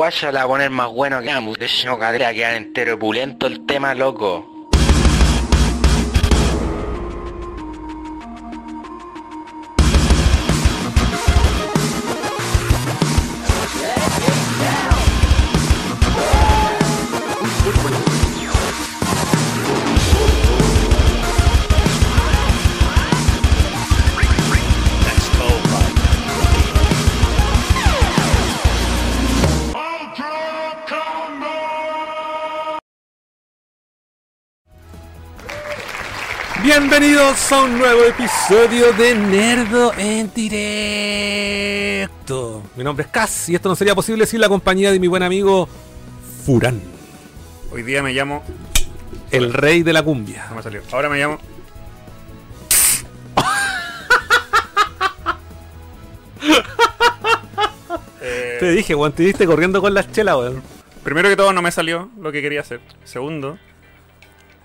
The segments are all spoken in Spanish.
guaya la va a poner más bueno que ambos. De hecho, cadera quedar entero pulento el tema, loco. Bienvenidos a un nuevo episodio de Nerdo en directo. Mi nombre es Cas y esto no sería posible sin la compañía de mi buen amigo Furán, Hoy día me llamo. el rey de la cumbia. No me salió. Ahora me llamo. Eh, Te dije, weón, te diste corriendo con las chelas, weón. primero que todo, no me salió lo que quería hacer. Segundo,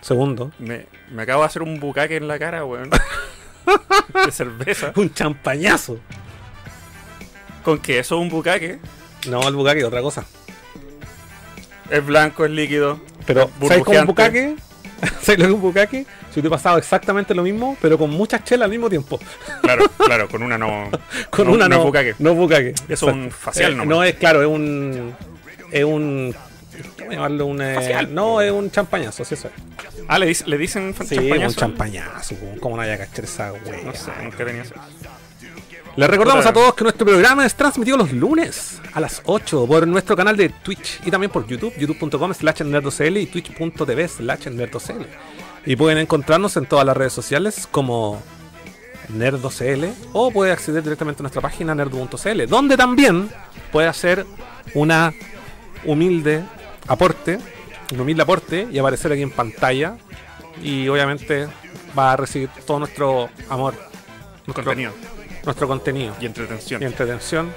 Segundo, me, me acabo de hacer un bucaque en la cara, weón. de cerveza. un champañazo. ¿Con qué? ¿Eso es un bucaque? No, el bucaque, otra cosa. Es blanco, es líquido. Pero, es ¿sabes cómo un bucaque? ¿Sabes lo que es un bucaque? Si te he pasado exactamente lo mismo, pero con muchas chelas al mismo tiempo. Claro, claro, con una no. Con no- una no no. es bucaque. No es bucaque. Eso es un facial Eh, nomás. No es, claro, es un. Es un. ¿Cómo llamarlo? Un, eh, Facial, no, es un champañazo, sí, eso es. Ah, le, le dicen Sí, champañazo? un champañazo. po. ¿Cómo no haya cachar esa wea? No sé, nunca tenía eso. Les recordamos a todos que nuestro programa es transmitido los lunes a las 8 por nuestro canal de Twitch y también por YouTube, youtube.com slash nerdocl y twitch.tv slash nerdocl. Y pueden encontrarnos en todas las redes sociales como nerdocl o puede acceder directamente a nuestra página nerdo.cl, donde también puede hacer una humilde aporte, un humilde aporte y aparecer aquí en pantalla. Y obviamente va a recibir todo nuestro amor, nuestro Contenido nuestro contenido y entretención. y entretención.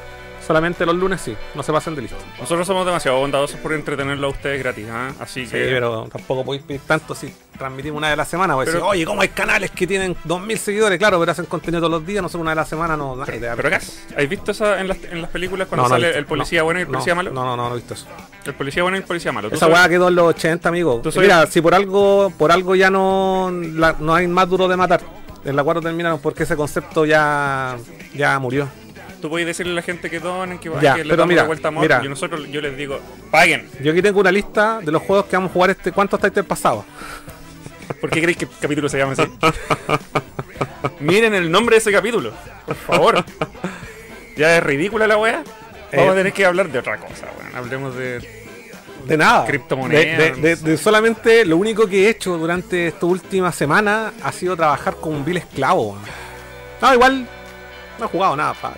Solamente los lunes sí, no se pasen de listo. Nosotros somos demasiado bondadosos por entretenerlo a ustedes gratis, ¿ah? Así Sí, que. pero tampoco podéis pedir tanto si transmitimos una a la semana. Porque Pero- decir, oye, ¿cómo hay canales que tienen 2.000 seguidores? Claro, pero hacen contenido todos los días, nosotros una a la semana no. nadie va a- Pero acá, ¿has visto eso en las, en las películas cuando No, no sale el policía No, bueno y el no, policía malo? No, no, no, no he visto eso. El policía bueno y el policía malo. ¿Tú Esa weá quedó en los 80, amigo. Tú Mira, si por algo por algo ya no, la- no hay más duro de matar. En la 4 terminaron porque ese concepto ya, ya murió. Tú puedes decirle a la gente que donen, que, Ya, que le pero damos mira, la vuelta a mira. Y nosotros, yo les digo, paguen. Yo aquí tengo una lista de los juegos que vamos a jugar este. ¿Cuántos estáis del pasado? ¿Por qué creéis que el capítulo se llama así? Miren el nombre de ese capítulo, por favor. Ya es ridícula la wea. Vamos Eh. a tener que hablar de otra cosa, weón. Hablemos de. De nada. Criptomonedas. De, de- de- de solamente lo único que he hecho durante esta última semana ha sido trabajar con un vil esclavo. No, igual no he jugado nada, pa.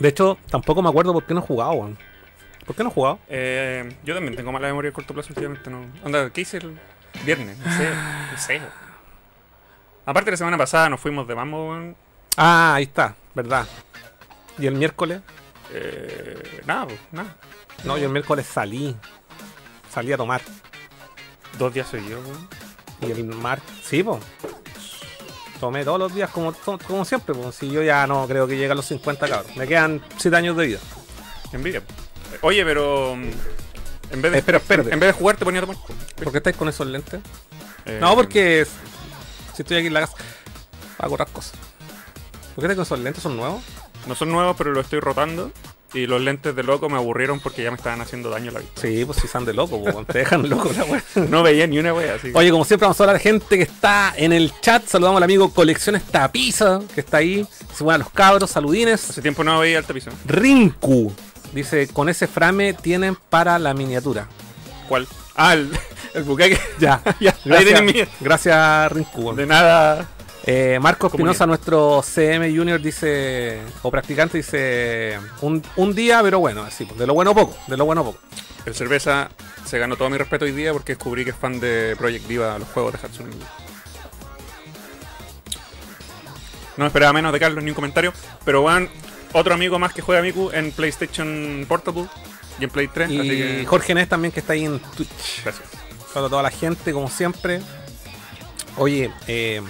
De hecho, tampoco me acuerdo por qué no he jugado, weón. ¿Por qué no he jugado? Eh, yo también tengo mala memoria a corto plazo, últimamente no. Anda, ¿qué hice el viernes? No sé, no sé. Aparte la semana pasada nos fuimos de mambo, weón. Ah, ahí está, verdad. ¿Y el miércoles? Eh, nada, pues, nada. No, yo el miércoles salí. Salí a tomar. Dos días seguidos, weón. Y el mar, sí, pues. Tomé todos los días como, como siempre, pues. Si yo ya no creo que llegue a los 50, cabrón. Me quedan 7 años de vida. Envidia. Oye, pero. mm, En vez de, Espera, espérate. En vez de jugar, te ponía a tomar. ¿Por qué estáis con esos lentes? Eh, No, porque si estoy aquí en la casa, para correr cosas. ¿Por qué estáis con esos lentes? ¿Son nuevos? No son nuevos, pero los estoy rotando. Y los lentes de loco me aburrieron porque ya me estaban haciendo daño a la vista. Sí, pues si son de loco, pues, te dejan loco la wea. No veía ni una wea así. Oye, como siempre vamos a hablar de gente que está en el chat. Saludamos al amigo Colecciones Tapiza, que está ahí. Se mueven los cabros, saludines. Hace tiempo no veía el tapizo. Rinku. Dice, con ese frame tienen para la miniatura. ¿Cuál? Ah, el, el bucaque. Ya, Ya, gracias, gracias Rinku. De nada. Eh, Comunidad. Espinosa, nuestro CM Junior, dice, o practicante, dice, un, un día, pero bueno, así, pues, de lo bueno poco, de lo bueno poco. El cerveza se ganó todo mi respeto hoy día porque descubrí que es fan de Project Diva, los juegos de Hatsune. No me esperaba menos de Carlos ni un comentario, pero van otro amigo más que juega Miku en PlayStation Portable y en Play 3, así Y que Jorge Nes también, que está ahí en Twitch. gracias. Saludos a toda la gente, como siempre. Oye, eh,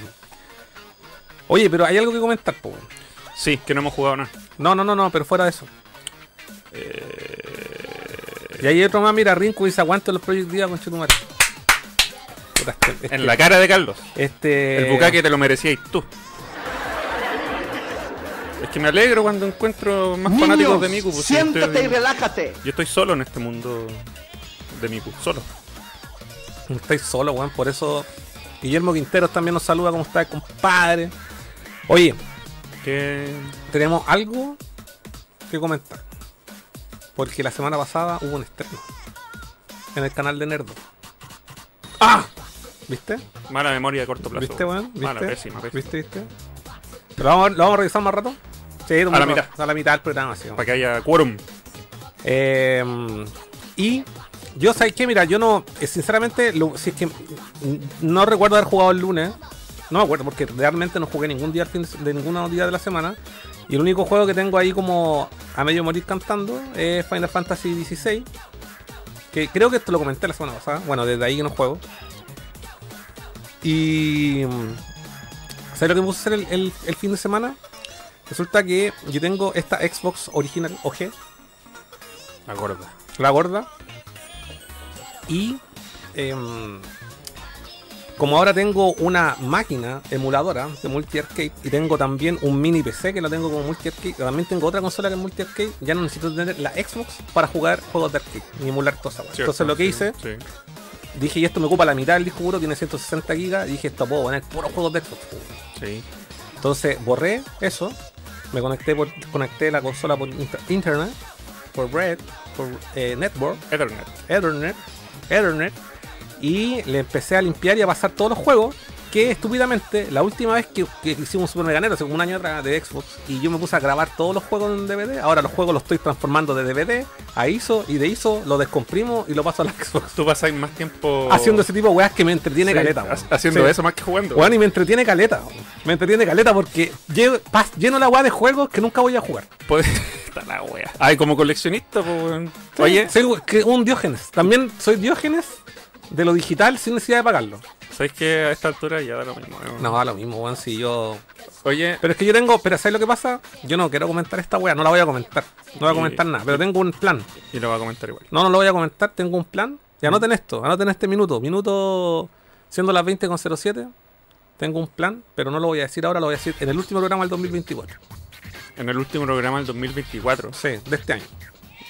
oye, pero hay algo que comentar, po. Sí, que no hemos jugado nada. No, no, no, no, pero fuera de eso. Y hay otro más, mira, Rinco dice aguante los Project Diva con Chetumare. Puta, este- este- En la cara de Carlos. Este. El bucaque te lo merecías tú. Es que me alegro cuando encuentro más fanáticos de Miku. pues, siéntate estoy- y relájate. Yo estoy solo en este mundo de Miku, solo. Estáis solo, weón. Por eso Guillermo Quinteros también nos saluda. ¿Cómo está, compadre? Oye, Que tenemos algo que comentar. Porque la semana pasada hubo un estreno en el canal de Nerdo. ¡Ah! ¿Viste? mala memoria de corto plazo. ¿Viste, weón? ¿Viste? Mala, pésima, pésima. ¿Viste, viste? ¿Lo vamos, a, ¿Lo vamos a revisar más rato? Sí, A la mitad. A la mitad del programa, sí. Para que haya quórum. Eh, y yo, ¿sabes qué? Mira, yo no, eh, sinceramente, lo- si es que mm, no recuerdo haber jugado el lunes. No me acuerdo, porque realmente no jugué ningún día de, ninguno día de la semana. Y el único juego que tengo ahí como a medio morir cantando es Final Fantasy XVI. Que creo que esto lo comenté la semana pasada. Bueno, desde ahí que no juego. Y. mm, ¿Sabes lo que me puse a hacer el, el- el fin de semana? Resulta que yo tengo esta Xbox original OG, La gorda. la gorda. Y em, como ahora tengo una máquina emuladora de multi arcade y tengo también un mini PC que lo tengo como multi arcade, también tengo otra consola que es multi arcade, ya no necesito tener la Xbox para jugar juegos de arcade ni emular toda esa weá. Cierto, Entonces lo que hice, sí. dije, y esto me ocupa la mitad del disco duro, tiene 160 gigas, y dije, esto puedo poner puros juegos de Xbox. Sí. Entonces borré eso, me conecté por, conecté la consola por inter- internet, por red, por eh, network, Ethernet. Ethernet, Ethernet, y le empecé a limpiar y a pasar todos los juegos que estúpidamente la última vez que, que hicimos un Super Meganero, hace como un año atrás de Xbox, y yo me puse a grabar todos los juegos en DVD, ahora los juegos los estoy transformando de DVD a ISO y de ISO lo descomprimo y lo paso a la Xbox. Tú pasáis más tiempo Haciendo ese tipo de weas que me entretiene Sí, caleta, ha-. Haciendo Sí. eso más que jugando. Weón, y me entretiene caleta, weón. me entretiene caleta porque lleno, pas- lleno la wea de juegos que nunca voy a jugar. Pues, está la wea. Ay, como coleccionista, pues. Oye, soy que un Diógenes. También soy Diógenes de lo digital sin necesidad de pagarlo. ¿sabes que a esta altura ya da lo mismo? No, da lo mismo, weón, si yo... Oye, Pero es que yo tengo... Pero ¿sabes lo que pasa? Yo no quiero comentar esta wea, no la voy a comentar. No voy a Y- comentar nada, pero tengo un plan. y lo va a comentar igual. No, no lo voy a comentar, tengo un plan. Y anoten esto, anoten este minuto. Minuto siendo las 20.07. Tengo un plan, pero no lo voy a decir ahora, lo voy a decir en el último programa del 2024. En el último programa del 2024 Sí, de este año.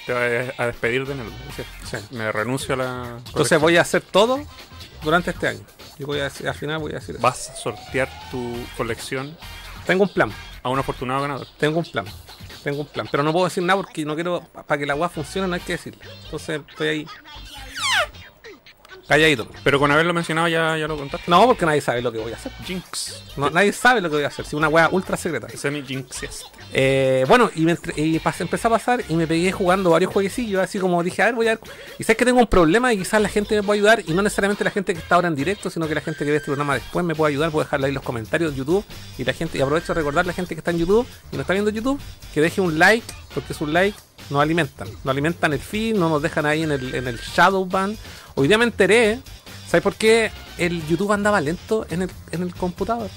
Te vas a despedir de Nerdo. ¿sí? Sí. Me renuncio a la. Entonces voy a hacer todo durante este año. Y voy a decir, al final voy a decir eso. Vas a sortear tu colección Tengo un plan, a un afortunado ganador. tengo un plan. Tengo un plan. Pero no puedo decir nada porque no quiero. Para que la weá funcione no hay que decirlo. Entonces estoy ahí. Calladito. Pero con haberlo mencionado ya, ya lo contaste. No, porque nadie sabe lo que voy a hacer. Jinx. No, nadie sabe lo que voy a hacer. Si una weá ultra secreta. Semi jinxiest. Eh, bueno, y, me y empecé a pasar y me pegué jugando varios jueguecillos, así como dije, a ver, voy a ver. Y sé que tengo un problema y quizás la gente me puede ayudar, y no necesariamente la gente que está ahora en directo, sino que la gente que ve este programa después me puede ayudar, puedo dejarle ahí los comentarios de YouTube. Y la gente, y aprovecho de recordar a la gente que está en YouTube y no está viendo YouTube, que deje un like, porque es un like, nos alimentan. Nos alimentan el feed, no nos dejan ahí en el, en el shadow ban. Hoy día me enteré, ¿sabes por qué el YouTube andaba lento en el, en el computador?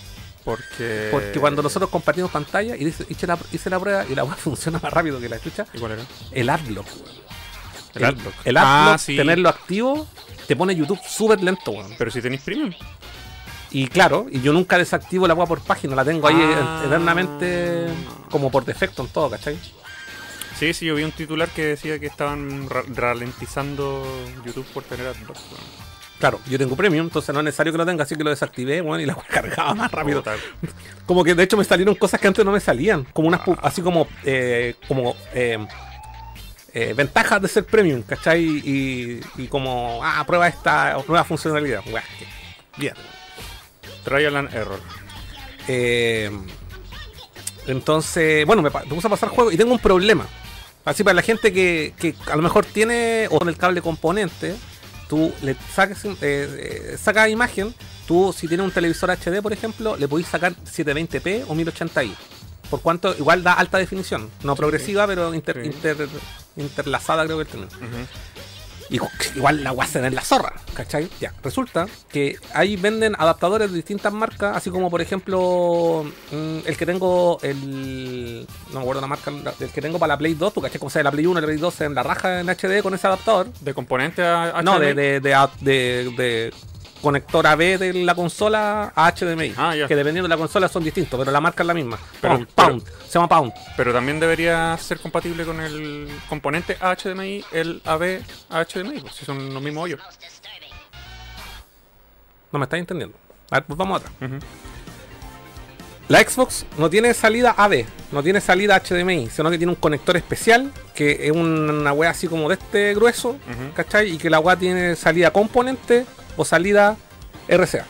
Porque. Porque cuando nosotros compartimos pantalla y dice- hice la, hice la prueba y la web funciona más rápido que la chucha, ¿Y cuál era? el adblock. weón. El adblock. El adblock, Ah, sí. tenerlo activo, te pone YouTube súper lento, weón. Pero si tenéis premium. Y claro, y yo nunca desactivo la web por página, la tengo ahí Ah. en- eternamente como por defecto en todo, ¿cachai? Sí, sí, yo vi un titular que decía que estaban ra- ralentizando YouTube por tener adblock. Claro, yo tengo premium, entonces no es necesario que lo tenga, así que lo desactivé, bueno, y la cargaba más rápido. Puta, Como que de hecho me salieron cosas que antes no me salían, como unas pu- así como eh, como eh, eh, ventajas de ser premium, ¿cachai? Y, y como, ah, prueba esta nueva funcionalidad. Que- bien. Trial and error. Eh, entonces, bueno, me puse a pasar juego y tengo un problema. Así para la gente que, que a lo mejor tiene o con el cable componente, tú le sacas, eh, eh, sacas imagen, tú si tienes un televisor HD, por ejemplo, le podéis sacar 720p o 1080i. Por cuanto igual da alta definición, no progresiva, pero inter- Sí. inter- interlazada creo que el término. Y igual la ve en la zorra, ¿cachai? Ya, resulta que ahí venden adaptadores de distintas marcas, así como por ejemplo mm, el que tengo, el. No me acuerdo la marca, el que tengo para la Play 2, tú cachai como sea la Play 1 y la Play 2 en la raja en HD con ese adaptador. De componente a No, de, de, de- de conector AB de la consola a HDMI. Ah, ya. Que dependiendo de la consola son distintos, pero la marca es la misma. Pero- Pound, pero- Pound, se llama Pound. Pero también debería ser compatible con el componente HDMI, el AB HDMI, pues, si son los mismos hoyos. No me estáis entendiendo. A ver, pues vamos atrás. Ujú. La Xbox no tiene salida AB, no tiene salida HDMI, sino que tiene un conector especial, que es una weá así como de este grueso, Ujú. ¿cachai? Y que la weá tiene salida componente o salida RCA.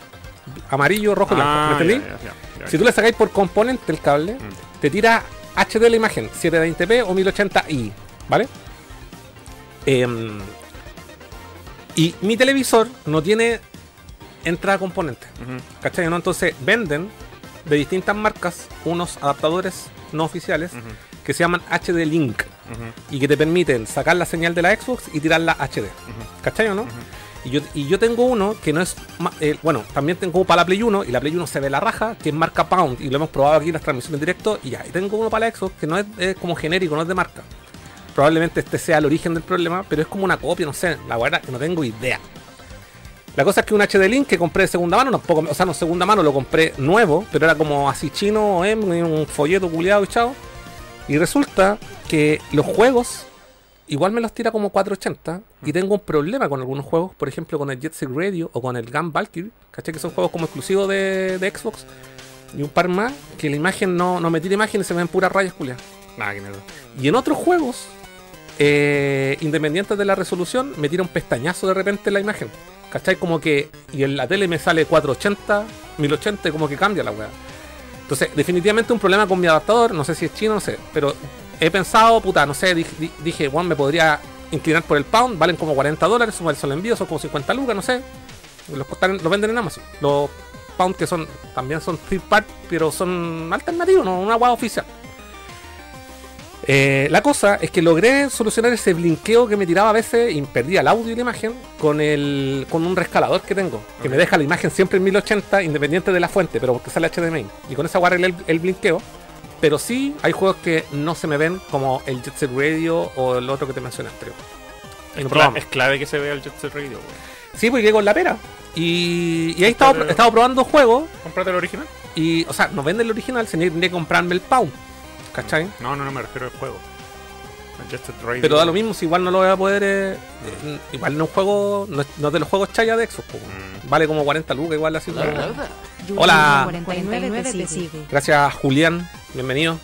Amarillo, rojo y blanco. Ah, ¿Me entendí? ya, ya, ya, ya. Si tú le sacáis por componente el cable, Mm. te tira HD la imagen, 720p o 1080i, ¿vale? Em, y mi televisor no tiene entrada componente. ¿cachai? ¿no? Entonces venden de distintas marcas unos adaptadores no oficiales que se llaman HD Link y que te permiten sacar la señal de la Xbox y tirarla HD. ¿cachai o no? Y yo, y yo tengo uno que no es. eh, bueno, también tengo para la Play 1 y la Play 1 se ve la raja, que es marca Pound y lo hemos probado aquí en las transmisiones en directo. Y ya, y tengo uno para la Xbox que no es, como genérico, no es de marca. Probablemente este sea el origen del problema, pero es como una copia, no sé. La verdad que no tengo idea. La cosa es que un HD Link que compré de segunda mano, tampoco, o sea, no segunda mano, lo compré nuevo, pero era como así chino, eh, un folleto culiado y chao. Y resulta que los juegos igual me los tira como 480 y tengo un problema con algunos juegos, por ejemplo con el Jet Set Radio o con el Gun Valkyrie, ¿cachai? Que son juegos como exclusivos de, de Xbox y un par más que la imagen no, no me tira imagen y se me ven puras rayas culiadas. Nada, que mierda. Y en otros juegos, eh, independientes de la resolución, me tira un pestañazo de repente la imagen. ¿Cachai? Como que. Y en la tele me sale 480, 1080, y como que cambia la weá. Entonces, definitivamente un problema con mi adaptador. No sé si es chino, no sé. Pero he pensado, puta, no sé. Dije, di- dije bueno, me podría inclinar por el pound. Valen como 40 dólares. Son el envío, son como 50 lucas, no sé. Los, costan- los venden en Amazon. Los pound que son. También son third part, pero son alternativos, no una weá oficial. Eh, la cosa es que logré solucionar ese blinqueo que me tiraba a veces y perdía el audio y la imagen con el con un rescalador que tengo, que me deja la imagen siempre en 1080 independiente de la fuente, pero porque sale HDMI. Y con esa arreglé el, el blinqueo. Pero sí hay juegos que no se me ven como el Jet Set Radio o el otro que te. Y Es, no cla- probamos. es clave que se vea el Jet Set Radio. Sí, pues llegué con la pera. Y, y ahí he estado, Pero- he estado probando juegos Cómprate el original. y, o sea, no venden el original, tendría que comprarme el Pound. ¿Cachai? No, no, no me refiero al juego. Pero da lo mismo, si igual no lo voy a poder. eh, eh, igual no es un juego. No, es- no de los juegos chaya de Xbox. Mm. Vale como 40 lucas, igual así. como- Julián Hola. 49 te sigue. Gracias, Julián. Bienvenido.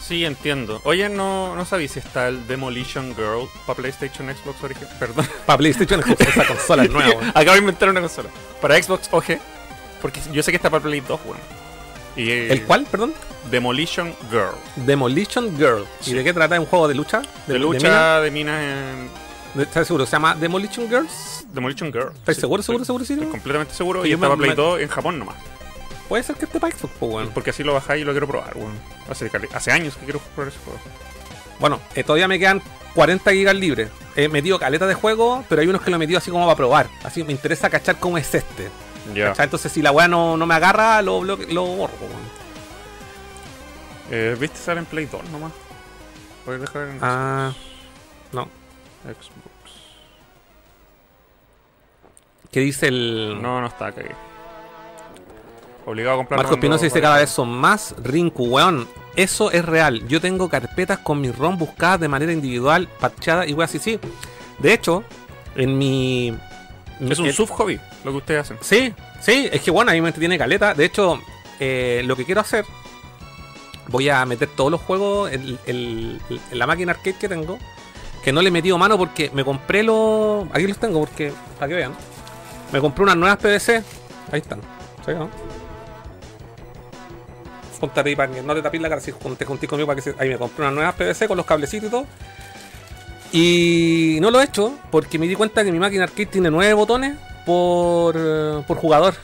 Sí, entiendo. Oye, no, no sabía si está el Demolition Girl para PlayStation, Xbox original. Perdón. Para PlayStation, Xbox, esa consola es nueva. Acabo de inventar una consola. Para Xbox OG. Porque yo sé que está para Play 2, weón. Y eh, ¿El cuál, perdón? Demolition Girl. Demolition Girl. Sí. ¿Y de qué trata? ¿Es un juego de lucha? De, lucha de minas en. ¿De- ¿Estás seguro? ¿Se llama Demolition Girls? Demolition Girl. ¿Estás Sí, seguro, seguro, seguro, seguro? Estoy completamente seguro. Que Y me- para Play me- 2 en Japón nomás. Puede ser que esté para Xbox, pues, weón. Porque así lo bajáis y lo quiero probar, weón. Hace, años que quiero probar ese juego. Bueno, eh, todavía me quedan 40 gigas libres. He metido caleta de juego, pero hay unos que lo he metido así como para probar. Así me interesa cachar cómo es este. ¿Cachai? Entonces, si la weá no, no me agarra, lo, bloque- lo borro. Eh, ¿Viste sale en Play 2 nomás? Puedes dejar en Ah, no. Xbox. ¿Qué dice el. No, no está acá. Obligado a comprar. Marco Espinosa dice cada vez son más Rinku, weón. Eso es real. Yo tengo carpetas con mi ROM buscadas de manera individual, parchada y weón así, sí. De hecho, en mi. Es un el- sub hobby lo que ustedes hacen. Sí, sí, es que bueno, ahí me tiene caleta. De hecho, eh, lo que quiero hacer, voy a meter todos los juegos en, en la máquina arcade que tengo. Que no le he metido mano porque me compré los. Aquí los tengo porque. Para que vean. Me compré unas nuevas PVC. Ahí están. ¿Sí, no? Ponte que no te tapes la cara. Si te juntís conmigo para que se... Ahí me compré unas nuevas PVC con los cablecitos y todo. Y no lo he hecho porque me di cuenta que mi máquina arcade tiene nueve botones por, eh, por jugador.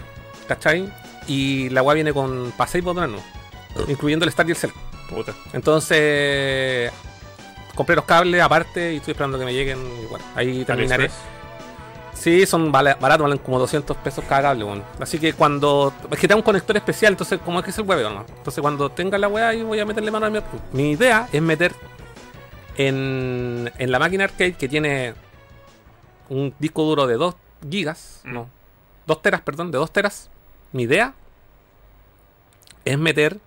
¿Cachai? Y la weá viene con para seis botones, ¿no? Incluyendo el Start y el Select. Puta. Entonces, compré los cables aparte y estoy esperando que me lleguen. Y bueno, ahí terminaré. Sí, son baratos, valen como 200 pesos cada cable. Así que cuando. Es que tengo un conector especial, entonces, como es que es el huevo, ¿no? Entonces, cuando tenga la weá, ahí voy a meterle mano a mi. Mi idea es meter en, en la máquina arcade que tiene un disco duro de 2 gigas, Mm. no, 2 teras, perdón, de 2 teras. Mi idea es meter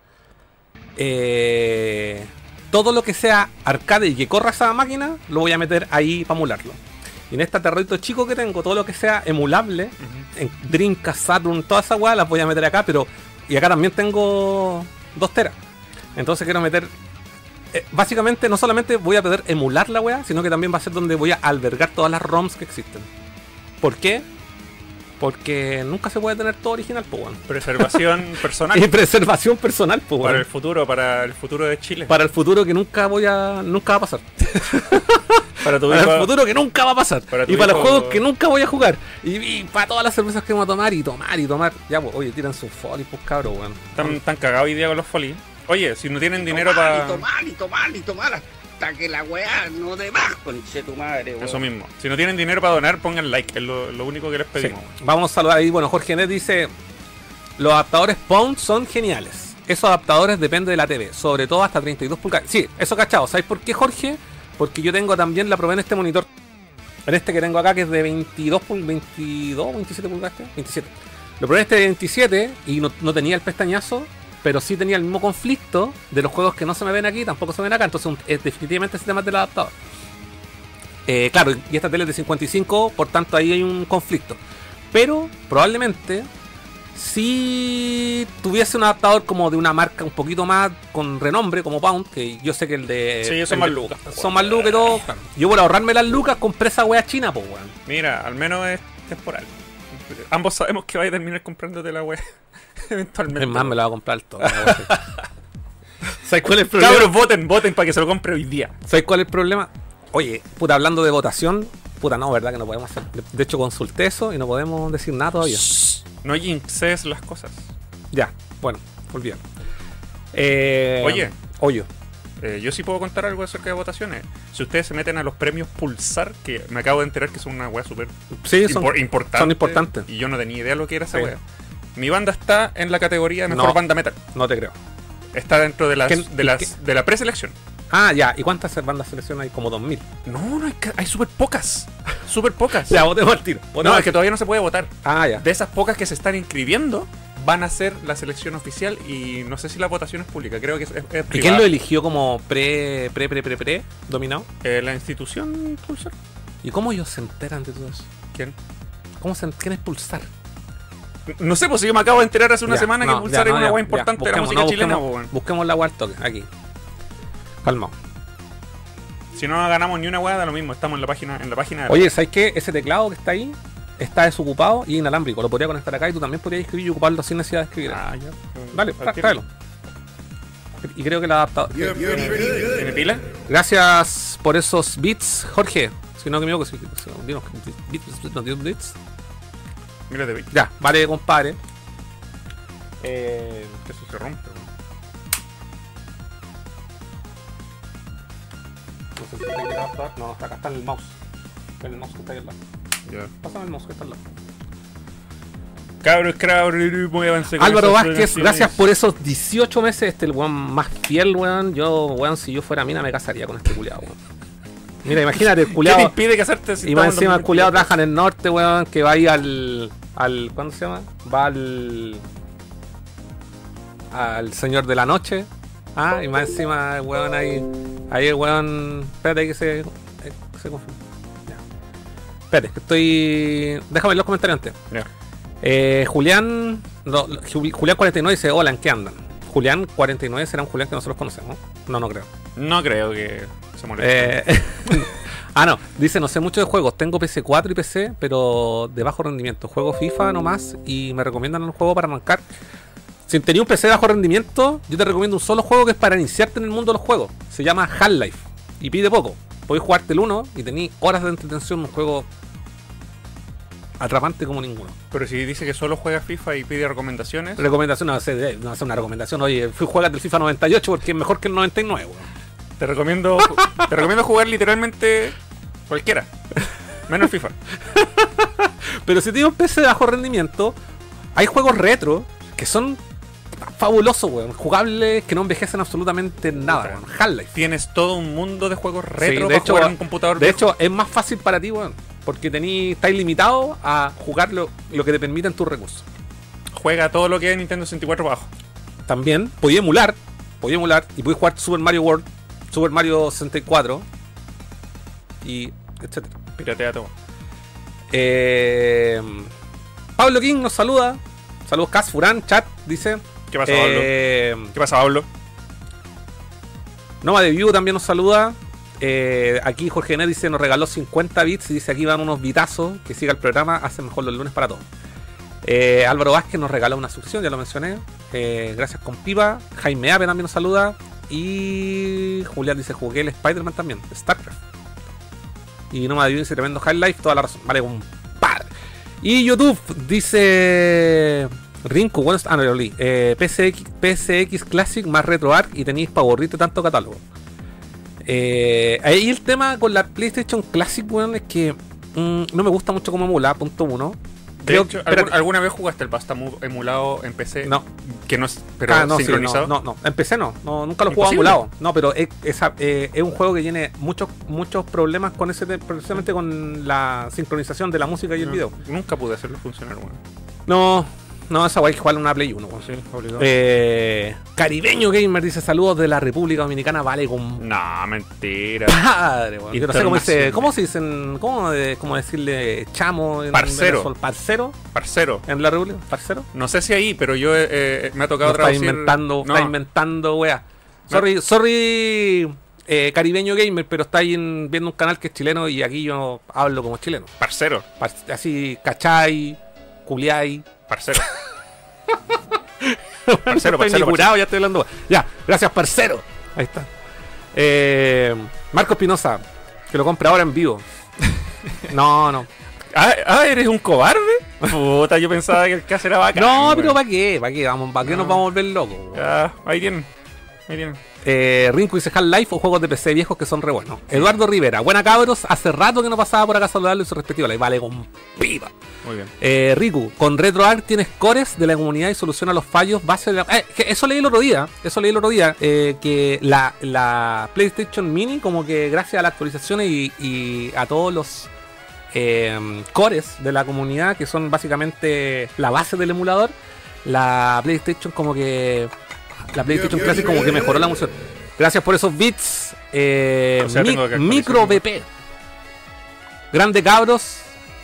eh, todo lo que sea arcade y que corra esa máquina, lo voy a meter ahí para emularlo. Y en este aterrito chico que tengo, todo lo que sea emulable, en Dreamcast, Saturn, toda esa weá las voy a meter acá, pero. Y acá también tengo 2 teras. Entonces quiero meter. Eh, básicamente, no solamente voy a poder emular la weá, sino que también va a ser donde voy a albergar todas las ROMs que existen. ¿Por qué? Porque nunca se puede tener todo original, pues, weón. Preservación personal Y preservación personal, pues, para el futuro, para el futuro de Chile. Para el futuro que nunca voy a. nunca va a pasar. Para tu Para hijo- el futuro que nunca va a pasar. Para y para los juegos que nunca voy a jugar. Y, y para todas las cervezas que vamos a tomar y tomar y tomar. Ya, pues, oye, tiran su folly, pues cabros, weón. Están tan cagados hoy día con los folies. Oye, si no tienen dinero tomar, para. Y tomar, y tomar, y tomar hasta que la weá no de más, conche tu madre, weón. Eso mismo. Si no tienen dinero para donar, pongan like. Es lo, lo único que les Sí. pedimos. Vamos a saludar ahí. Bueno, Jorge Net dice: Los adaptadores Pound son geniales. Esos adaptadores dependen de la TV, sobre todo hasta 32 pulgadas. Sí, eso cachado. ¿Sabes por qué, Jorge? Porque yo tengo también la probé en este monitor. En este que tengo acá, que es de 22, pul- 22 27 pulgadas. este, 27. Lo probé en este de 27 y no, no tenía el pestañazo, pero sí tenía el mismo conflicto de los juegos que no se me ven aquí, tampoco se ven acá. Entonces, un- es definitivamente ese tema del adaptador. Eh, claro, y esta tele es de 55, por tanto ahí hay un conflicto. Pero probablemente si tuviese un adaptador como de una marca un poquito más con renombre, como Pound, que yo sé que el de. Sí, son el más lucas, Son más lucas y todo. Yo por ahorrarme las lucas compré esa wea china, pues weón. Mira, al menos es temporal. Ambos sabemos que vais a terminar comprándote la web eventualmente. Es más, me la voy a comprar todo. ¿Sabes cuál es el problema? Cabros, voten, voten para que se lo compre hoy día. ¿Sabes cuál es el problema? Oye, puta, hablando de votación, puta, no, ¿verdad? Que no podemos hacer. De- hecho, consulté eso y no podemos decir nada todavía. No jinxes las cosas. Ya, bueno, olvídalo. Eh, Oye. Oye, Eh, yo sí puedo contar algo acerca de votaciones. Si ustedes se meten a los premios Pulsar, que me acabo de enterar que son una wea súper sí, son, impor- importante. son importantes. Y yo no tenía idea lo que era esa Sí. wea. Mi banda está en la categoría de mejor No. banda metal. no te creo. Está dentro de las, ¿Qué- de, las qué? de la preselección. Ah, ya. ¿Y cuántas bandas selección hay? Como 2000. No, no, hay, hay súper pocas. Súper pocas. Ya, votemos al tiro. no, es que todavía no se puede votar. Ah, ya. De esas pocas que se están inscribiendo, van a ser la selección oficial y no sé si la votación es pública. Creo que es, ¿Y quién lo eligió como pre, pre, pre, pre, pre, dominado? Eh, la institución Pulsar. ¿Y cómo ellos se enteran de todo eso? ¿Quién? ¿Cómo se, ¿Quién es Pulsar? No sé, pues yo me acabo de enterar hace una Ya, semana no, que Pulsar ya, es una ya. importante de la música no, chilena, busquemos- pues. Busquemos la toque, aquí. Calmado. Si no ganamos ni una weá, da lo mismo. Estamos en la página, en la página de Oye, ¿sabes qué? Ese teclado que está ahí está desocupado y inalámbrico. Lo podría conectar acá y tú también podrías escribir y ocuparlo sin necesidad de escribir. Ah, ya. Dale, tráelo. Y creo que la adaptado. ¿Tiene pila? Gracias por esos bits, Jorge. Si no que me equivoco, si, si- dinos, bits, no, dinos bits. Ya, vale, compadre. Eh, que eso se rompe. no sé si quiere adaptar. No, acá está el mouse. El mouse que está ahí al lado. Pásame el mouse que está al lado. Cabros, cabros, muévanse con Álvaro Vázquez, gracias por esos 18 meses. Este el weón más fiel, weón. Yo, weón, si yo fuera mina me casaría con este culiado, weón. Mira, imagínate, el ¿Qué te culiado. impide casarte si Y más encima el 2022? culiado trabaja en el norte, weón, que va ahí al. al ¿Cuándo se llama? Va al. al Señor de la Noche. Ah, y más encima el weón ahí. Ahí el weón. Espérate que se. eh, que se confirme. Espérate, que estoy. Déjame ver los comentarios antes. Eh, Julián. no, Ju- Julián 49 dice: Hola, ¿en qué andan? Julián 49 será un Julián que nosotros conocemos. No, no creo. No creo que se moleste. Eh, ah, no. Dice, no sé mucho de juegos. Tengo PC4 y PC, pero de bajo rendimiento. Juego FIFA nomás y me recomiendan un juego para arrancar. Si tenía un PC de bajo rendimiento, yo te recomiendo un solo juego que es para iniciarte en el mundo de los juegos. Se llama Half-Life. Y pide poco. Podéis jugarte el 1 y tenéis horas de entretención. Un juego atrapante como ninguno. Pero si dice que solo juega FIFA y pide recomendaciones, Recomendación, no sé, no hace una recomendación. Oye, fui juegas del FIFA 98 porque es mejor que el 99, weón. Te recomiendo, te recomiendo jugar literalmente cualquiera. Menos FIFA. Pero si tienes un PC de bajo rendimiento, hay juegos retro que son fabulosos, weón. Jugables que no envejecen absolutamente nada, weón. Half-Life. Tienes todo un mundo de juegos Sí, retro de para hecho, jugar en un computador De viejo. hecho, es más fácil para ti, weón. Porque tení, estáis limitado a jugar lo, lo que te permitan tus recursos. juega todo lo que es Nintendo 64 bajo. También podía emular, podía emular y podía jugar Super Mario World, Super Mario 64 y etcétera. Piratea todo. Eh, Pablo King nos saluda. Saludos Cas Furán, chat, dice. ¿Qué pasa, Pablo? Eh, ¿Qué pasa, Pablo? Nova de View también nos saluda. Eh, aquí Jorge Net dice, nos regaló 50 bits y dice aquí van unos bitazos, que siga el programa, hace mejor los lunes para todos. Eh, Álvaro Vázquez nos regaló una suscripción, ya lo mencioné. Gracias con Pipa. Jaime Ape también nos saluda. Y Julián dice, jugué el Spider-Man también, StarCraft. Y Noma de View dice, tremendo High Life, toda la razón. Vale, un par. Y YouTube dice... Rinku, bueno, ah, no, lo leí. Eh, PCX, PCX Classic más RetroArch y tenéis para aburrirte tanto catálogo. Eh, ahí el tema con la PlayStation Classic, weón, es que mm, no me gusta mucho como emula, punto uno. De Creo- hecho, espérate. ¿algún- ¿alguna vez jugaste el Move emulado en PC? No. Que no es, pero Ah, no, sí, sincronizado. no, no, no. Empecé no, no nunca lo he jugado emulado. No, pero es, eh, es un juego que tiene muchos muchos problemas con ese, te- precisamente con la sincronización de la música y el No, video. Nunca pude hacerlo funcionar, weón. No, no, esa guay que una Play 1. weón. Sí, obligado. Eh, Caribeño Gamer dice saludos de la República Dominicana, vale con No, mentira. padre. Yo no sé cómo dice. ¿cómo se dicen? ¿Cómo, de- cómo decirle chamo en Parcero. Venezuela? ¿Parcero? Parcero. ¿En la República? ¿Parcero? No sé si ahí, pero yo eh, eh, me ha tocado No, está inventando, No, está inventando, wea. Sorry, sorry, eh, caribeño gamer, pero está ahí en- viendo un canal que es chileno y aquí yo hablo como chileno. Parcero. Par- Así, cachai, culiai. Parcero. Parcero, parcero, curado, ya estoy hablando. Ya, gracias, parcero. Ahí está. Eh, Marco Espinosa, que lo compra ahora en vivo. No, no. Ah, ah, ¿eres un cobarde? Puta, yo pensaba que el caso era bacán. No, pero ¿para qué? ¿Para qué? Vamos, ¿Para qué nos No. vamos a volver locos? Ya, ahí tienen. Ahí tienen. Eh, Rinco dice Half-Life o juegos de PC viejos que son re buenos. Eduardo Rivera, buena cabros, hace rato que no pasaba por acá a saludarlo en su respectiva live. Vale, con pipa. Muy bien. Eh, Riku, con RetroArch tienes cores de la comunidad y soluciona los fallos base de la... Eh, eso leí el otro día, eso leí el otro día, eh, que la, la PlayStation Mini como que gracias a las actualizaciones y, y a todos los eh, cores de la comunidad que son básicamente la base del emulador, la PlayStation como que... La PlayStation Classic como que mejoró la emulación. Gracias por esos bits. Eh, O sea, mi- micro BP. Grande cabros,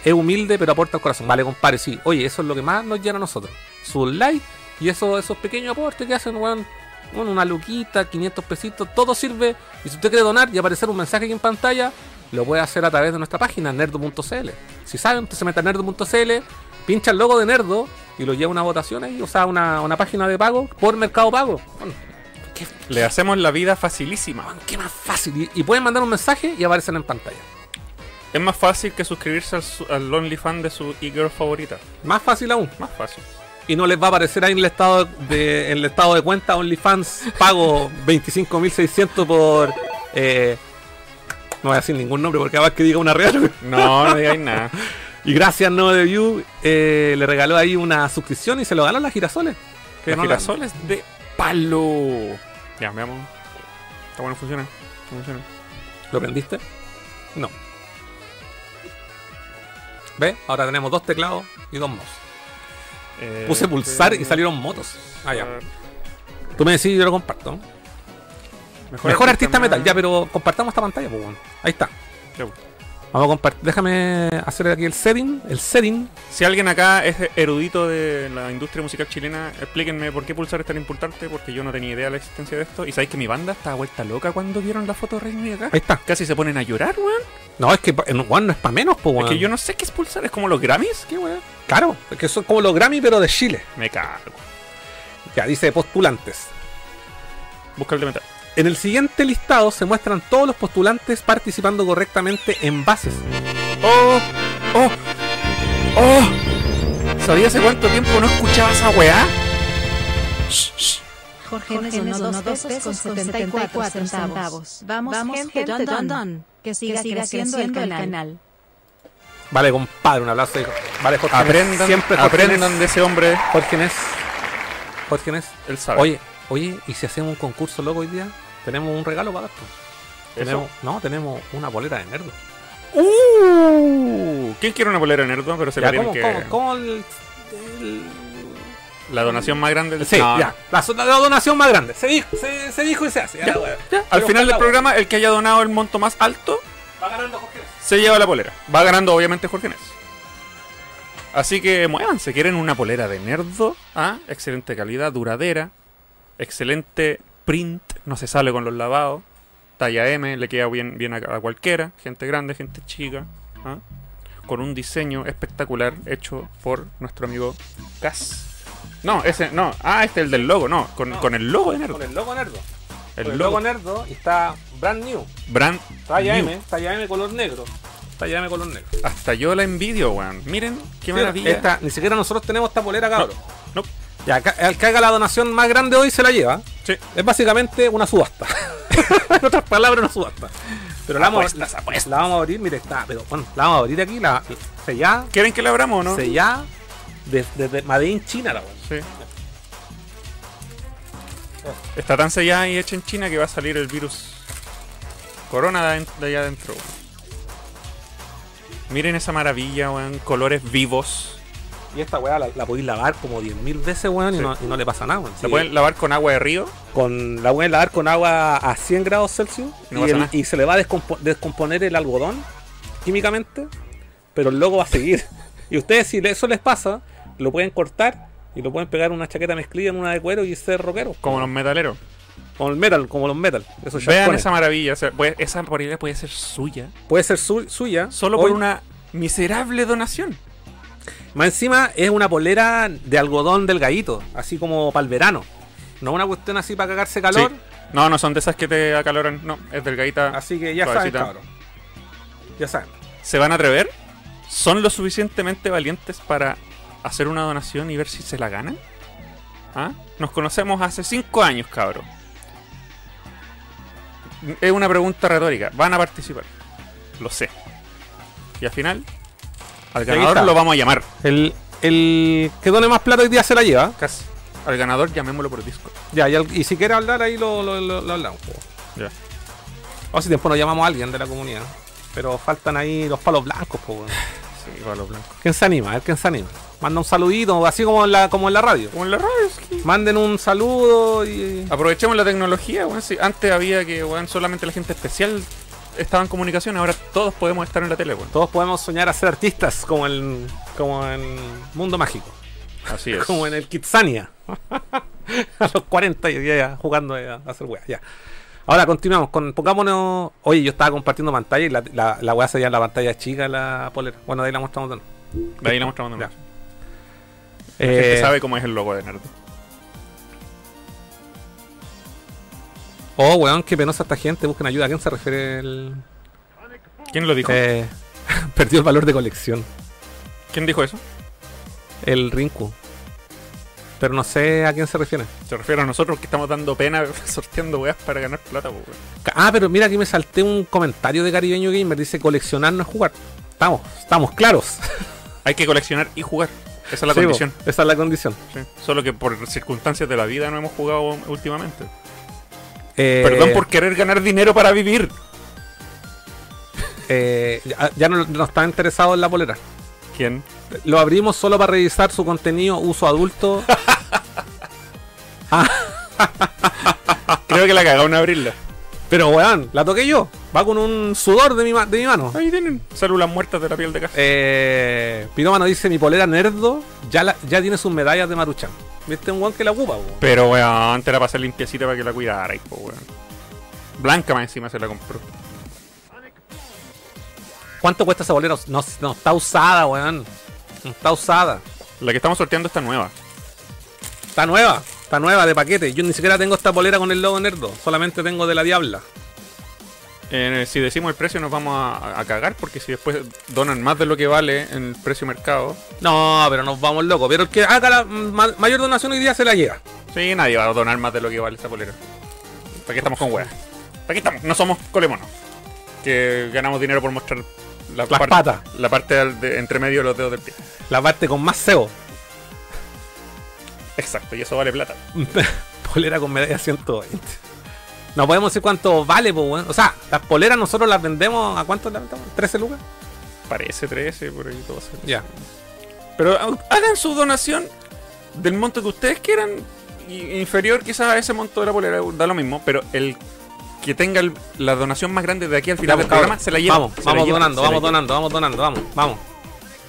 es humilde pero aporta al corazón. Vale, compadre, sí. Oye, eso es lo que más nos llena a nosotros. Su like y eso, esos pequeños aportes que hacen, weón. Bueno, una luquita, 500 pesitos, todo sirve. Y si usted quiere donar y aparecer un mensaje aquí en pantalla, lo puede hacer a través de nuestra página, nerdo.cl. Si saben, usted se mete a nerdo.cl, pincha el logo de Nerdo y lo lleva a una votación ahí, o sea, una, una página de pago por Mercado Pago. Bueno, ¿qué, Le hacemos la vida facilísima. qué más fácil. Y, y pueden mandar un mensaje y aparecen en pantalla. Es más fácil que suscribirse al, al OnlyFans de su e-girl favorita. Más fácil aún. Más fácil. y no les va a aparecer ahí en el estado de, en el estado de cuenta OnlyFans pago 25.600 por eh, no voy a decir ningún nombre porque capaz que diga una real No, no digáis nada. y gracias No de View eh, le regaló ahí una suscripción y se lo ganó las girasoles que Los no la- girasoles de palo. Ya, veamos. Está bueno, funciona. Funciona. ¿lo prendiste? no ¿Ve? ahora tenemos dos teclados y dos mouse Eh, puse pulsar y eh, salieron motos ah ya tú me decís y yo lo comparto Mejor, Mejor artista metal, ya, pero compartamos esta pantalla, pues, bueno. Ahí está. Ya. Vamos a compartir. Déjame hacer aquí el setting. El setting. Si alguien acá es erudito de la industria musical chilena, explíquenme por qué pulsar es tan importante, porque yo no tenía idea de la existencia de esto. Y sabéis que mi banda estaba vuelta loca cuando vieron la foto de Reino acá. Ahí está. Casi se ponen a llorar, weón. No, es que eh, no, es para menos, pues, Es weón. que yo no sé qué es pulsar, es como los Grammys, qué weón. Claro, es que son como los Grammy, pero de Chile. Me cago. Ya, dice postulantes. Busca el de metal. En el siguiente listado se muestran todos los postulantes participando correctamente en bases. ¡Oh! ¡Oh! ¡Oh! ¿Sabía hace cuánto tiempo no escuchaba esa weá? Shh, shh. Jorge Neso donó 2 pesos con 74 centavos. Vamos, gente, don, don, don. Que siga, creciendo, el canal. Vale, compadre, un abrazo. hijo. Vale, Jorge. Aprendan, Siempre Jorge aprendan Nes. de ese hombre. Jorge Nes. Jorge Nes. Él sabe. Oye, oye, ¿y si hacemos un concurso loco hoy día? Tenemos un regalo para esto. Tenemos, no, tenemos una bolera de nerdo. Uh, ¿Quién quiere una polera de nerdo? Pero se Ya, la tienen ¿cómo, que... cómo- cómo el- el- La donación más grande del Sí, No, ya. La, la donación más grande. Se dijo, se, se dijo y se hace. Ya, ya. Al Pero final del programa, el que haya donado el monto más alto Va ganando Jorge se lleva la polera. Va ganando, obviamente, Jorge Nes. Así que muévanse. ¿Quieren una polera de nerdo? Ah, excelente calidad, duradera. Excelente print. No se sale con los lavados. Talla M, le queda bien, bien a, a cualquiera. Gente grande, gente chica. ¿ah? Con un diseño espectacular hecho por nuestro amigo Cas. No, ese, no. Ah, este es el del logo, no. Con, con el logo de nerdo. Con el logo nerdo. El Con el logo. nerdo y está brand new. Brand Talla new. M, talla M color negro. Talla M color negro. Hasta yo la envidio, weón. Miren qué maravilla. Esta, ni siquiera nosotros tenemos esta polera, cabrón. No. Ya, el que haga la donación más grande hoy se la lleva. Sí. Es básicamente una subasta. en otras palabras, una subasta. Pero la vamos, Apuestas, la, apuestas. la vamos a abrir, mire, está, pero bueno, la vamos a abrir aquí, la sellada, ¿Quieren que la abramos o no? sellada desde de, Made in China, la weón. Sí. Está tan sellada y hecha en China que va a salir el virus corona de, de allá adentro. Miren esa maravilla, weón. Colores vivos. Y esta weá la, la podéis lavar como 10.000 veces, weón, Sí. y, no, y no le pasa nada, weón. Sí. pueden lavar con agua de río. con la pueden lavar con agua a 100 grados Celsius No y, el- se le va a descompo- descomponer el algodón químicamente, pero el logo va a seguir. y ustedes, si eso les pasa, lo pueden cortar y lo pueden pegar en una chaqueta mezclilla en una de cuero y ser rockero. Como los metaleros. Como el metal, como los metal. Esos Vean esa maravilla. o sea, puede- esa polera puede ser suya. Puede ser su- suya. Solo por una miserable donación. Más encima es una polera de algodón delgadito, así como para el verano. No una cuestión así para cagarse calor. Sí. No, no son de esas que te acaloran. No, es delgadita. Así que ya saben, cabrón. Ya saben. ¿Se van a atrever? ¿Son lo suficientemente valientes para hacer una donación y ver si se la ganan? ¿Ah? Nos conocemos hace cinco años, cabrón. Es una pregunta retórica. ¿Van a participar? Lo sé. Y al final, al ganador lo vamos a llamar. El, el que done más plata hoy día se la lleva. Casi. Al ganador llamémoslo por Discord. Ya, y, al- y si quiere hablar ahí lo, lo, lo- lo hablamos. Ya. O si tiempo nos llamamos a alguien de la comunidad. Pero faltan ahí los palos blancos, weón. Sí, palo blanco. ¿Quién se anima? A ver quién se anima. Manda un saludito, así como en la, como en la radio. Como en la radio, sí. Manden un saludo y. Aprovechemos la tecnología, weón. Antes había que, weón, solamente la gente especial estaba en comunicación. Ahora todos podemos estar en la tele, weón. Todos podemos soñar a ser artistas como en, como en Mundo Mágico. Así es. Como en el Kitsania. a los 40 y ya jugando a, hacer weas. Ya. Ahora continuamos con. Pongámonos. Oye, yo estaba compartiendo pantalla y la, la, la wea salía en la pantalla chica, la polera. Bueno, de ahí la mostramos de nuevo. De ahí la mostramos Ya. nomás. La gente Eh, sabe cómo es el logo de Nerd. Oh, weón, qué penosa esta gente. Busquen ayuda. ¿A quién se refiere el.? ¿Quién lo dijo? Eh, perdió el valor de colección. ¿Quién dijo eso? El Rinku. Pero no sé a quién se refiere. Se refiere a nosotros que estamos dando pena sorteando weas para ganar plata, weón. Ah, pero mira aquí me salté un comentario de Caribeño Gamer. Dice coleccionar no es jugar. Estamos, estamos claros. Hay que coleccionar y jugar. Esa es la Sí, condición. esa es la condición. sí. Solo que por circunstancias de la vida no hemos jugado últimamente. Eh, Perdón por querer ganar dinero para vivir. eh, ya, ya no, no está interesado en la polera. ¿Quién? Lo abrimos solo para revisar su contenido, uso adulto. Creo que la cagaron en abrirla. pero weón, la toqué yo. Va con un sudor de mi, ma- de mi mano. Ahí tienen células muertas de la piel de casa. Eh, Pirómano dice: Mi polera nerdo ya, la- ya tiene sus medallas de Maruchan. ¿Viste un weón que la ocupa, weón? Pero weón, te la pasé limpiecita para que la cuidara, po, weón. Blanca más encima se la compró. ¿Cuánto cuesta esa bolera? No, no está usada, weón. No está usada. La que estamos sorteando está nueva. Está nueva. Está nueva de paquete. Yo ni siquiera tengo esta polera con el logo nerdo. Solamente tengo de la Diabla. Eh, si decimos el precio nos vamos a, a cagar porque si después donan más de lo que vale en el precio mercado. No, pero nos vamos locos. Pero el que haga la ma- mayor donación hoy día se la lleva. Sí, nadie va a donar más de lo que vale esa polera. ¿Para qué estamos con weas? ¿Para qué estamos? No somos colemonos. Que ganamos dinero por mostrar la Las patas. La parte de- entre medio de los dedos del pie. La parte con más SEO. Exacto, y eso vale plata. Polera con medalla 120. No podemos decir cuánto vale, pues, weón. O sea, las poleras nosotros las vendemos. ¿A cuánto las vendemos? ¿13 lucas? Parece 13, por ahí todo. Ya. Pero ha- hagan su donación del monto que ustedes quieran. Inferior quizás a ese monto de la polera, da lo mismo. Pero el que tenga el- la donación más grande de aquí al final Ya, del programa se la lleva. Vamos, se la vamos lleva, donando, vamos donando, vamos donando, vamos, vamos.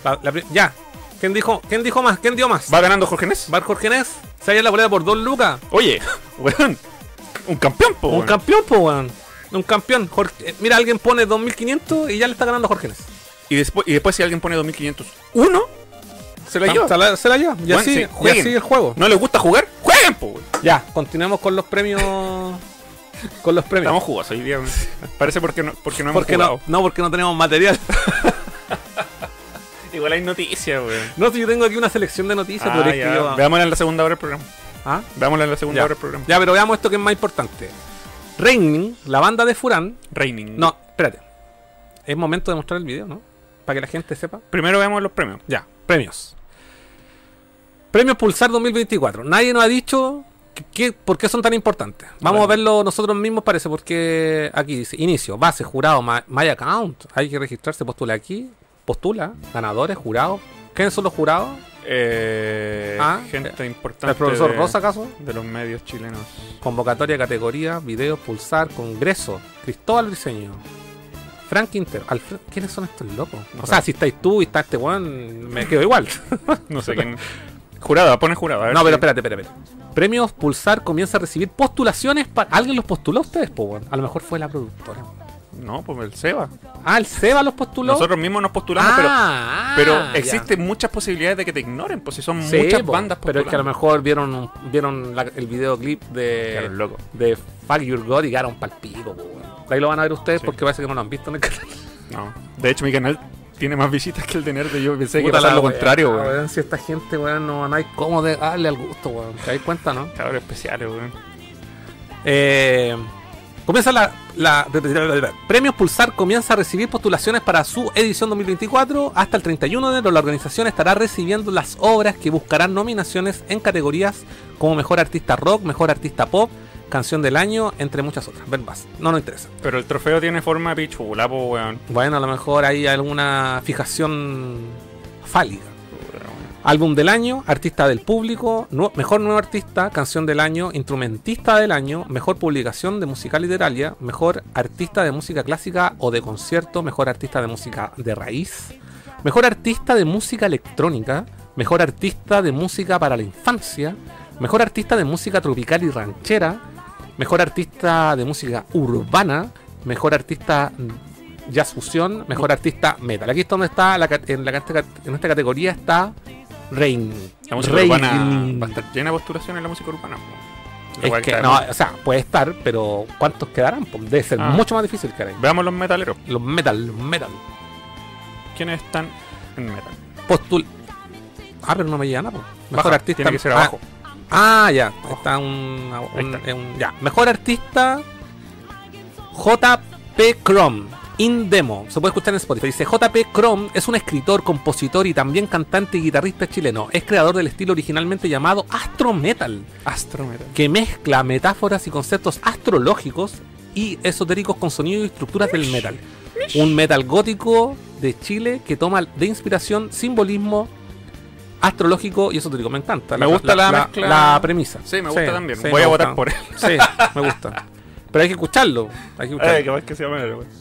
La- la pri- ya. ¿Quién dijo, ¿Quién dijo más? ¿Quién dio más? ¿Va ganando Jorge Ness? Bar Jorge Ness. Se la polera por 2 lucas. Oye, weón. Un campeón, po, Un weón. campeón, pues, weón. Un campeón. Jorge- eh, mira, alguien pone 2500 y ya le está ganando Jorge Ness. Y después, y después si alguien pone 2501, se la lleva. Se la, se la lleva. Y así, sí, y así el juego. ¿No les gusta jugar? ¡Jueguen, po, weón! Ya, continuemos con los premios. con los premios. Estamos jugosos hoy día. Parece porque no, porque no hemos porque jugado. no, no, porque no tenemos material. Igual hay noticias, weón. no, si yo tengo aquí una selección de noticias, Ah, pero es que yo- Veámosla en la segunda hora del programa. ¿Ah? Veámosla en la segunda Ya. hora del programa. Ya, pero veamos esto que es más importante. Raining, la banda de Furán. Raining. No, espérate. Es momento de mostrar el video, ¿no? Para que la gente sepa. Primero veamos los premios. Ya, premios. Premios Pulsar 2024. Nadie nos ha dicho que- que- por qué son tan importantes. Vamos a verlo nosotros mismos, parece, porque aquí dice inicio, base, jurado, my, my account. Hay que registrarse, postula aquí. Postula, ganadores, jurados. ¿Quiénes son los jurados? Eh, Ah, gente importante. ¿El profesor de, Rosa, acaso? De los medios chilenos. Convocatoria, categoría, video, pulsar, congreso. Cristóbal Briseño. Frank Quintero. Alfred, ¿quiénes son estos locos? No o sé. sea, si estáis tú y está este weón, me quedo igual. No sé quién. Jurada, pone jurada. a ver No, si- pero espérate, espérate, espérate. Premios Pulsar comienza a recibir postulaciones para. ¿Alguien los postuló a ustedes, po, weón? A lo mejor fue la productora. No, pues el Seba. Ah, el Seba los postuló. Nosotros mismos nos postulamos, Ah, pero, ah, pero ya. existen muchas posibilidades de que te ignoren, pues si son Sí, muchas po, bandas Pero es que a lo postulando. mejor vieron vieron la- el videoclip de. Locos. de Fuck Your God y quedaron pal pico, po, weón. Ahí lo van a ver ustedes Sí. porque parece que no lo han visto en el canal. No. De hecho, mi canal tiene más visitas que el de Nerd. Yo pensé que Puta iba a ser la lo contrario, weón. weón. Si esta gente, weón, no, no hay cómo de darle al gusto, weón. ¿Te das cuenta, no? Cabros especiales, weón. Eh, comienza la, la- Premios Pulsar comienza a recibir postulaciones para su edición 2024. Hasta el 31 de enero la organización estará recibiendo las obras que buscarán nominaciones en categorías como Mejor Artista Rock, Mejor Artista Pop, Canción del Año, entre muchas otras. Ven más, no nos interesa. Pero el trofeo tiene forma de pichula, po, weón. Bueno, a lo mejor hay alguna fijación fálica. Álbum del año, artista del público, mejor nuevo artista, canción del año, instrumentista del año, mejor publicación de música literaria, mejor artista de música clásica o de concierto, mejor artista de música de raíz, mejor artista de música electrónica, mejor artista de música para la infancia, mejor artista de música tropical y ranchera, mejor artista de música urbana, mejor artista jazz fusión, mejor artista metal. Aquí es donde está, la en, la, en esta categoría está Rain. La música Rain. urbana va a estar llena de postulación en la música urbana, Es que, no, o sea, puede estar, pero ¿cuántos quedarán? Pues debe ser Ah. mucho más difícil moda. Veamos los metaleros. Los metal, los metal. ¿Quiénes están en metal? Postul. Ah, pero no me llega nada. Mejor Baja, artista. Tiene que ser ah, abajo. Ah, ya. Está un, Ahí un- está. un- Ya. Mejor artista. JP Chrome. In Demo. Se puede escuchar en Spotify. Dice: JP Chrome es un escritor, compositor y también cantante y guitarrista chileno. Es creador del estilo originalmente llamado Astro Metal. Astro Metal. que mezcla metáforas y conceptos astrológicos y esotéricos con sonido y estructuras del metal. Un metal gótico de Chile que toma de inspiración simbolismo astrológico y esotérico. Me encanta. Me gusta la mezcla. la premisa. Sí, me gusta también. sí, Voy a votar por él. Sí, me gusta. Pero hay que escucharlo. Hay que escucharlo. Ay, que sea.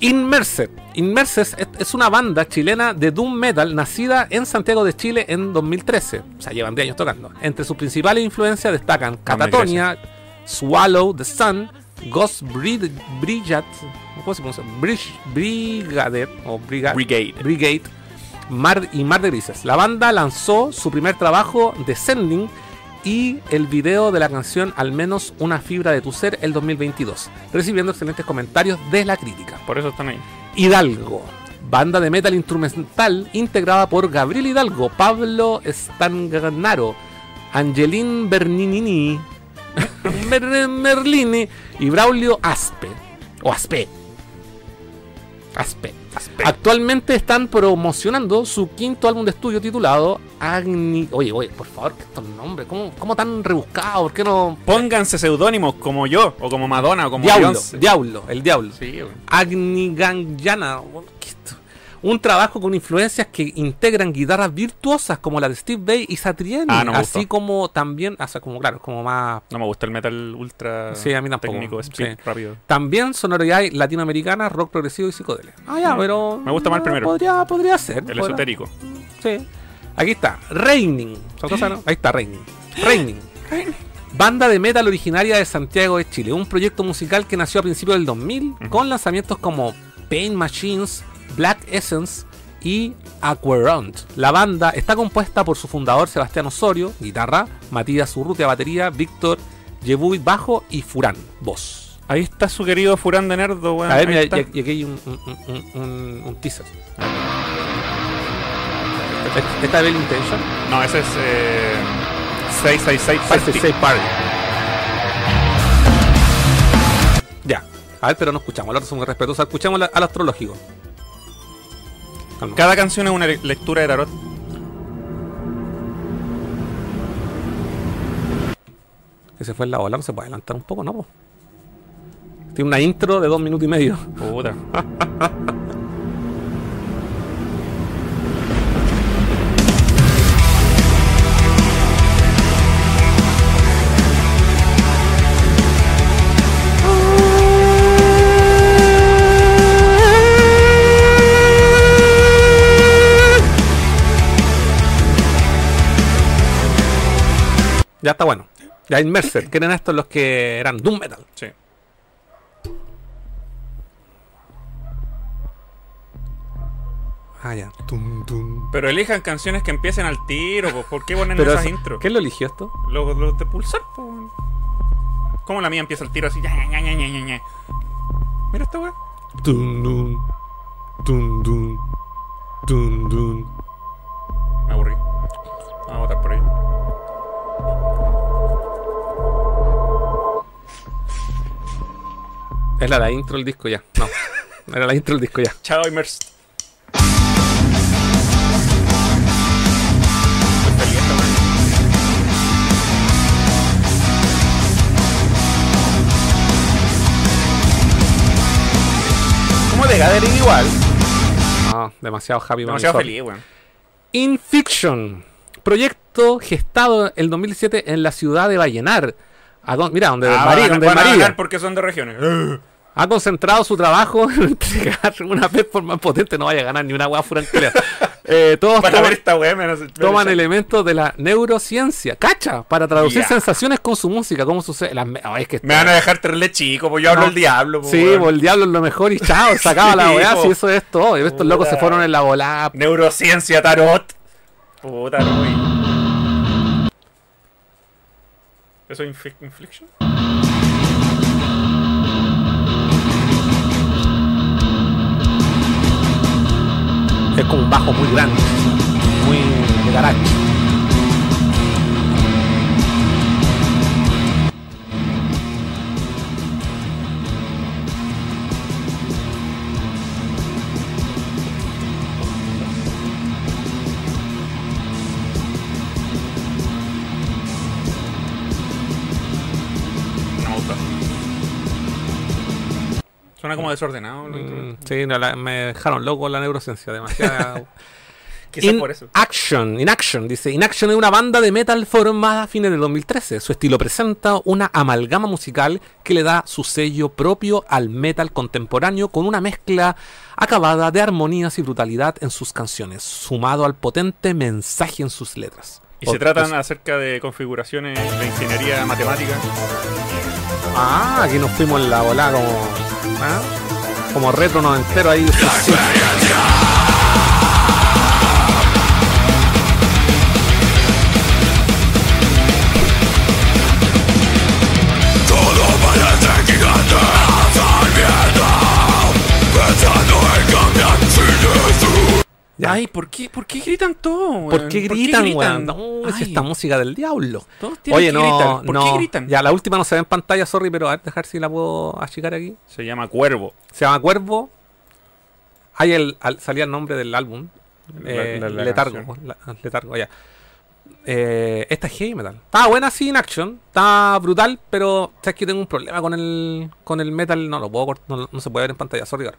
Inmersed. Inmersed es, es una banda chilena de Doom Metal nacida en Santiago de Chile en 2013. O sea, llevan 10 años tocando. Entre sus principales influencias destacan Catatonia, Swallow, The Sun, Ghost Brid- Brigade, ¿cómo se pronuncia? Brigade, o Brigade, Brigade. Brigade, Mar y Mar de Grises. La banda lanzó su primer trabajo, Descending, y el video de la canción Al menos una fibra de tu ser el 2022, recibiendo excelentes comentarios de la crítica. Por eso están ahí. Hidalgo, banda de metal instrumental integrada por Gabriel Hidalgo, Pablo Stanganaro, Angelín Bernini, Mer- Merlini y Braulio Aspe. O Aspe. Aspe. Actualmente están promocionando su quinto álbum de estudio titulado Agni. Oye, oye, por favor, que estos nombres, ¿cómo, cómo tan rebuscados? ¿Por qué no? Pónganse seudónimos como yo, o como Madonna, o como Diablo. Diablo, el Diablo. Sí, güey. Agniganjana. ¿qué es esto? Un trabajo con influencias que integran guitarras virtuosas como la de Steve Bay y Satriani, Ah, no así gustó. como también, o sea, como claro, como más No me gusta el metal ultra Sí, a mí tampoco. técnico, speed, Sí. rápido. también sonoridad latinoamericana, rock progresivo y psicodelia. Ah, ya, pero Me gusta más el primero. Podría, podría ser. El podría- esotérico. Sí. Aquí está, Raining. ¿Son cosas, no? Ahí está, Raining. Raining. Banda de metal originaria de Santiago de Chile. Un proyecto musical que nació a principios del 2000 con lanzamientos como Pain Machines, Black Essence y Aquaront. La banda está compuesta por su fundador Sebastián Osorio, guitarra, Matías Urrutia, batería, Víctor Yebuy, bajo y Furán, voz. Ahí está su querido Furán de Nerdo, weón. A ver, mira, y y aquí hay un, un, un- un- un teaser. Esta es Bell Intention. No, ese es eh, 666 Party. 66 Party. Ya. A ver, pero no escuchamos. Son muy respetuosos. Escuchamos la- al astrológico. Calma. Cada canción es una le- lectura de tarot. Que se fue en la ola. No se puede adelantar un poco, ¿no? po? Tiene una intro de dos minutos y medio. Puta. Ya está bueno. Ya Inmerser. Que eran estos los que eran Doom Metal. Sí. Ah, ya. Tum, tum. Pero elijan canciones que empiecen al tiro. ¿por qué ponen Pero esas eso- intros? ¿Quién lo eligió esto? Los, los de pulsar, pues. weón. ¿Cómo la mía empieza el tiro así? ña, ña, ña? Mira esta weá. Tum, dum. Tum, dum. Tum, dum. Me aburrí. Vamos a votar por ahí. Era la intro del disco ya. No. Era la intro del disco ya. Chao, Imers. Como de Gathering igual. No, demasiado happy. Demasiado feliz, weón. In Fiction, proyecto gestado el 2007 en la ciudad de Vallenar. Con- mira, donde, Ah, María, van a- donde van a María ganar porque son de regiones. Ha concentrado su trabajo en entregar una performance potente. No vaya a ganar ni una hueá furanquera. eh, todos Para toman, ver esta weá, menos. toman elementos de la neurociencia. ¿Cacha? Para traducir sensaciones con su música. ¿Cómo sucede? Las me- oh, es que Me van a dejar terle chico, pues yo hablo No. el diablo. pues, Sí, pues el diablo es lo mejor y chao, sacaba la Sí, weá, po. si eso es todo. Estos locos se fueron en la volada. Neurociencia, tarot. Puta, no. ¿Eso es infi- Infliction? Es como un bajo muy grande, muy de garage. Suena como desordenado. lo Mm, sí, no, la- me dejaron loco la neurociencia, demasiada. Quizás In por eso. Action, In Action, dice. In Action es una banda de metal formada a fines del 2013. Su estilo presenta una amalgama musical que le da su sello propio al metal contemporáneo con una mezcla acabada de armonías y brutalidad en sus canciones, sumado al potente mensaje en sus letras. Y se tratan es- acerca de configuraciones de ingeniería matemática. Ah, aquí nos fuimos en la bola como. ¿Ah? Como retro noventero ahí. Ya. Ay, ¿por qué, ¿por qué gritan todo, weón? ¿Por qué gritan, weón? No, es Ay, esta música del diablo. Todos tienen Oye, que no, gritar. ¿Por no. qué gritan? Ya, la última no se ve en pantalla, sorry, pero a ver, dejar si la puedo achicar aquí. Se llama Cuervo. Se llama Cuervo. Ahí el, al- salía el nombre del álbum. La- Eh, la- la letargo. la- letargo, ya. Eh, esta es heavy metal. Está buena así en action. Está brutal, pero sabes que tengo un problema con el, con el metal. No lo puedo no, no se puede ver en pantalla, sorry. ahora.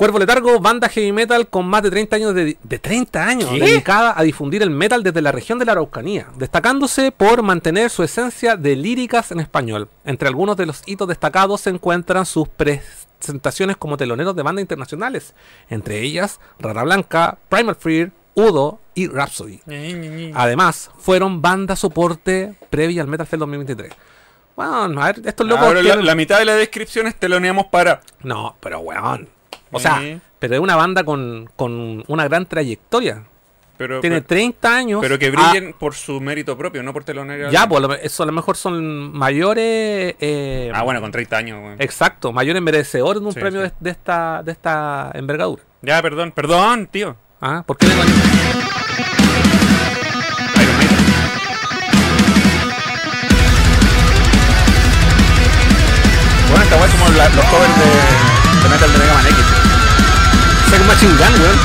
Cuervo Letargo, banda heavy metal con más de 30 años de, de 30 años ¿Qué? dedicada a difundir el metal desde la región de la Araucanía, destacándose por mantener su esencia de líricas en español. Entre algunos de los hitos destacados se encuentran sus presentaciones como teloneros de bandas internacionales, entre ellas Rara Blanca, Primal Fear, Udo y Rhapsody. Además, fueron banda soporte previa al Metal Fest 2023. Bueno, a ver, estos locos. Ahora, la, tienen- la mitad de la descripción es teloneamos para. No, pero weón. O sea, pero es una banda con, con una gran trayectoria. Pero, Tiene pero, 30 años. pero que Ah, brillen por su mérito propio, no por telonería. ya, pues eso a lo mejor son mayores. eh, Ah, bueno, con 30 años, weón. Exacto, mayores merecedores de un Sí, premio sí. De, de esta, de esta envergadura. Ya, perdón, perdón, tío. ¿Ah? ¿Por qué le. Bueno, esta es como la- los covers de, de Metal de Mega Man X. Sex Machine Gun, weón.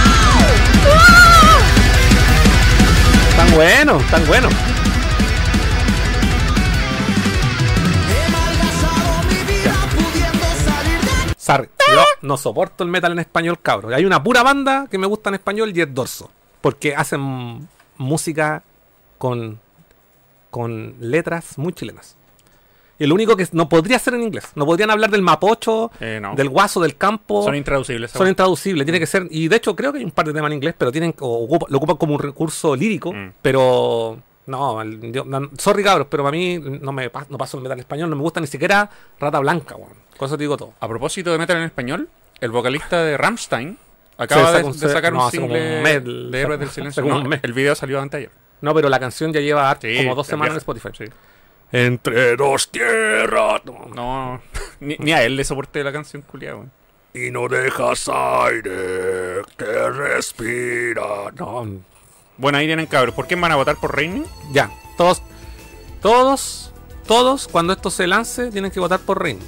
Tan bueno, tan bueno. Sorry, yo no soporto el metal en español, cabrón. Hay una pura banda que me gusta en español y es Dorso. Porque hacen música con, con letras muy chilenas. Y el único que no podría ser en inglés. No podrían hablar del mapocho, Eh, no. del guaso, del campo. Son intraducibles. Son intraducibles, tiene que ser. Y de hecho, creo que hay un par de temas en inglés, pero tienen ocupa- lo ocupan como un recurso lírico. Mm. Pero. No, el- yo- no, sorry cabros, pero para mí no me no paso el metal en español, no me gusta ni siquiera Rata Blanca, weón. Con eso te digo todo. A propósito de Metal en español, el vocalista de Rammstein acaba de, saca un- de sacar no, un single un de Héroes del Silencio. No, el video salió antes ayer. No, pero la canción ya lleva Sí, como dos semanas en. Spotify. Sí. Entre dos tierras. No, No, ni, ni a él le soporté la canción culiada, weón. Y no dejas aire que respira. No, Bueno, ahí tienen cabros. ¿Por qué van a votar por Raining? ya. Todos, todos, todos, cuando esto se lance, tienen que votar por Ring.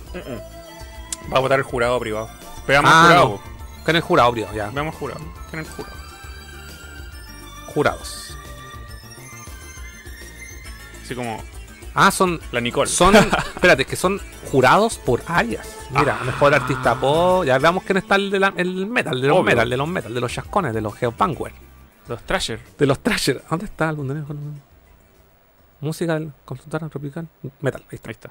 Va a votar el jurado privado. Veamos Ah, el jurado. no. Que en el jurado, brío, ya. Veamos el jurado. ¿Quién es el jurado? Jurados. Así como Ah, son. la Nicole. Son. espérate, que son jurados por áreas. Mira, mejor artista pop. Ya veamos quién está el, de la- el metal, de los Obvio. metal, de los metal, de los chascones, de los geopanguer, Los Trasher. de los thrasher. ¿Dónde está el álbum de Música del consultora tropical. Metal, ahí está. Ahí está.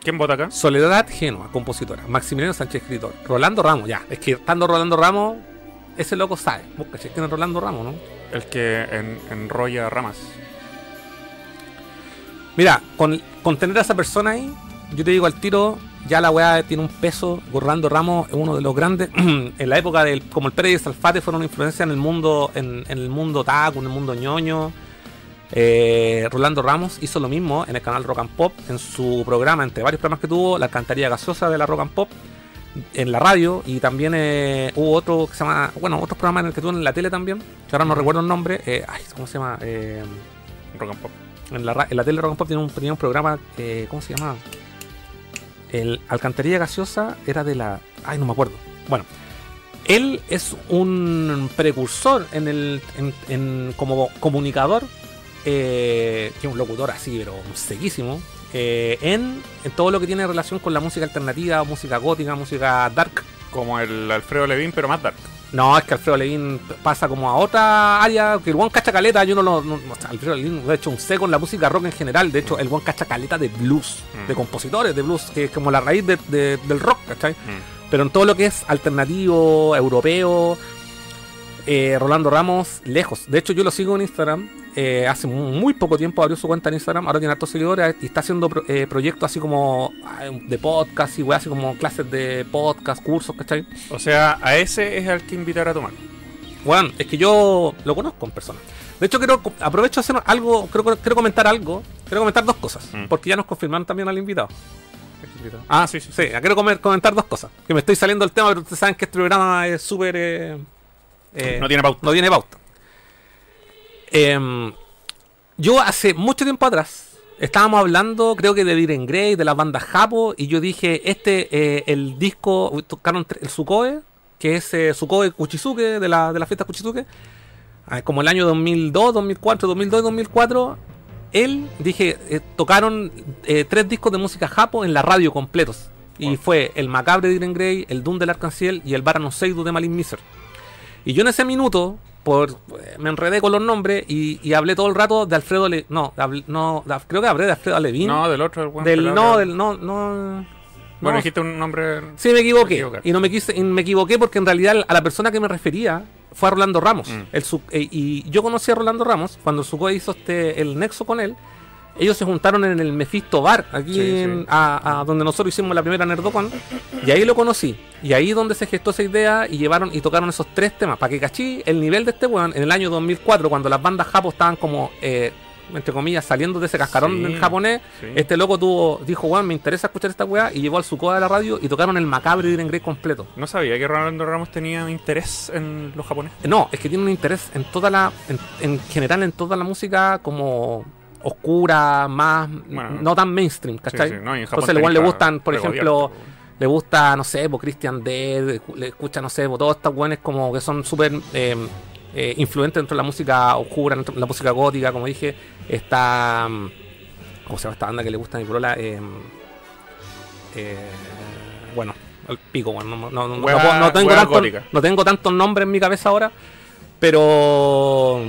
¿Quién vota acá? Soledad Genua, compositora. Maximiliano Sánchez, escritor. Rolando Ramos, ya. Es que estando Rolando Ramos, ese loco sabe. ¿Vos cachai quién es Rolando Ramos, no? El que en- enrolla ramas. Mira, con, tener a esa persona ahí, yo te digo al tiro, ya la weá tiene un peso. Rolando Ramos es uno de los grandes. en la época del. Como el Pérez y el Salfate fueron una influencia en el mundo. En, en el mundo taco, en el mundo ñoño. Eh, Rolando Ramos hizo lo mismo en el canal Rock and Pop, en su programa, entre varios programas que tuvo, la alcantarilla gaseosa de la Rock and Pop, en la radio, y también eh, hubo otro que se llama, bueno, otros programas en el que tuvo en la tele también, que ahora no recuerdo el nombre, eh, ay, ¿cómo se llama? Eh, Rock and Pop. En la, en la tele Rock and Pop tenía un, tenía programa, eh, ¿cómo se llamaba? El Alcantarilla Gaseosa era de la... Ay, no me acuerdo. Bueno, él es un precursor en el, en, en- como comunicador, eh, que es un locutor así, pero sequísimo, eh, en, en todo lo que tiene relación con la música alternativa, música gótica, música dark. Como el Alfredo Levin, pero más dark. No, es que Alfredo Levin pasa como a otra área, que el buen cacha caleta, yo no lo... no- no- Alfredo Levin, de hecho, un seco en la música rock en general, de hecho, el buen cacha caleta de blues, Mm. de compositores de blues, que es como la raíz de- de- del rock, ¿cachai? Mm. Pero en todo lo que es alternativo, europeo, eh, Rolando Ramos, lejos. De hecho, yo lo sigo en Instagram. Eh, hace mu- muy poco tiempo abrió su cuenta en Instagram. Ahora tiene hartos seguidores y está haciendo pro- eh, proyectos así como de podcast y weá, así como clases de podcast, cursos, ¿cachai? O sea, a ese es al que invitar a tomar. Bueno, es que yo lo conozco en persona. De hecho, quiero aprovecho de hacer algo, quiero, quiero comentar algo. Quiero comentar dos cosas, Mm. porque ya nos confirmaron también al invitado. Ah, sí, sí. Sí, quiero comer- comentar dos cosas. Que me estoy saliendo del tema, pero ustedes saben que este programa es súper... eh, eh, No tiene pauta. No tiene pauta. Em, yo hace mucho tiempo atrás estábamos hablando, creo que de Diren Grey, de las bandas Japo, y yo dije, este, eh, el disco, tocaron el Sukoe, que es eh, Sukoe Kuchizuke, de la, de la fiesta Kuchizuke, ah, como el año 2002, 2004, 2002 y 2004, él, dije, eh, tocaron tres discos de música Japo en la radio completos. Y Wow. fue el Macabre de Diren Grey, el Doom del Arcanciel y el Barano Seidu de Malin Miser. Y yo en ese minuto, por me enredé con los nombres y, y hablé todo el rato de Alfredo Le, no, de- creo que hablé de Alfredo Levin. No, del otro. el del no, del no, no. Bueno, no. dijiste un nombre. Sí, me equivoqué. Y no me quise, y me equivoqué porque en realidad a la persona que me refería fue a Rolando Ramos. Mm. El eh, y yo conocí a Rolando Ramos cuando Suco hizo este el nexo con él. Ellos se juntaron en el Mephisto Bar, aquí Sí, sí. en- a, a donde nosotros hicimos la primera Nerdocon. Y ahí lo conocí. Y ahí donde se gestó esa idea y llevaron y tocaron esos tres temas. Para que cachí el nivel de este weón en el año 2004, cuando las bandas japo estaban como, eh, entre comillas, saliendo de ese cascarón Sí, en japonés. Este loco tuvo, dijo, weón, me interesa escuchar esta weá. Y llevó al Sucoa de la radio y tocaron el macabre de Grey completo. No sabía que Rolando Ramos tenía interés en los japoneses. No, es que tiene un interés en toda la. En, en general, en toda la música como oscura, más. Bueno, no tan mainstream, ¿cachai? Sí, sí, no, en Entonces, al igual le gustan, por ejemplo, le gusta, no sé, por Christian Dead, le escucha, no sé, po, todos estos buenos como que son súper eh, eh, influentes dentro de la música oscura, dentro de la música gótica, como dije. Está. mm, ¿Cómo se llama esta banda que le gusta a mi polola? Eh, eh, bueno, el pico, bueno, no, no, no- no tengo gótica. no tengo tantos nombres en mi cabeza ahora, pero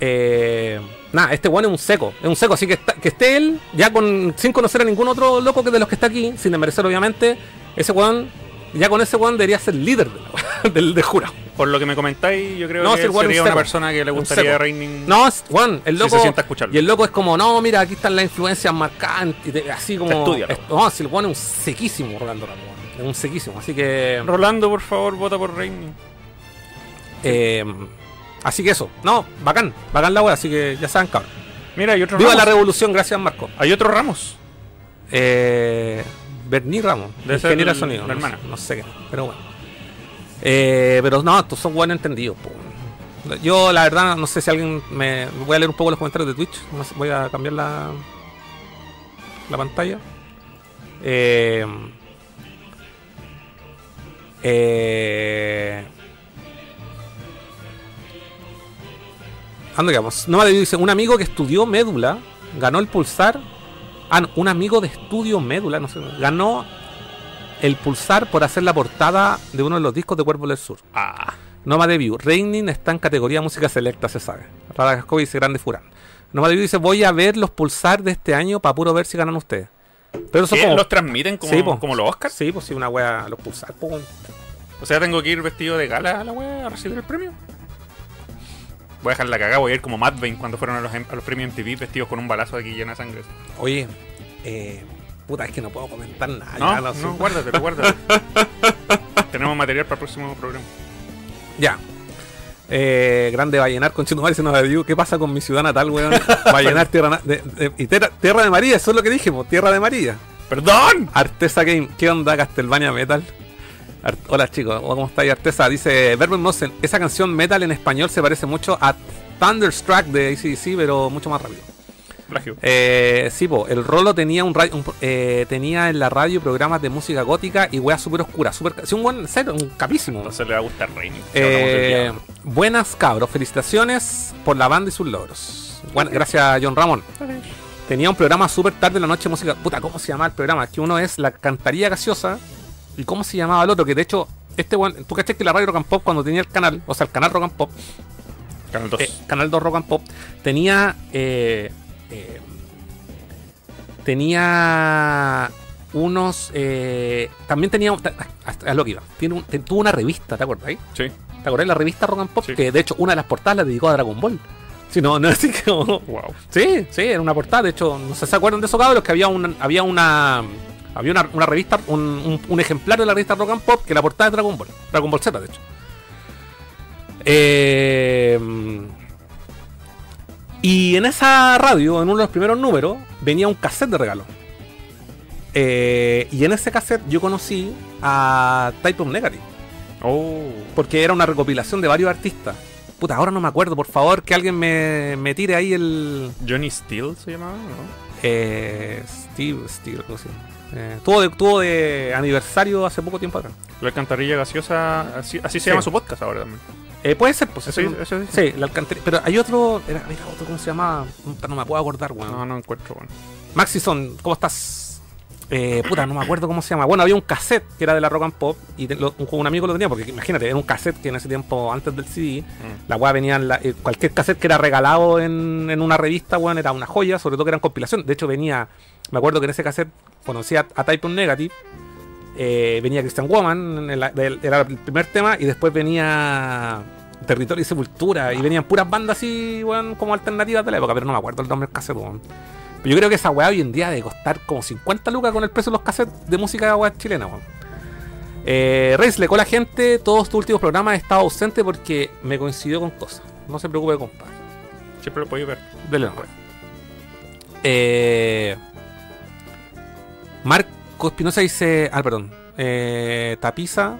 eh, nada, este bueno es un seco, es un seco, así que, está- que esté él, ya con sin conocer a ningún otro loco que de los que está aquí, sin desmerecer obviamente, ese weón, ya con ese weón debería ser líder de la- del, del jurado. Por lo que me comentáis, yo creo No, que si sería un una persona que le gustaría seco. Raining. No, es- weón, el Si loco. se sienta a escucharlo. y el loco es como, no, mira, aquí están las influencias y te- así como. Estúdialo. es- no, si el weón es un sequísimo, Rolando Ramos, weón, es un sequísimo, así que. Rolando, por favor, vota por Raining. Eh, así que eso, no, bacán, bacán la wea, así que ya saben, cabrón. Mira, hay otro Viva la revolución, gracias Marco. Hay otro Ramos. Eh, Bernie Ramos, ingeniera de el- sonido. la no hermana. sé- No, sé qué, pero bueno. Eh, pero no, estos son buenos entendidos. po. Yo, la verdad, no sé si alguien me. Voy a leer un poco los comentarios de Twitch. voy a cambiar la, la pantalla. Eh, eh, ¿Dónde quedamos? No, dice, un amigo que estudió médula ganó el pulsar. Ah, no, un amigo de estudio médula, no sé, ganó el pulsar por hacer la portada de uno de los discos de Cuervo del Sur. Ah. Noma de View. Reining está en categoría música selecta, se sabe. Radagasco dice Grande Furán. Noma de View dice, voy a ver los pulsar de este año para puro ver si ganan ustedes. Pero eso ¿Qué? como... ¿Los transmiten como, Sí, po. como los Oscars? Sí, pues sí, una wea, los pulsar. po. O sea, tengo que ir vestido de gala a la wea a recibir el premio. Voy a dejar la cagada, voy a ir como Bane cuando fueron a los, a los premios MTV vestidos con un balazo aquí lleno de sangre. Oye, eh, puta, es que no puedo comentar nada. No, no, sé. guárdatelo, guárdatelo. Tenemos material para el próximo programa. Ya. Eh, grande Vallenar con Chino de View. ¿Qué pasa con mi ciudad natal, weón? Vallenar, tierra, de, tierra, tierra de María, eso es lo que dije, po, tierra de María. ¡Perdón! Artesa Game, ¿qué onda Castlevania Metal? Ar- Hola chicos, ¿cómo estáis Artesa? Dice Verben Mosen, esa canción metal en español se parece mucho a Thunderstruck de ACDC, pero mucho más rápido. Plagio. Eh, sí, po, el Rolo tenía un, eh, tenía en la radio programas de música gótica y weas súper oscuras. Super, sí, un buen un capísimo. Entonces le va a gustar del Eh, buenas cabros, felicitaciones por la banda y sus logros. Bueno, gracias John Ramón. Tenía un programa súper tarde en la noche de música. Puta, ¿cómo se llama el programa? Que uno es la cantaría gaseosa. ¿Y cómo se llamaba el otro? Que de hecho, este weón, tú caché que la radio Rock and Pop cuando tenía el canal, o sea, el canal Rock and Pop, Canal 2. eh, canal 2 Rock and Pop, tenía. eh, eh, tenía unos. eh, también tenía. Es lo que iba. Tiene un- te- tuvo una revista, ¿te acuerdas? Sí. ¿Te de la revista Rock and Pop? Sí. Que de hecho una de las portadas la dedicó a Dragon Ball. Si no, no es así como. Wow. Sí, sí, era una portada. De hecho, no sé si se acuerdan de eso, cabros, que había una, había una. Había una, una revista, un, un- un ejemplar de la revista Rock and Pop que la portada de Dragon Ball. Dragon Ball Z, de hecho. Eh, y en esa radio, en uno de los primeros números, venía un cassette de regalo. Eh, y en ese cassette yo conocí a Type of Negative. Oh. Porque era una recopilación de varios artistas. Puta, ahora no me acuerdo, por favor, que alguien me, me tire ahí el. Johnny Steele se llamaba, ¿no? Eh, Steve, ¿cómo se llama? Eh, tuvo, de, tuvo de aniversario hace poco tiempo atrás. La alcantarilla gaseosa, así, así se Sí. llama su podcast ahora también. Eh, puede ser, pues Eso, eso- eso dice. Sí, la alcantarilla. Pero hay otro. Era, era otro, ¿cómo se llamaba? Puta, No me puedo acordar, weón. No, no encuentro, bueno. Maxison, ¿cómo estás? Eh, puta, no me acuerdo cómo se llama. Bueno, había un cassette que era de la Rock and Pop y te- lo- un, un amigo lo tenía, porque imagínate, era un cassette que en ese tiempo, antes del CD, Mm. la weá venía en la- eh, cualquier cassette que era regalado en, en una revista, weón, era una joya, sobre todo que eran compilación. De hecho, venía, me acuerdo que en ese cassette conocía a Type on Negative, eh, venía Christian Woman, era el primer tema, y después venía Territorio y Sepultura, y venían puras bandas así, weón, como alternativas de la época, pero no me acuerdo el nombre del cassette. Pero yo creo que esa weá hoy en día debe costar como 50 lucas con el precio de los cassettes de música weá chilena, weón. Eh, Reis, le la gente, todos tus últimos programas he estado ausente porque me coincidió con cosas. No se preocupe, compadre. Siempre lo podéis ver. Dele nomás. Eh, Marco Espinosa dice. Ah, perdón. Eh, Tapiza.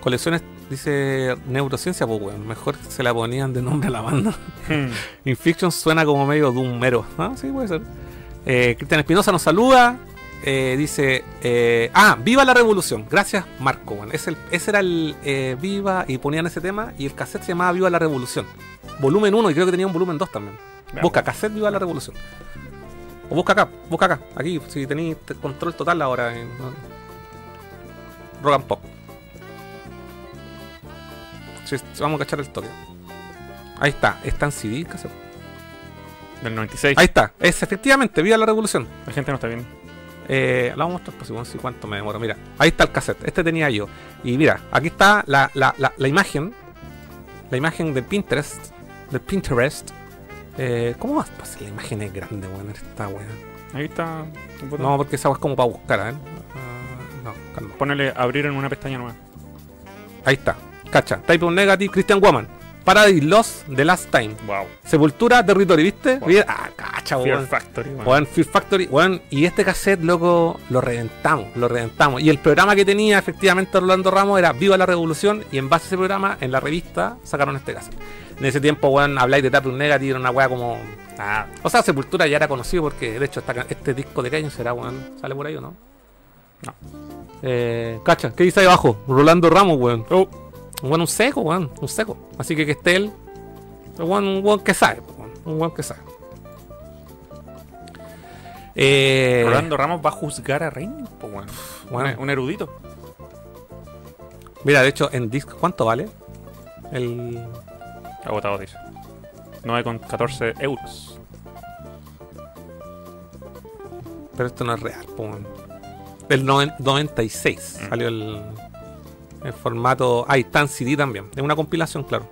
Colecciones. Dice Neurociencia, pues weón. Mejor se la ponían de nombre a la banda. Infiction suena como medio de un mero. Ah, sí, puede ser. Eh, Cristian Espinosa nos saluda. Eh, dice. eh, ah, viva la revolución. Gracias, Marco. weón. Es el, ese era el eh, Viva. Y ponían ese tema. Y el cassette se llamaba Viva la revolución. Volumen 1 y creo que tenía un volumen 2 también. Veamos. Busca cassette Viva la revolución. O busca acá, busca acá. Aquí, si tenéis te- control total ahora en ¿no? Rock and Pop. Sí, vamos a cachar el toque. Ahí está, está en CD, cassette. Del 96. Ahí está, es efectivamente, Viva la revolución. La gente no está bien. Eh, la vamos a mostrar, pues, si cuánto me demoro. Mira, ahí está el cassette. Este tenía yo. Y mira, aquí está la, la, la, la imagen. La imagen de Pinterest. De Pinterest. Eh, ¿Cómo vas? Pues la imagen es grande, weón. Esta weón. Ahí está. No, porque esa es como para buscar, ¿eh? No, calma. Ponele abrir en una pestaña nueva. Ahí está. Cacha. Type of Negative, Christian Woman. Paradise Lost, The Last Time. Wow. Sepultura, Territory, ¿viste? Wow. Ah, cacha, Fear weón. Factory, weón. Weón, Fear Factory, weón, y este cassette, loco, lo reventamos, lo reventamos. Y el programa que tenía efectivamente Orlando Ramos era Viva la Revolución, y en base a ese programa, en la revista, sacaron este cassette. En ese tiempo, weón, habláis de Tapium Negative, era una weá como. Ah, o sea, Sepultura ya era conocido porque, de hecho, esta este disco de año será, weón. ¿Sale por ahí o no? No. Eh, cacha, ¿qué dice ahí abajo? Rolando Ramos, weón. Oh, weón, un seco, weón, un seco. Así que que esté él, weón, un weón que sabe, weón, un weón que sabe. Eh, Rolando Ramos va a juzgar a Reigns, po, weón. Bueno. Un, un erudito. Mira, de hecho, en disco, ¿cuánto vale? El. Agotado, dice. 9,14 euros. Pero esto no es real, weón. El noven- 96 Mm. salió el, el formato. Ah, y está en CD también. Es una compilación, claro.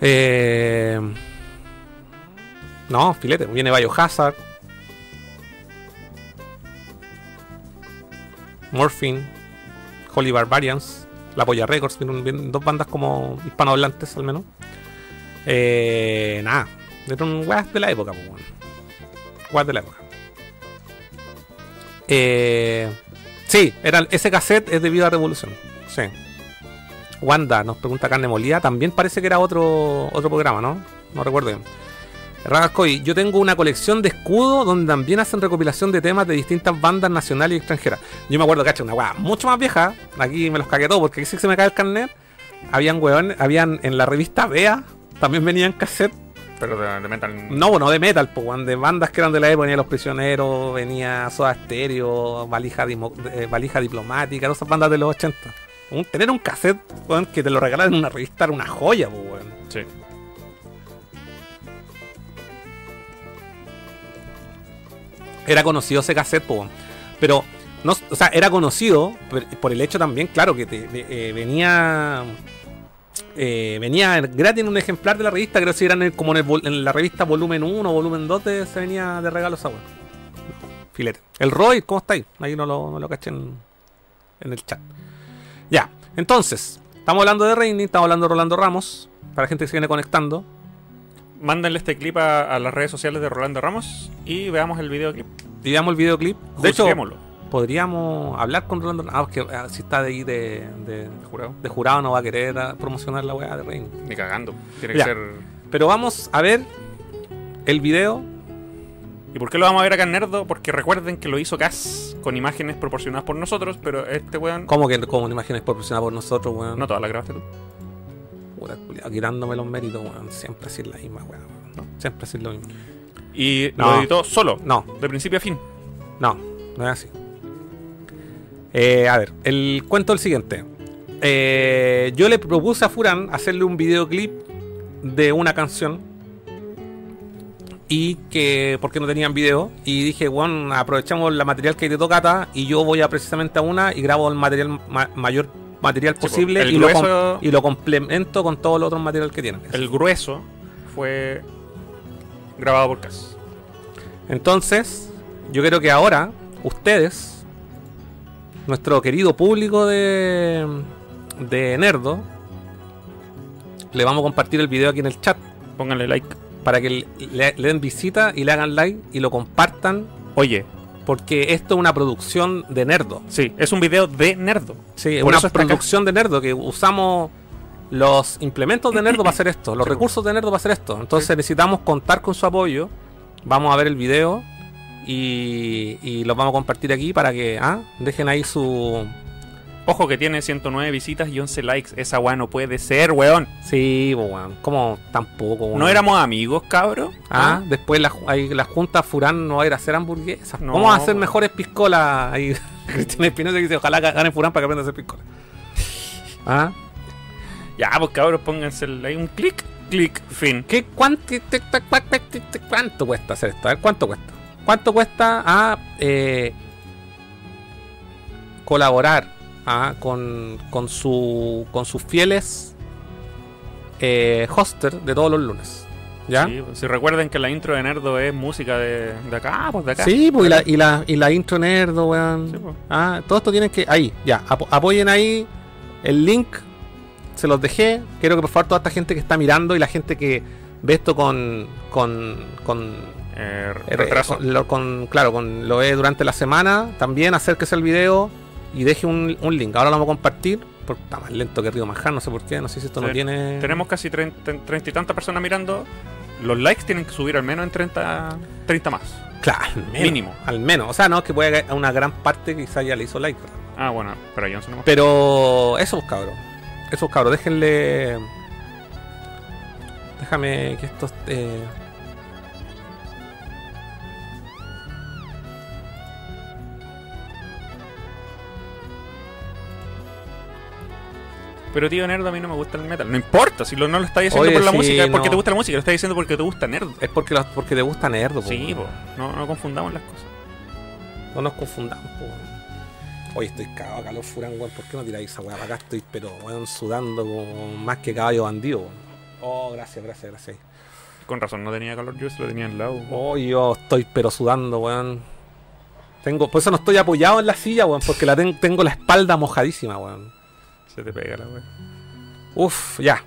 Eh, no, filete. Viene Biohazard. Morphine. Holy Barbarians. La Polla Records. Vienen dos bandas como hispanohablantes al menos. Eh, nada. Eran weas de la época, pues, weón. Weas de la época. Eh, sí, era, ese cassette es de Viva Revolución. Sí. Wanda nos pregunta carne molida. También parece que era otro, otro programa, ¿no? No recuerdo bien. Ragascoy, yo tengo una colección de escudos donde también hacen recopilación de temas de distintas bandas nacionales y extranjeras. Yo me acuerdo que una weá mucho más vieja. Aquí me los cagué todos porque aquí sí que se me cae el carnet. Habían weón, habían en la revista Bea, también venían cassette Pero de, de metal. no, bueno, de metal, pues, weón, de bandas que eran de la época, venía Los Prisioneros, venía Soda Stereo, Valija, Dimo- eh, Valija Diplomática, todas esas bandas de los 80. Un- tener un cassette, weón, que te lo regalaran en una revista era una joya, pues, weón. Sí. Era conocido ese cassette, weón. Pero, no, o sea, era conocido por, el hecho también, claro, que te, eh, venía... eh, venía gratis en un ejemplar de la revista, creo que si eran como en, la revista volumen 1 o volumen 2 te- se venía de regalo esa. Filete. El Roy, ¿cómo estáis? Ahí no lo, no lo caché en, en el chat. Ya, entonces, estamos hablando de Reini, estamos hablando de Rolando Ramos, para la gente que se viene conectando. Mándenle este clip a, a las redes sociales de Rolando Ramos y veamos el videoclip. Y veamos el videoclip. De hecho, podríamos hablar con Rolando. Ah, es que ah, si está de ahí de, de, Jurado. de jurado no va a querer ah, promocionar la weá de Reino. Ni cagando. Tiene Ya. que ser. Pero vamos a ver el video. ¿Y por qué lo vamos a ver acá en Nerdo? Porque recuerden que lo hizo Cas con imágenes proporcionadas por nosotros, pero este weón. ¿Cómo que como una imagen es proporcionada por nosotros, weón? No todas las grabaste tú. Puta, quitándome los méritos, weón. Siempre así la misma, weón. No, siempre así lo mismo. Y No. lo editó solo, No, de principio a fin. no, no es así. Eh, a ver, el cuento es el siguiente. Eh, yo le propuse a Furán hacerle un videoclip de una canción. Y que, porque no tenían video, y dije, bueno, aprovechamos la material que de Tocata y yo voy a precisamente a una y grabo el material ma- mayor material posible y, lo grueso- y lo complemento con todo el otro material que tienen. El grueso fue grabado por Cas. Entonces, yo creo que ahora ustedes, nuestro querido público de, de Nerdo, le vamos a compartir el video aquí en el chat Pónganle like. para que le, le- le den visita y le hagan like y lo compartan Oye, porque esto es una producción de Nerdo. sí, es un video de Nerdo. Sí, es una acá. producción de Nerdo que usamos los implementos de Nerdo para hacer esto, los Sí, recursos de Nerdo para hacer esto. Entonces necesitamos contar con su apoyo. Vamos a ver el video y, y los vamos a compartir aquí para que ah, dejen ahí su... Ojo que tiene 109 visitas y 11 likes. Esa weá no puede ser, weón. Sí, weón. Como tampoco, weón. ¿No éramos amigos, cabro? Ah, después la, la Junta Furán no va a ir a hacer hamburguesas. No, Vamos a hacer weón. mejores piscolas. Ahí Cristina Espinosa dice, ojalá gane Furán para que aprenda a hacer piscolas. Ah, Ya, pues cabros, pónganse ahí un clic, clic, fin. ¿Qué, cuánto, ¿Cuánto cuesta hacer esto? A ver, ¿cuánto cuesta? ¿Cuánto cuesta a eh, colaborar ah, con, con, su, con sus fieles eh, hoster de todos los lunes? ¿Ya? Sí, pues, si recuerden que la intro de Nerdo es música de, de acá, pues de acá. Sí, pues, y la, y, la, y la intro nerdo, weón. Sí, pues. Ah, todo esto tienen que. Ahí, ya. apo- apoyen ahí el link. Se los dejé. Quiero que por favor toda esta gente que está mirando y la gente que ve esto con. con. con. Eh, eh, retraso. con- lo, con- claro, con lo ve durante la semana. También acérquese al video y deje un, un link. Ahora lo vamos a compartir. Porque está más lento que Río Manjar, no sé por qué. No sé si esto no tiene. Tenemos casi 30, 30 y tantas personas mirando. Los likes tienen que subir al menos en 30, 30 más. Claro, al menos, Mínimo. Al menos. O sea, no, es que puede que una gran parte quizá ya le hizo like. Ah, bueno, pero yo no sé. Pero eso, pues, cabros. Eso, pues, cabros. Déjenle. Déjame que esto esté. Pero tío Nerdo, a mí no me gusta el metal. No importa, si lo, no lo estáis haciendo Oye, por la sí, música, es porque no. te gusta la música, lo estáis diciendo porque te gusta Nerdo. Es porque, porque te gusta Nerdo, po, Sí, weón. po, no, no confundamos las cosas. No nos confundamos, po, weón. Oye, estoy cagado calor, Furán, weón. ¿Por qué no tiráis esa weá para acá? Estoy, pero, weón, sudando como más que caballo bandido, weón. Oh, gracias, gracias, gracias. Con razón, no tenía calor, yo se lo tenía al lado. Oh, yo estoy pero sudando, weón. Tengo, por eso no estoy apoyado en la silla, weón, porque la ten- tengo la espalda mojadísima, weón. Se te pega la wea. Uf, ya.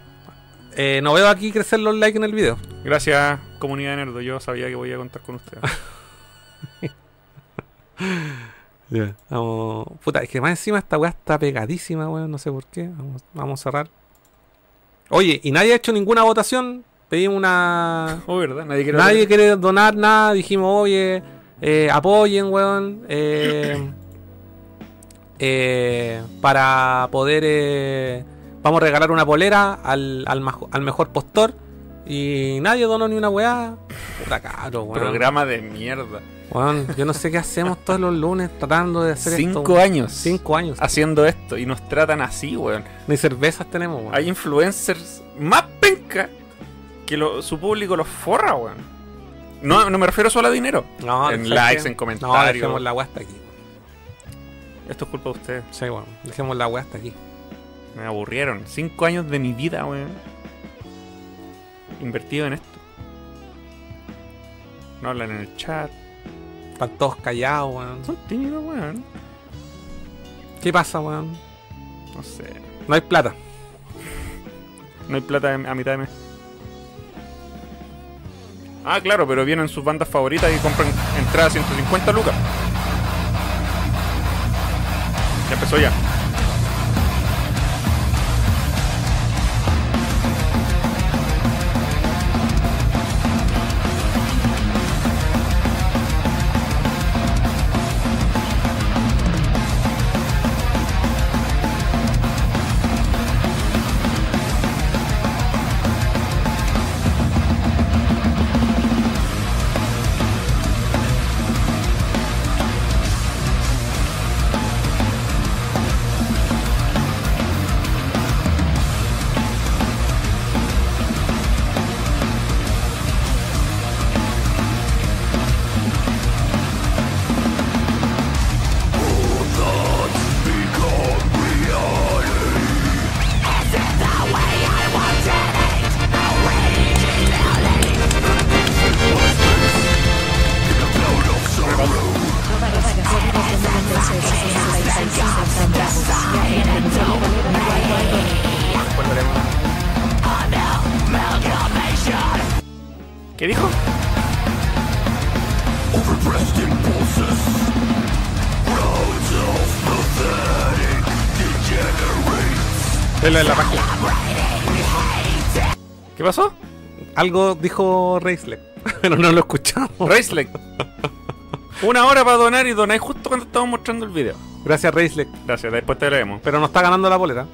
Eh, no veo aquí crecer los likes en el video. Gracias, comunidad de Nerdo. Yo sabía que voy a contar con ustedes. Vamos. Puta, es que más encima esta weá está pegadísima, weón. No sé por qué. Vamos, vamos a cerrar. Oye, y nadie ha hecho ninguna votación. Pedimos una. Oh, ¿verdad? Nadie quiere Nadie quiere donar nada. Dijimos, oye, eh, apoyen, weón. eh, eh, para poder. eh, vamos a regalar una polera al, al, mejor postor. Y nadie donó ni una weá. Puta caro, weón. Programa de mierda. Weón, yo no sé qué hacemos todos los lunes tratando de hacer Cinco esto. años. Cinco años. Haciendo esto y nos tratan así, weón. Ni cervezas tenemos, weón. Hay influencers más penca que lo- su público los forra, weón. No, no me refiero solo a dinero. No, en ¿sabes likes, en No, comentarios. dejemos la weá hasta aquí. Esto es culpa de ustedes. Sí, weón. Dejemos la weá hasta aquí. Me aburrieron. Cinco años de mi vida, weón. Invertido en esto. No hablan en el chat. Están todos callados, weón. Son tímidos, weón. ¿Qué pasa, weón? No sé. No hay plata. No hay plata a mitad de mes. Ah, claro, pero vienen sus bandas favoritas y compran entradas 150 lucas. Ya empezó ya. Algo dijo Reisle, pero no lo escuchamos. Raislek. Una hora para donar y donáis justo cuando estamos mostrando el video. Gracias, Reisle. Gracias, después te leemos. Pero no está ganando la bolera.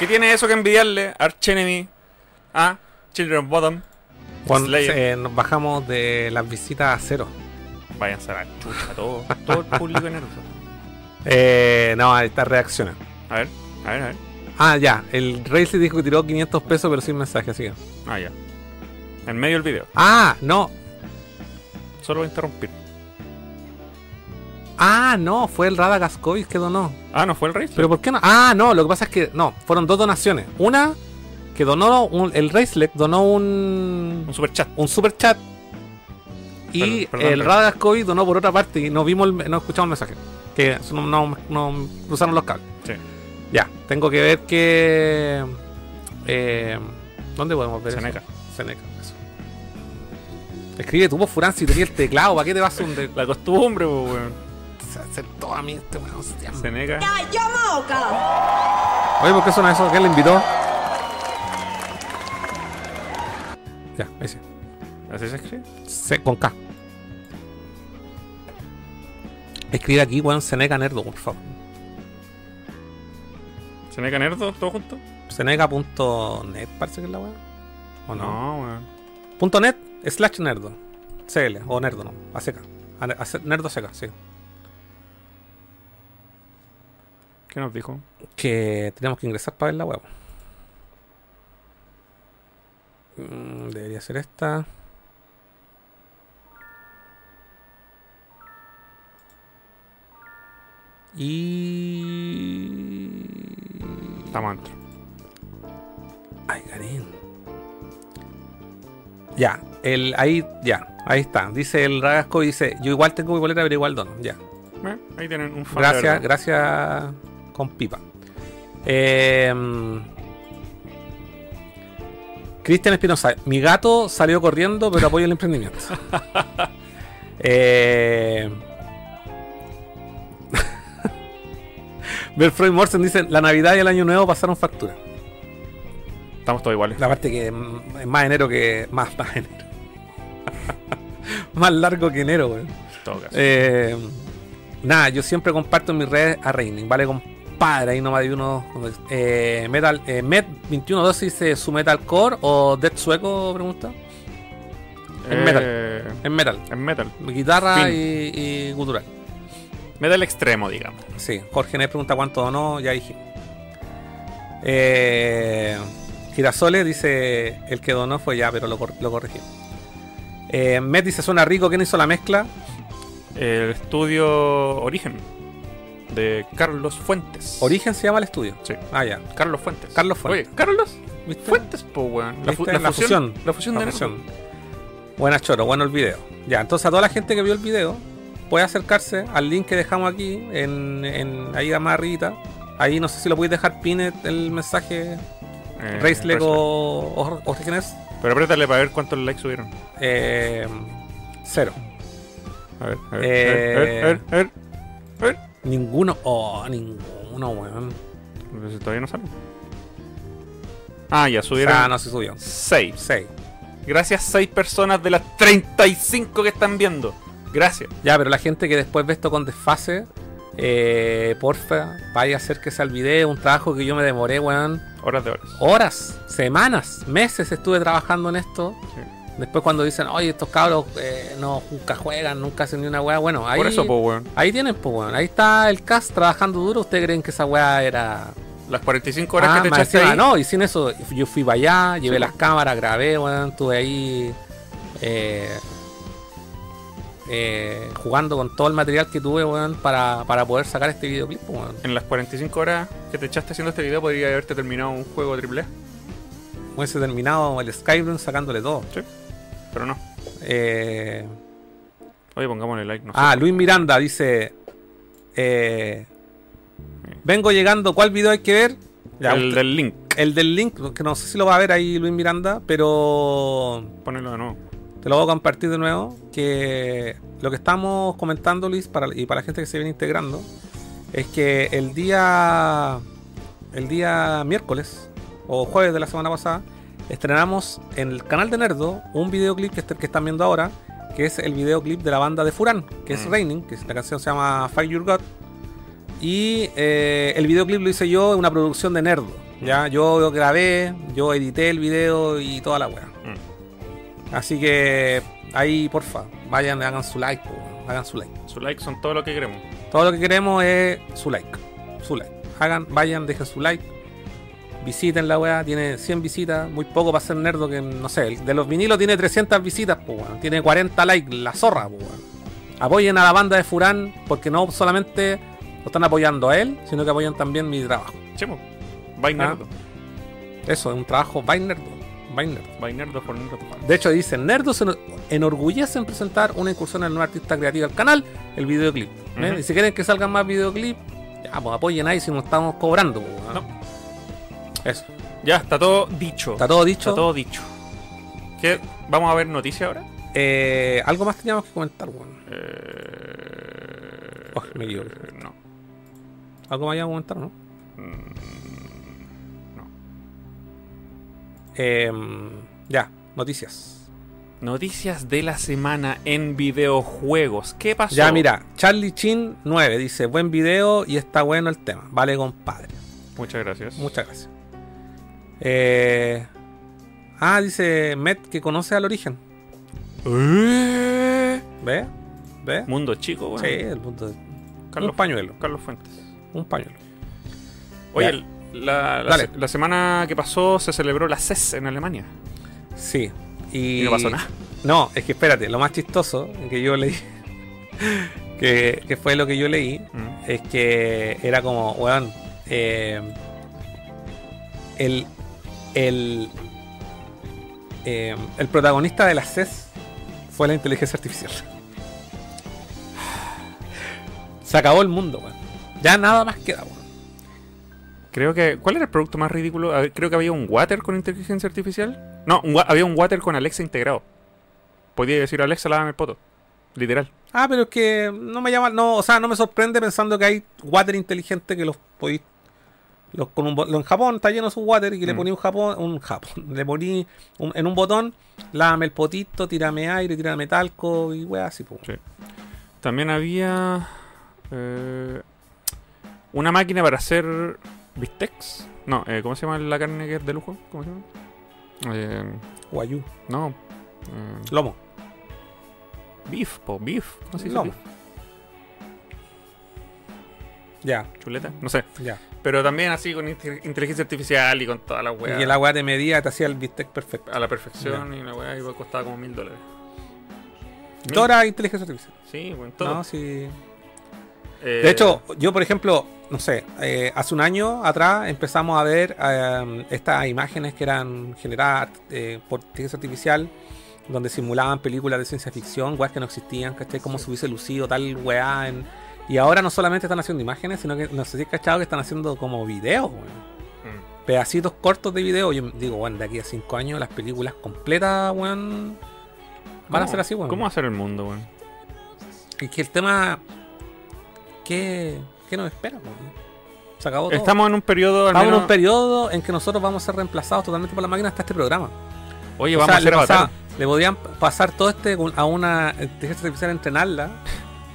¿Qué tiene eso que envidiarle? Arch Enemy. A Children of Bottom. Cuando eh, nos bajamos de las visitas a cero. Váyanse a la chucha, todo, todo el público en Eh, no, ahí está reacciona. A ver, a ver, a ver. Ah, ya. El Reisle dijo que tiró 500 pesos, pero sin mensaje, así que. Ah, ya. En medio del video. Ah, no. Solo voy a interrumpir. Ah, no, fue el Rada Gascoigne que donó. Ah, ¿no fue el rey? Pero ¿por qué no? Ah, no, lo que pasa es que no, fueron dos donaciones. Una que donó un- el Reisleck donó un Un super chat. un super chat y Perdón, perdón, el. Rada Gascoigne donó por otra parte y no vimos el- no escuchamos el mensaje. Que no, no, no cruzaron los cables. Sí. Ya, tengo que ver que. eh, ¿Dónde podemos ver? eso? Seneca. Seneca, eso. Escribe tu voz, Furán, si tenía el teclado, ¿para qué te vas a hundir? La costumbre, pues, weón. Hacer todo a mí este weón. se llama. Seneca. Oye, ¿por qué suena eso? ¿Quién le invitó? Ya, ahí sí. ¿Así se escribe? C con K. Escribe aquí, weón, Seneca Nerdo, por favor. ¿Seneca Nerdo? ¿Todo junto? Seneca.net parece que es la weón. ¿O no? No, weón. Punto .net slash nerdo. CL o nerdo, no. A seca. A a nerdo seca, sí. ¿Qué nos dijo? Que teníamos que ingresar para ver la web. Mm, debería ser esta. Y. Estamos adentro. Ay, Garín. Ya, el, ahí, ya, ahí está. Dice el Ragasco, dice, yo igual tengo mi boleta, pero igual dono. Ya. Eh, ahí tienen un fan. Gracias, gracias con pipa. Eh, Cristian Espinosa, mi gato salió corriendo, pero apoyo el emprendimiento. eh, Belfroy Morsen dice, la Navidad y el Año Nuevo pasaron factura. Estamos todos iguales. La parte que es más enero que... Más, más enero. más largo que enero, güey. Eh, nada, yo siempre comparto en mis redes a Reining, ¿vale? Compadre, ahí nomás hay uno. Eh, Metal, eh, Met2112 dice su metalcore o Death Sueco, pregunta. metal. Eh, Es metal. Es metal. Guitarra y, y gutural. Metal extremo, digamos. Sí, Jorge Nes pregunta cuánto donó, ya dije. Eh, Girasoles dice el que donó fue ya, pero lo, cor- lo corregí. Eh, Met dice suena rico, ¿quién hizo la mezcla? El estudio Origen. De Carlos Fuentes. Origen se llama el estudio. Sí. Ah, ya. Carlos Fuentes. Carlos Fuentes. Oye, Carlos ¿Viste? Fuentes, po, weón. La, la La fusión. fusión. La fusión La de fusión. Nerdo. Buena choro, bueno el video. Ya, entonces a toda la gente que vio el video puede acercarse al link que dejamos aquí, en, en ahí más arribita. Ahí no sé si lo podéis dejar pin el mensaje Eh, Race o- Orígenes. Pero apriétale para ver cuántos likes subieron. Eh, cero. A ver, a ver, Eh, a ver, a ver, a ver, a ver. Ninguno. Oh, ninguno, weón. Pero si todavía no sale. Ah, ya Ah, subieron no se subió. 6. Seis. Gracias 6 personas de las 35 que están viendo. Gracias. Ya, pero la gente que después ve esto con desfase, eh, porfa, vaya a hacer que sea el video, un trabajo que yo me demoré, weón. Horas de horas. horas, semanas, meses estuve trabajando en esto. Sí. Después cuando dicen, oye, estos cabros eh, no, nunca juegan, nunca hacen ni una weá, bueno, ahí, Por eso, po, weón. ahí tienen, pues, weón. Ahí está el cast trabajando duro. ¿Ustedes creen que esa weá era...? Las 45 horas Ah, que te echaste ahí. no, y sin eso, yo fui para allá, llevé Sí, las po. cámaras, grabé, weón, estuve ahí eh, eh, jugando con todo el material que tuve, weón, para, para poder sacar este videoclip, weón. En las 45 horas que te echaste haciendo este video podría haberte terminado un juego triple A. Hubiese terminado el Skyrim sacándole todo. Pero no. Eh, Oye, pongámosle like. No sé. Ah, Luis Miranda dice: eh, Vengo llegando, ¿cuál video hay que ver? Ya, el usted- del link. el del link, que no sé si lo va a ver ahí Luis Miranda, pero Ponelo de nuevo. te lo voy a compartir de nuevo. Que lo que estamos comentando, Luis, para, y para la gente que se viene integrando, es que el día, el día miércoles o jueves de la semana pasada, estrenamos en el canal de Nerdo un videoclip que, este- que están viendo ahora, que es el videoclip de la banda de Furán, que es Mm. Raining, que es- la canción se llama Fight Your God. Y eh, el videoclip lo hice yo en una producción de Nerdo. Ya, yo grabé, yo edité el video y toda la weá. Mm. Así que ahí, porfa, vayan, hagan su like, po, hagan su like. Su like son todo lo que queremos. Todo lo que queremos es su like, su like. Hagan, vayan, dejen su like. Visiten la weá, tiene 100 visitas, muy poco para ser nerdo que, no sé, el de los vinilos tiene 300 visitas, weón. tiene 40 likes, la zorra, weón. Apoyen a la banda de Furán porque no solamente lo están apoyando a él, sino que apoyan también mi trabajo. Chemo. Bye, Ah. Eso, es un trabajo by nerdo. Nerdo. By Nerdo. De hecho, dice, Nerdo se enorgullece en presentar una incursión en nueva artista creativa al canal, el videoclip. ¿eh? Y si quieren que salgan más videoclips, ya, pues apoyen ahí si no estamos cobrando. pues, ¿no? No. Eso. Ya, está todo dicho. Está todo dicho. Está todo dicho. ¿Qué? ¿Vamos a ver noticias ahora? Eh, algo más teníamos que comentar, weón. Eh... Oh, me equivoqué. No. Algo más que comentar, ¿no? Mm, no. Eh, ya, noticias. Noticias de la semana en videojuegos. ¿Qué pasó? Ya, mira, Charlie Chin 9 dice, buen video y está bueno el tema. Vale, compadre. Muchas gracias. Muchas gracias. Eh, ah, dice Met que conoce al origen. Eh, ¿Ve? ¿Ve? Mundo chico, weón. Sí, el de... Carlos, Un pañuelo. Carlos Fuentes. Un pañuelo. Oye, la, la Dale. se- la semana que pasó se celebró la CES en Alemania. Sí. Y, Y no pasó nada. No, es que espérate, lo más chistoso que yo leí, que, que fue lo que yo leí, Mm. es que era como, weón, eh, el, el, eh, el protagonista de la CES fue la inteligencia artificial. Se acabó el mundo, weón. Ya nada más queda, weón. Creo que. ¿Cuál era el producto más ridículo? Creo que había un water con inteligencia artificial. No, un había un water con Alexa integrado. Podía decir Alexa, lávame el poto. Literal. Ah, pero es que no me llama, no, o sea, no me sorprende pensando que hay water inteligente que los podéis. Los, con un, lo- en Japón está lleno de su water y que le Mm. poní un Japón, un Japón, le poní un- en un botón, lávame el potito, tírame aire, tírame talco y weá así, pues. Sí. También había. eh, una máquina para hacer bistecs. No, eh, ¿cómo se llama la carne que es de lujo? ¿Cómo se llama? Eh, Guayú, no. eh, lomo, beef, po, beef. ¿Cómo se dice lomo. Ya, Chuleta. No sé. ya. Pero también así con inte- inteligencia artificial y con toda la Y weá. que la weá te medía, te hacía el bistec perfecto. A la perfección y la weá iba a costar como mil dólares. Era inteligencia artificial. Sí, bueno, todo. No, sí. Eh, De hecho, yo, por ejemplo, no sé, eh, hace un año atrás empezamos a ver eh, estas imágenes que eran generadas eh, por inteligencia artificial, donde simulaban películas de ciencia ficción, weas que no existían, ¿cachai? Cómo se hubiese lucido tal weá. En... Y ahora no solamente están haciendo imágenes, sino que no sé si has cachado que están haciendo como videos, weón. mm, Pedacitos cortos de video. Yo digo, bueno, de aquí a cinco años las películas completas, weón, van a ¿cómo- ser así, weón. ¿Cómo va a ser el mundo, weón? Y que el tema. ¿Qué, qué nos espera, weón? Se acabó todo. Estamos en un periodo al Estamos en un periodo en que nosotros vamos a ser reemplazados totalmente por la máquina hasta este programa. Oye, O vamos sea, a hacer le, pasaba- le podían pasar todo este a una inteligencia artificial, entrenarla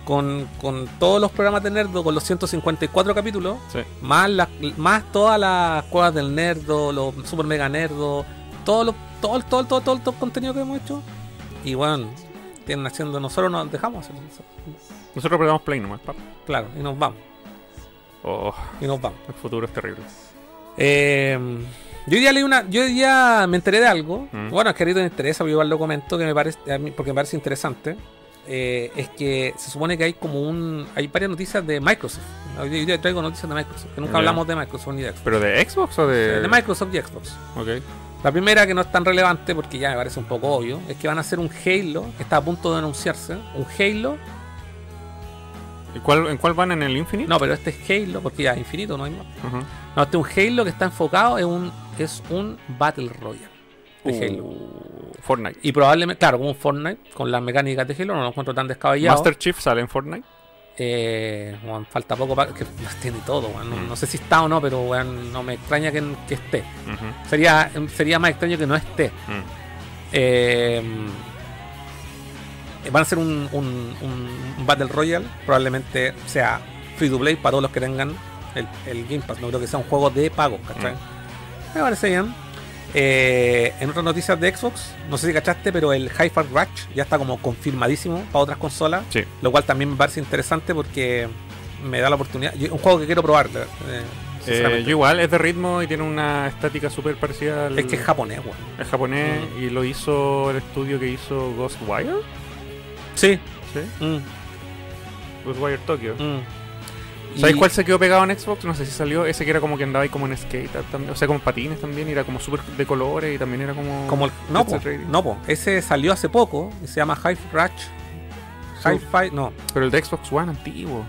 con, con todos los programas de Nerdo, con los 154 capítulos, Sí. más, las- más todas las cuevas del Nerdo, los Super Mega Nerdo, todo, lo, todo, todo, todo, todo, todo el contenido que hemos hecho. Y bueno, tienen haciendo, nosotros nos dejamos hacer eso. Nosotros apretamos play nomás, papá. Claro, y nos vamos, Oh, y nos vamos. el futuro es terrible. Eh, yo hoy día leí una, yo hoy día me enteré de algo. Mm. Bueno, es que ahorita me interesa, pero igual lo comento que me parece, a mí- porque me parece interesante. Eh, es que se supone que hay como un, hay varias noticias de Microsoft. Hoy día- traigo noticias de Microsoft, que nunca hablamos de Microsoft ni de Xbox. ¿Pero de Xbox o de.? De Microsoft y Xbox. Ok. La primera que no es tan relevante porque ya me parece un poco obvio, es que van a hacer un Halo, que está a punto de anunciarse, un Halo. ¿Y cuál, ¿En cuál van? ¿En el Infinite? No, pero este es Halo, porque ya es infinito, no hay más. No, este es un Halo que está enfocado en un, es un Battle Royale de Halo. Fortnite. Y probablemente, claro, como un Fortnite, con las mecánicas de Halo, no lo encuentro tan descabellado. Master Chief sale en Fortnite. Eh, falta poco para que las tiene todo, no, Mm. no sé si está o no, pero weón, no me extraña que, que esté. Sería, sería más extraño que no esté. Mm. Eh, van a hacer un, un- un Battle Royale, probablemente sea free to play para todos los que tengan el, el Game Pass. No creo que sea un juego de pago, ¿cachai? Me parece bien. Eh, en otras noticias de Xbox, no sé si cachaste, pero el Hi-Fi Rush ya está como confirmadísimo para otras consolas. Sí. Lo cual también me parece interesante porque me da la oportunidad. yo- un juego que quiero probar. eh, Eh, yo igual, es de ritmo y tiene una estática súper parecida al. es que es japonés, weón. es japonés y lo hizo el estudio que hizo Ghostwire. Sí. Sí. Mm, Ghostwire Tokyo. mm. ¿Sabes Y- cuál se quedó pegado en Xbox? No sé si salió. Ese que era como que andaba ahí como en skate también. O sea, como patines también. y Era como súper de colores y también era como. Como el, no, po, no, po. ese salió hace poco se llama High Rush. Hi-Fi, no. Pero el de Xbox One antiguo.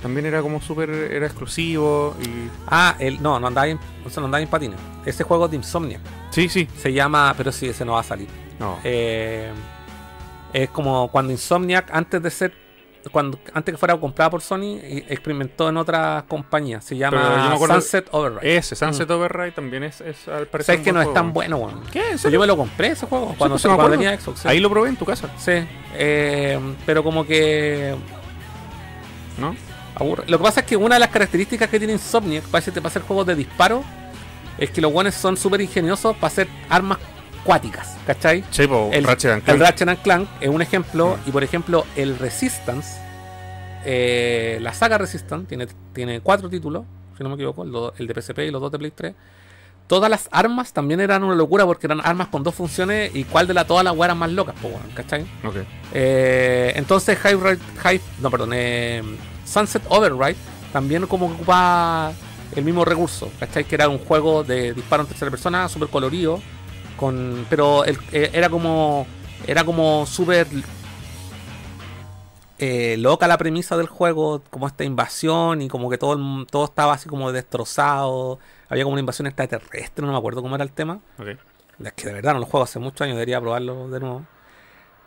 También era como súper. Era exclusivo. Y. Ah, el, no, no andaba en, o sea, no andaba en patines. Ese juego de Insomnia. Sí, sí. Se llama, pero sí, ese no va a salir. No. Eh, es como cuando Insomniac, antes de ser, cuando antes que fuera comprada por Sony, experimentó en otras compañías. Se llama Sunset Override. Ese, Sunset Override también es, es al parecer. Sabes que no es tan bueno, weón. ¿Qué? ¿En Pues serio? yo me lo compré ese juego cuando, pues, sí me cuando tenía Xbox. Sí, Ahí lo probé en tu casa, Sí, eh, pero como que ¿no? aburre. Lo que pasa es que una de las características que tiene Insomniac para hacer, para hacer juegos de disparo es que los guanes son súper ingeniosos para hacer armas cuáticas, ¿cachai? Sí, po, El, Ratchet and el Clank. Ratchet and Clank es un ejemplo, Mm. y por ejemplo, el Resistance, eh, la saga Resistance, tiene, tiene cuatro títulos, si no me equivoco, el, do- el de PSP y los dos de Play 3. Todas las armas también eran una locura porque eran armas con dos funciones y cuál de la, todas las weas eran más locas, po, ¿cachai? Eh, entonces High, High- no, perdón, eh, Sunset Override también como ocupaba el mismo recurso, ¿cachai? Que era un juego de disparo en tercera persona, súper colorido, con, pero el- eh, era como era como súper eh, loca la premisa del juego, como esta invasión y como que todo, el- todo estaba así como destrozado, había como una invasión extraterrestre, no me acuerdo cómo era el tema. Es que de verdad no lo juego hace muchos años, debería probarlo de nuevo.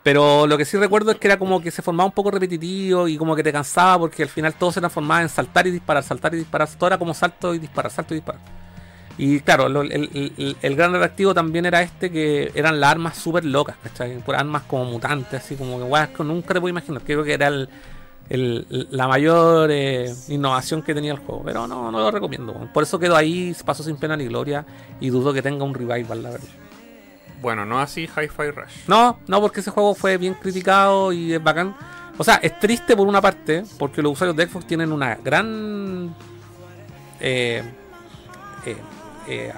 Pero lo que sí recuerdo es que era como que se formaba un poco repetitivo y como que te cansaba porque al final todo se transformaba en saltar y disparar, saltar y disparar. Todo era como salto y disparar, salto y disparar. Y claro, lo- el, el- el- gran atractivo también era este que eran las armas súper locas, ¿cachai? Por armas como mutantes, así como que weas que nunca te puedo imaginar. Creo que era el, el- la mayor eh, innovación que tenía el juego. Pero no, no lo recomiendo. Por eso quedó ahí, pasó sin pena ni gloria y dudo que tenga un revival, la verdad. Bueno, no así Hi-Fi Rush. No, no, porque ese juego fue bien criticado y es bacán. O sea, es triste por una parte, porque los usuarios de Xbox tienen una gran. Eh, eh, eh,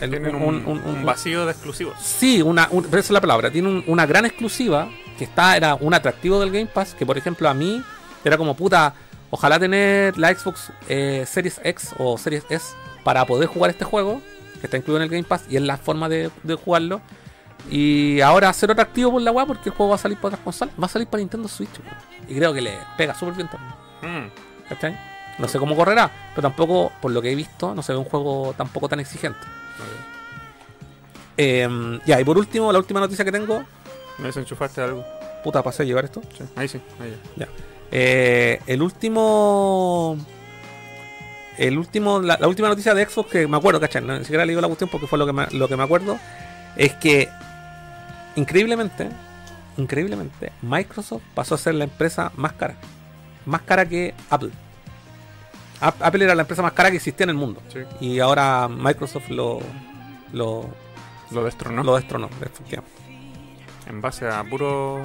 el- Tienen un, un- un- un un- vacío de exclusivos. Sí, una, esa es la palabra. Tiene un- una gran exclusiva que está, era un atractivo del Game Pass. Que por ejemplo a mí era como puta. Ojalá tener la Xbox eh, Series X o Series S para poder jugar este juego. Que está incluido en el Game Pass y es la forma de, de jugarlo. Y ahora ser atractivo por la weá porque el juego va a salir para otras consolas. Va a salir para Nintendo Switch. Y creo que le pega súper bien también. Mm. ¿Cachai? No sé cómo correrá, pero tampoco, por lo que he visto, no se ve un juego tampoco tan exigente. Eh, ya, y por último, la última noticia que tengo. ¿Me desenchufaste algo? Puta, pasé a llevar esto. Sí. Ahí sí. Ahí ya. Eh, el último. El último. La, la última noticia de Xbox que me acuerdo, ¿cachai? No, ni siquiera leí la cuestión porque fue lo que me, lo que me acuerdo. Es que. Increíblemente. Increíblemente. Microsoft pasó a ser la empresa más cara. Más cara que Apple. Ap- Apple era la empresa más cara que existía en el mundo. Sí. Y ahora Microsoft lo. Lo, Lo destronó. lo destronó. efectivamente. En base a puro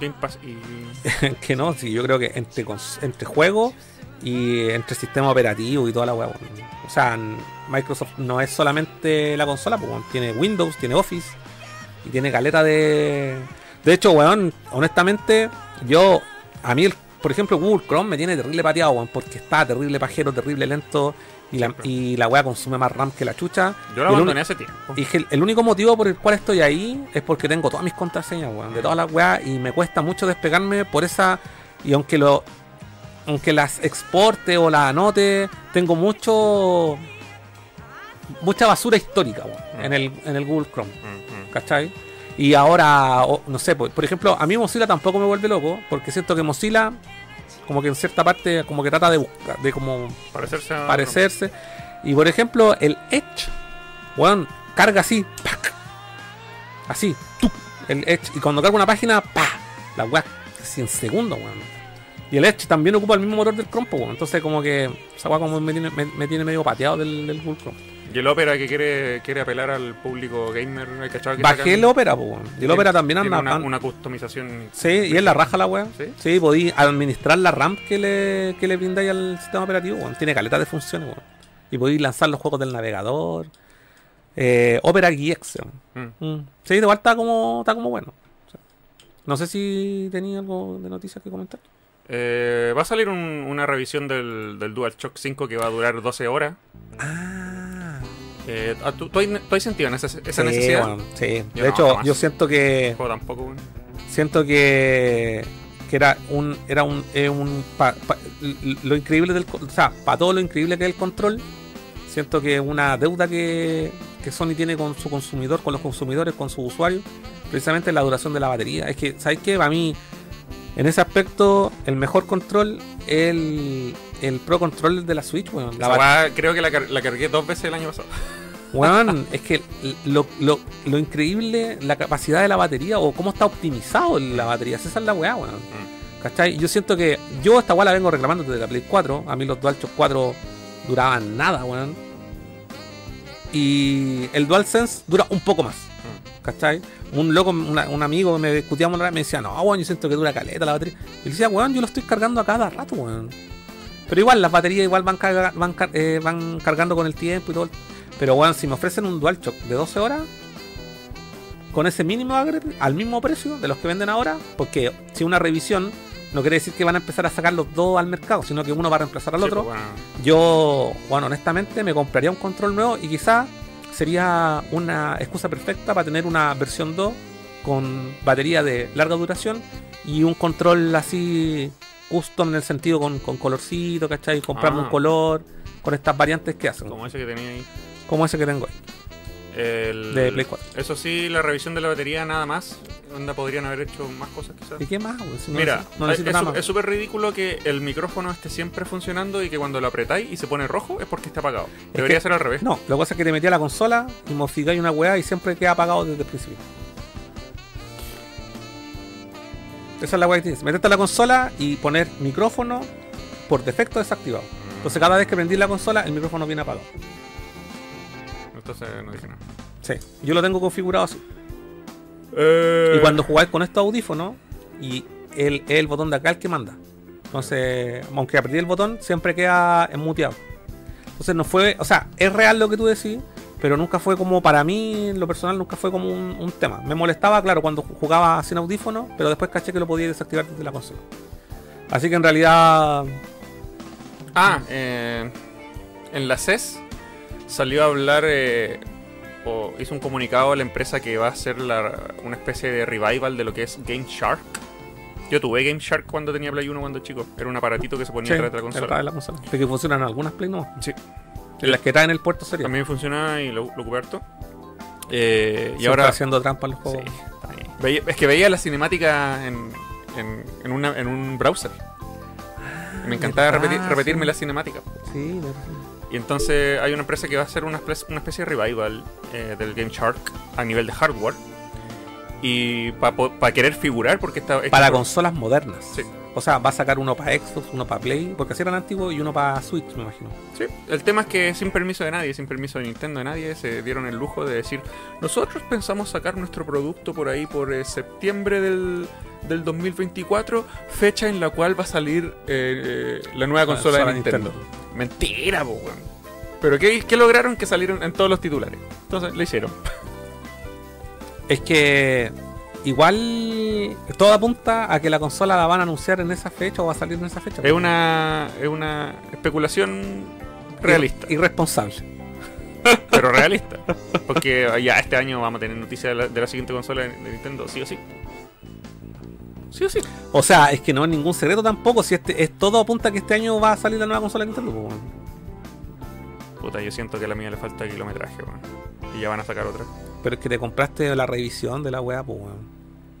Game Pass y. que no, sí, yo creo que entre, entre juegos y entre sistema operativo y toda la weá. O sea, Microsoft no es solamente la consola, pues, tiene Windows, tiene Office y tiene caleta de. De hecho, weón, honestamente, yo. A mí, el- por ejemplo, Google Chrome me tiene terrible pateado, weón, porque está terrible pajero, terrible lento y la, y la weá consume más RAM que la chucha. Yo el abandoné hace tiempo. y el, el único motivo por el cual estoy ahí es porque tengo todas mis contraseñas, weón, de todas las weas, y me cuesta mucho despegarme por esa. Y aunque lo. Aunque las exporte o las anote, tengo mucho. Mucha basura histórica, weón, Mm. en, el, en el Google Chrome, Mm, mm. ¿cachai? Y ahora, no sé, por, por ejemplo, a mí Mozilla tampoco me vuelve loco, porque siento que Mozilla, como que en cierta parte, como que trata de buscar, de como Parecerse a. parecerse. Y por ejemplo, el Edge, weón, carga así, ¡pac! así, el Edge. Y cuando carga una página, ¡pa! La weá, 100 segundos, weón. Y el Edge también ocupa el mismo motor del Chrome, weón. Entonces, como que esa weá como me tiene, me, me tiene medio pateado del, del Google Chrome. Y el Opera que quiere, quiere apelar al público gamer, ¿hay cachado que Bajé el Opera, po, weón. Y el Opera también anda. una, una customización. Sí, y es la raja la weá. ¿Sí? Sí, podí administrar la RAM que le, que le brindáis al sistema operativo, weón. Tiene caleta de funciones, weón. Y podéis lanzar los juegos del navegador. Eh, Opera GX. Mm. Mm. Sí, igual está como, está como bueno. Sí. No sé si tenía algo de noticias que comentar. Eh, va a salir un- una revisión del, del DualShock 5 que va a durar 12 horas. Ah. Eh, ah, ¿tú, tú sentido esa, esa Sí, necesidad? sí. Yo De no, hecho, jamás. yo siento que tampoco, weón. siento que que era un era un, eh, un pa- pa- l- lo increíble del o sea para todo lo increíble que es el control siento que una deuda que, que Sony tiene con su consumidor con los consumidores con sus usuarios precisamente la duración de la batería es que sabes qué para mí en ese aspecto el mejor control es el, el Pro Control de la Switch weón. La weá, creo que la, car- la cargué dos veces el año pasado. Weón, es que lo, lo, lo increíble, la capacidad de la batería o cómo está optimizado la batería, esa es la weá, weón. ¿Cachai? Yo siento que yo esta weá la vengo reclamando desde la Play 4. A mí los DualShock 4 duraban nada, weón. Y el DualSense dura un poco más. ¿Cachai? Un loco, una- un amigo me discutíamos una vez, me decía, no, weón, yo siento que dura caleta la batería. Y le decía, weón, yo lo estoy cargando a cada rato, weón. Pero igual, las baterías igual van, carga- van, car- eh, van cargando con el tiempo y todo. el- Pero weón, si me ofrecen un DualShock de 12 horas, con ese mínimo al mismo precio de los que venden ahora, porque si una revisión no quiere decir que van a empezar a sacar los dos al mercado, sino que uno va a reemplazar al Sí, otro. pues, bueno. Yo, bueno, honestamente me compraría un control nuevo y quizá sería una excusa perfecta para tener una versión 2 con batería de larga duración y un control así custom en el sentido con, con colorcito, ¿cachai? Comprarme Ah. un color con estas variantes que hacen, como, Como ese que tenía ahí. ese que tengo ahí. El- De Play 4. Eso sí, la revisión de la batería nada más. Onda podrían haber hecho más cosas quizás. ¿Y qué más? Si no Mira, no es es súper ridículo que el micrófono esté siempre funcionando y que cuando lo apretáis y se pone rojo es porque está apagado. Debería que- ser al revés. No, lo que pasa es que te metí a la consola y modificáis una weá y siempre queda apagado desde el principio. Esa es la weá que tienes. Meterte a la consola y poner micrófono por defecto desactivado. Entonces cada vez que prendís la consola, el micrófono viene apagado. Entonces no dije nada. Sí, yo lo tengo configurado así. Eh, Y cuando jugáis con estos audífonos, y el, el botón de acá el que manda. Entonces, aunque apreté el botón, siempre queda muteado. Entonces no fue, o sea, es real lo que tú decís, pero nunca fue como para mí, en lo personal, nunca fue como un, un tema. Me molestaba, claro, cuando jugaba sin audífono, pero después caché que lo podía desactivar desde la consola. Así que en realidad, Ah, eh, en la CES salió a hablar eh, o hizo un comunicado a la empresa que va a hacer la- una especie de revival de lo que es Game Shark. Yo tuve Game Shark cuando tenía Play 1 cuando chico. Era un aparatito que se ponía sí, detrás de la consola. para la consola. De que funcionan algunas Play no. Sí. En las que traen el puerto sería. También funciona y lo, lo ocupé harto. Eh, y ahora haciendo trampa en los Sí, juegos. bien. Veía- es que veía la cinemática en, en, en una- en un browser. Y me encantaba verdad, repetir- repetirme sí. la cinemática. Sí, Y entonces hay una empresa que va a hacer una, una especie de revival eh, del Game Shark a nivel de hardware. Y para querer figurar, porque está. para consolas modernas. Sí. O sea, va a sacar uno para Xbox, uno para Play, porque así eran antiguos, y uno para Switch, me imagino. Sí, el tema es que sin permiso de nadie, sin permiso de Nintendo de nadie, se dieron el lujo de decir, nosotros pensamos sacar nuestro producto por ahí por eh, septiembre del, del 2024, fecha en la cual va a salir eh, eh, la nueva La consola de Nintendo. Mentira, po, weón. Pero ¿qué, qué lograron? Que salieron en todos los titulares. Entonces lo hicieron. Es que igual todo apunta a que la consola la van a anunciar en esa fecha o va a salir en esa fecha. Es una, es una especulación realista, Irresponsable. pero realista. Porque ya este año vamos a tener noticias de la, de la siguiente consola de, Nintendo, sí o sí. Sí o sí. O sea, es que no es ningún secreto tampoco. Si este es todo apunta a que este año va a salir la nueva consola de Nintendo. pues, weón. Puta, yo siento que a la mía le falta kilometraje, weón. Y ya van a sacar otra. Pero es que te compraste la revisión de la weá, pues weón.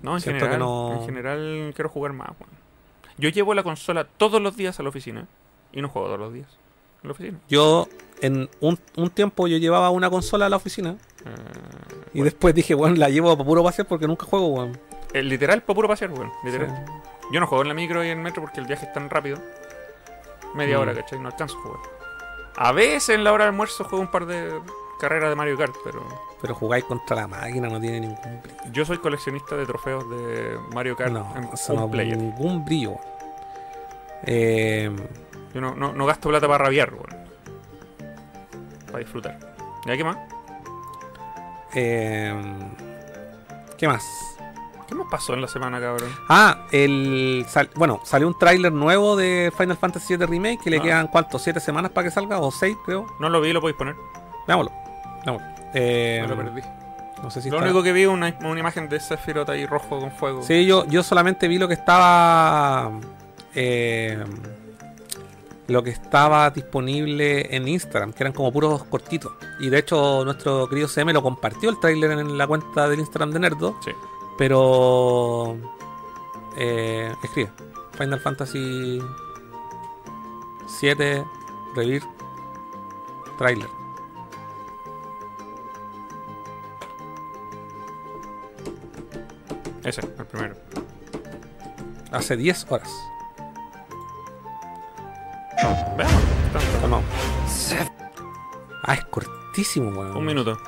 No, en Siento que general, no- en general quiero jugar más, weón. Yo llevo la consola todos los días a la oficina y no juego todos los días en la oficina. Yo, en un, un tiempo, yo llevaba una consola a la oficina. Eh, Y después dije, bueno, la llevo para puro pasear porque nunca juego, weón. eh, literal, para puro pasear, weón. Literal. Sí. Yo no juego en la micro y en metro porque el viaje es tan rápido. Media Mm. hora, ¿cachai? No alcanzo a jugar. A veces en la hora de almuerzo juego un par de carreras de Mario Kart, pero Pero jugáis contra la máquina, no tiene ningún brillo. yo soy coleccionista de trofeos de Mario Kart No, en eso no player. ningún brillo. Eh, Yo no, no, no gasto plata para rabiar, weón. Para disfrutar. ¿Y qué más? eh, ¿Qué más? ¿Qué más pasó en la semana, cabrón? Ah, el sal- bueno, salió un tráiler nuevo de Final Fantasy VII Remake que le Ah. quedan cuánto, siete semanas para que salga o seis creo. No lo vi, lo podéis poner. Veámoslo. veámoslo. Eh, Me lo perdí. no sé si Lo está- único que vi es una, una imagen de Sephiroth ahí rojo con fuego. Sí, yo, yo solamente vi lo que estaba. eh, lo que estaba disponible en Instagram, que eran como puros cortitos. Y de hecho, nuestro querido CM lo compartió el tráiler en la cuenta del Instagram de Nerdo. Sí. Pero. Eh, escribe: Final Fantasy 7 Revir Trailer. Ese, el primero. Hace 10 horas. Veamos. Calmado. Ah, es cortísimo, weón. Un minuto.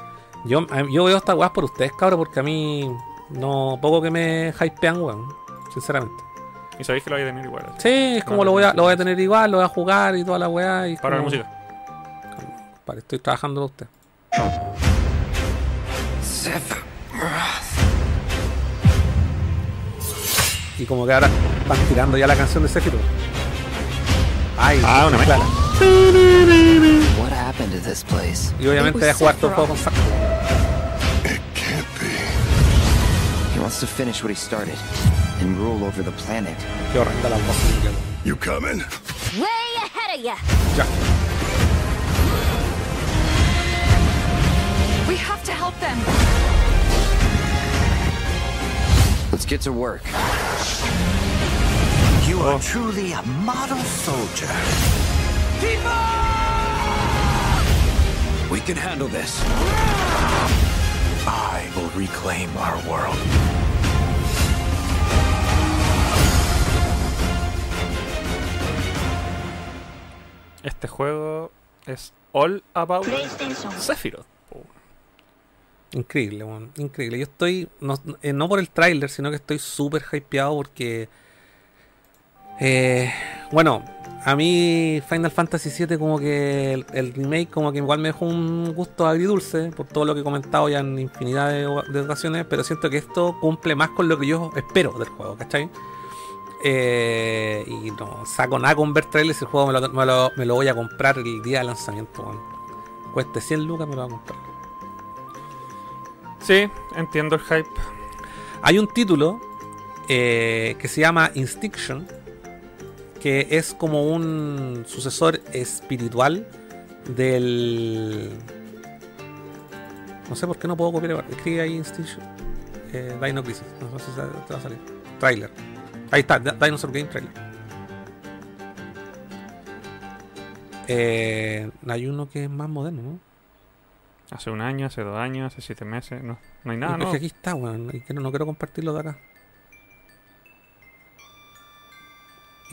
Yo, yo veo estas weas por ustedes, cabrón, porque a mí no poco que me hypean, weón. Sinceramente. Y sabéis que lo vais a tener igual. así. Sí, es como No, lo voy a, lo voy a tener igual, lo voy a jugar y toda la weá. Y Para la música. Vale, estoy trabajando para usted. Y como que ahora están tirando ya la canción de Sephiroth. Ay, Ah, una mezcla. What happened to this place? Y obviamente voy a jugar todo el juego con Saco. He wants to finish what he started and rule over the planet. Qué horrenda la voz. Miguel. You coming? Way ahead of ya. Ya. We have to help them. Let's get to work. You are oh. truly a model soldier. We can handle this. I will reclaim our world. Este juego es all about Sephiroth. Increíble. Increíble. Yo estoy, no, eh, no por el tráiler, sino que estoy súper hypeado porque... eh, bueno, a mí Final Fantasy VII como que el, remake como que igual me dejó un gusto agridulce por todo lo que he comentado ya en infinidad de, ocasiones, pero siento que esto cumple más con lo que yo espero del juego, ¿cachai? Eh, y no saco nada con ver trailers, el juego me lo, me lo- voy a comprar el día de lanzamiento. Cueste 100 lucas, me lo voy a comprar. Sí, entiendo el hype. Hay un título eh, que se llama Instinction, que es como un sucesor espiritual del... No sé por qué no puedo copiar. Escribe ahí Instinction. Eh, Dino Crisis. No sé si te va a salir. Trailer. Ahí está, Di- Dinosaur Game Trailer. Eh, hay uno que es más moderno, ¿no? Hace un año, hace dos años, hace siete meses. No, no hay nada, es ¿no? que aquí está, weón. no, no quiero compartirlo de acá.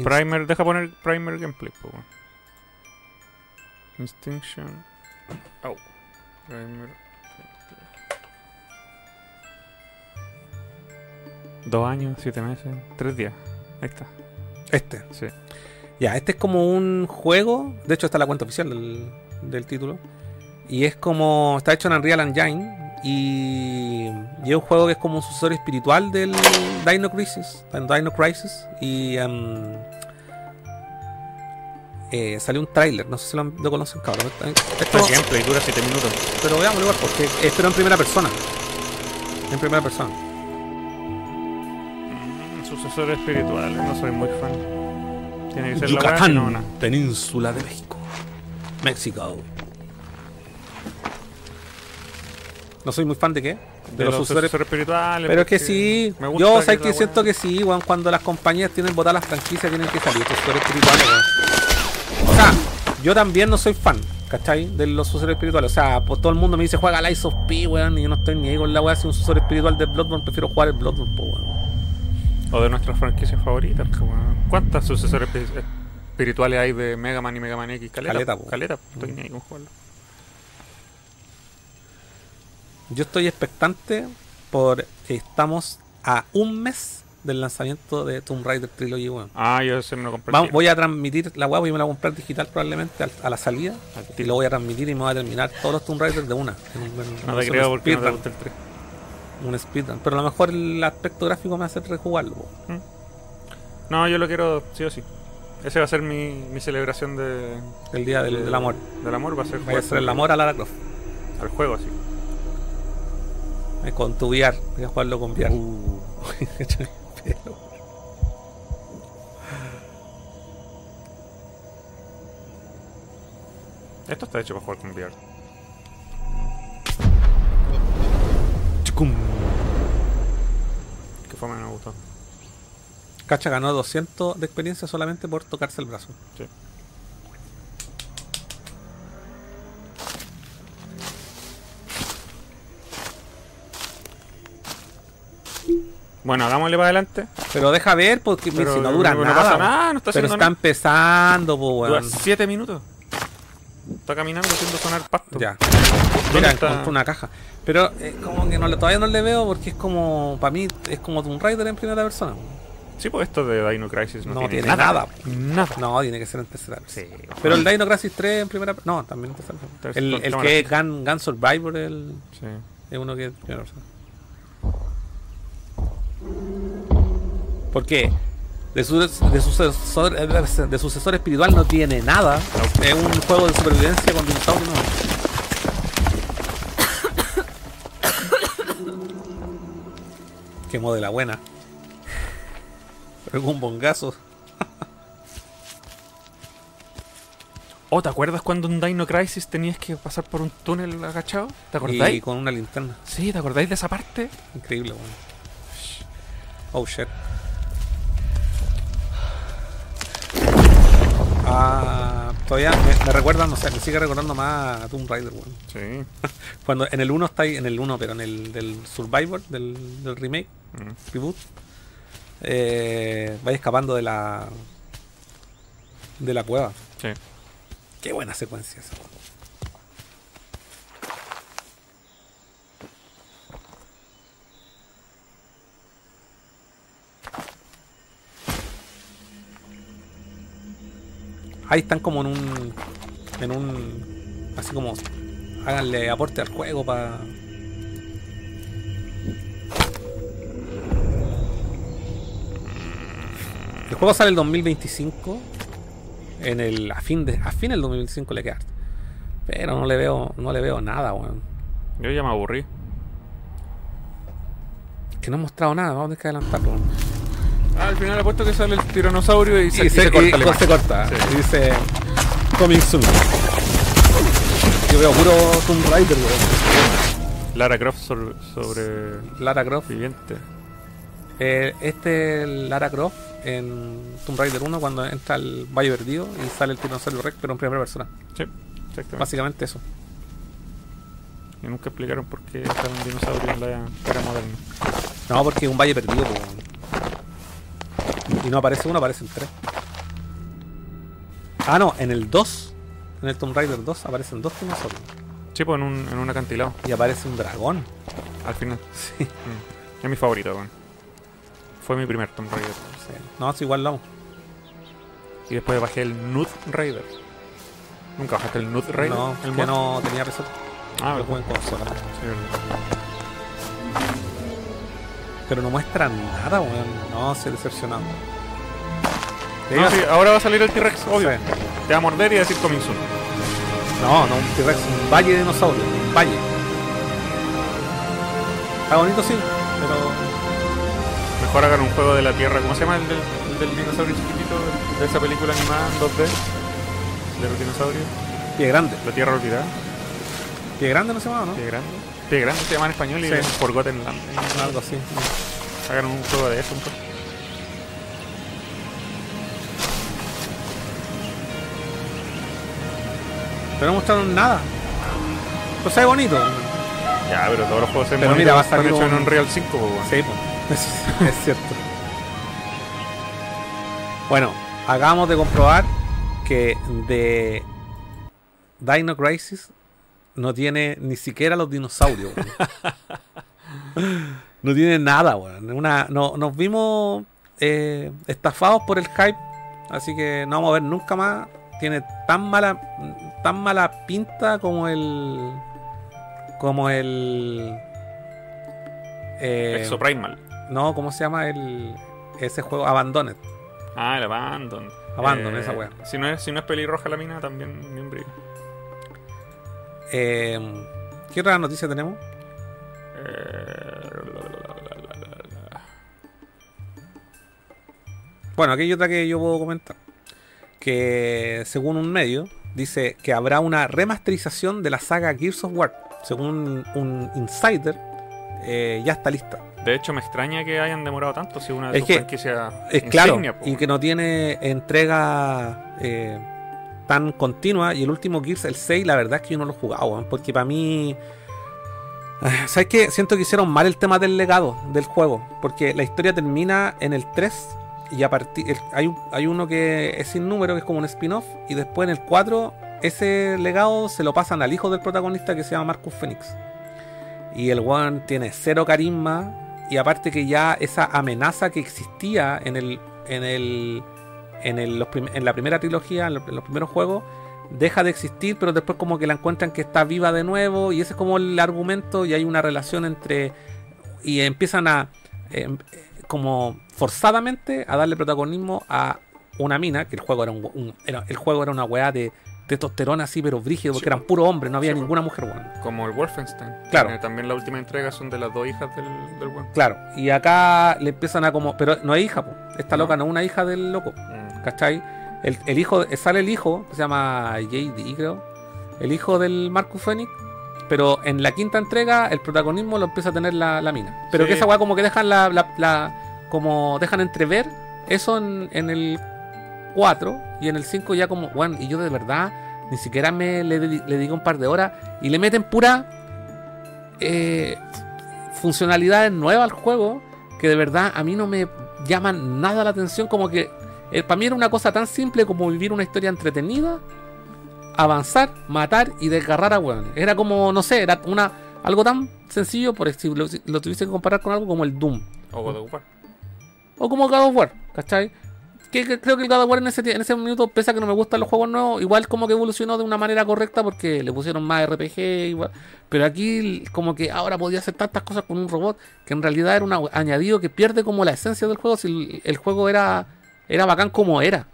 Primer, deja poner primer gameplay, po, weón. Instinction. Oh. Primer. Dos años, siete meses, tres días. Ahí está. Este. Sí. Ya, este es como un juego. De hecho, está la cuenta oficial del, del título. Y es como. Está hecho en Unreal Engine. Y, y es un juego que es como un sucesor espiritual del Dino Crisis. Dino Crisis. Y. em, eh, salió un tráiler. No sé si lo, han- lo conocen, cabrón. Esto- El gameplay dura siete minutos. pero veámoslo igual, porque es pero en primera persona. En primera persona. Mm, Sucesor espiritual, no soy muy fan. Tiene que ser la no, no. península de México. México. No soy muy fan de qué? De, los sucesores espirituales. Pero es que sí, me gusta yo que sé que weá- siento que sí, weón, cuando las compañías tienen votar las franquicias tienen que salir sucesores espirituales, weón. O sea, yo también no soy fan, ¿cachai? De los sucesores espirituales. O sea, pues todo el mundo me dice juega Lies of P, weón, y yo no estoy ni ahí con la weá. Si un sucesor espiritual de Bloodborne, prefiero jugar el Bloodborne, po, weón. O de nuestras franquicias favoritas. pues, weón. ¿Cuántas sucesores espi- espirituales hay de Mega Man y Mega Man X? Caleta. Caleta, po. po. Caleta, po. estoy ni ahí con jugarlo. Yo estoy expectante porque estamos a un mes del lanzamiento de Tomb Raider Trilogy, weón. Ah, yo se me lo compré. Voy a transmitir la voy a me la voy a comprar digital probablemente al- a la salida. Al Y lo voy a transmitir y me voy a terminar todos los Tomb Raider de una. en un- en No te creo porque no te speedrun. gusta el 3. un speedrun. Pero a lo mejor el aspecto gráfico me hace rejugarlo. po. No, yo lo quiero sí o sí. Ese va a ser mi, mi celebración de, El día del, de- del amor. Del amor va a ser Vaya a ser el amor a Lara Croft. al juego, sí. Con tu VR. Voy a jugarlo con VR. Uh. Esto está hecho para jugar con VR. Que fue me gustó. Cacha ganó 200 de experiencia solamente por tocarse el brazo. Sí. Bueno, hagámosle para adelante. Pero deja ver, porque Pero si no dura no nada. pasa nada, no está Pero está nada. empezando, po, Dura weón. 7 minutos. Está caminando haciendo sonar pasto. Ya. ¿Dónde Mira, encontré una caja. Pero eh, como que no, todavía no le veo porque es como, para mí, es como Tomb Raider en primera persona. Sí, pues esto de Dino Crisis no, No tiene, tiene nada. nada. Nada. No, tiene que ser en tercera. Sí. Pero el Dino Crisis 3 en primera No, también en tercera. El, el que es Gun, Gun Survivor el, Sí. es uno que es primera persona. Porque de, su, de, sucesor, eh, de sucesor espiritual no tiene nada. Es un juego de supervivencia con dinosaurios. No. Qué modela buena. Algún bongazo. Oh, ¿te acuerdas cuando en Dino Crisis tenías que pasar por un túnel agachado? ¿Te acordáis? Y con una linterna. Sí, ¿te acordáis de esa parte? Increíble, weón. Oh shit. Ah, todavía me, me recuerda, no sé, me sigue recordando más a Tomb Raider, weón. Sí. Cuando en el 1 está ahí, en el 1, pero en el del Survivor, del, del remake, Mm. reboot, eh, vais escapando de la de la cueva. Sí. Qué buena secuencia esa. Ahí están como en un. En un. Así como. Háganle aporte al juego para. El juego sale el 2025. En el. A fin de. A fin del 2025 le queda. Pero no le veo. No le veo nada, weón. Yo ya me aburrí. Que no he mostrado nada, vamos a tener que adelantarlo. Ah, al final apuesto que sale el tiranosaurio y se, Y y se, se corta y la se corta. Sí. Y dice. Coming soon. Yo veo puro Tomb Raider, weón. Lara Croft sobre, sobre Lara Croft. viviente. Eh, este es Lara Croft en Tomb Raider 1 cuando entra el Valle Perdido y sale el Tiranosaurio Rex, pero en primera persona. Sí, exactamente. Básicamente eso. Y nunca explicaron por qué estaba un dinosaurio en la era moderna. No, porque es un Valle Perdido, weón. Y no aparece uno, aparecen tres. Ah, no, en el 2, en el Tomb Raider 2 aparecen dos dinosaurios. Sí, pues en un, en un acantilado, Y aparece un dragón. al final. Sí. Mm. Es mi favorito, weón. Fue mi primer Tomb Raider. sí. No, es igual lo. Y después bajé el Nude Raider. ¿Nunca bajaste el Nude Raider? No, el que no tenía peso. Ah, Lo jugué en consola. Sí, verdad. Pero no muestran nada, weón. No, se decepcionado. Sí, ahora va a salir el T-Rex, obvio. Sí. Te va a morder y decir coming soon. No, no un T-Rex, un valle de dinosaurios, un valle. Está bonito, sí, pero Mejor hagan un juego de la Tierra. ¿Cómo se llama el del, el del dinosaurio chiquitito de esa película animada en 2D? De los dinosaurios. pie grande. La Tierra olvidada. Pie grande no se llama, ¿no? Pie grande. Pie grande se llama en español y Forgotten Land. Algo así. Hagan un juego de eso. un poco. Pero no mostraron nada. Pues se ve bonito. Ya, pero todos los juegos en Pero mira, va a salir hechos en un- Unreal 5, pues, weón. Sí, pues, es, cierto. Bueno, acabamos de comprobar que de Dino Crisis no tiene ni siquiera los dinosaurios. no tiene nada, weón. Una, no, nos vimos eh, estafados por el hype, así que no vamos a ver nunca más. Tiene tan mala, tan mala pinta como el, como el Eh, Exoprimal. no, ¿cómo se llama el ese juego? Abandoned. Ah, el Abandon. Abandon, esa wea. Si no, es, si no es pelirroja la mina, también bien brillo. Eh, ¿Qué otra noticia tenemos? Eh, Bueno, aquí hay otra que yo puedo comentar. Que según un medio, dice que habrá una remasterización de la saga Gears of War. Según un insider, eh, ya está lista. De hecho, me extraña que hayan demorado tanto si una de Es sus que- franquicias Es claro, y que no tiene entrega eh, tan continua. Y el último Gears, el 6, la verdad es que yo no lo he jugado, weón, porque para mí. ah, ¿Sabes qué? Siento que hicieron mal el tema del legado del juego. Porque la historia termina en el 3. Y a partir. hay, hay uno que es sin número, que es como un spin-off. Y después en el 4, ese legado se lo pasan al hijo del protagonista que se llama Marcus Phoenix. Y el one tiene cero carisma. Y aparte que ya esa amenaza que existía en el. en el. en, el- en la primera trilogía, en los, en los primeros juegos, deja de existir, pero después como que la encuentran que está viva de nuevo. Y ese es como el argumento. Y hay una relación entre. Y empiezan a. em, como forzadamente a darle protagonismo a una mina, que el juego era un, un- era- el juego era una weá de testosterona así, pero brígido, porque Sí. eran puros hombres, no había Sí. ninguna mujer weón. Como el Wolfenstein. Claro. También la última entrega son de las dos hijas del, del weón. Claro, y acá le empiezan a como. Pero no es hija, po. Esta No. loca no es una hija del loco, Mm. ¿cachai? El, el hijo, sale el hijo, que se llama JD, creo. El hijo del Marcus Phoenix. Pero en la quinta entrega, el protagonismo lo empieza a tener la, la mina. Pero Sí. que esa weá como que dejan la. la- la- como dejan entrever eso en, en el 4 y en el 5 ya como, bueno, y yo de verdad ni siquiera me le, le digo un par de horas y le meten pura eh, funcionalidades nuevas al juego que de verdad a mí no me llaman nada la atención como que para mí era una cosa tan simple como vivir una historia entretenida avanzar, matar y desgarrar a hueones. Era como, no sé, era una algo tan sencillo, por si lo, lo tuviese que comparar con algo como el Doom. O God of War. O como God of War, ¿cachai? Que, que creo que el God of War en ese, en ese minuto, pese a que no me gustan los juegos nuevos, igual como que evolucionó de una manera correcta porque le pusieron más RPG, igual. Pero aquí como que ahora podía hacer tantas cosas con un robot que en realidad era un añadido que pierde como la esencia del juego si el, el juego era, era bacán como era.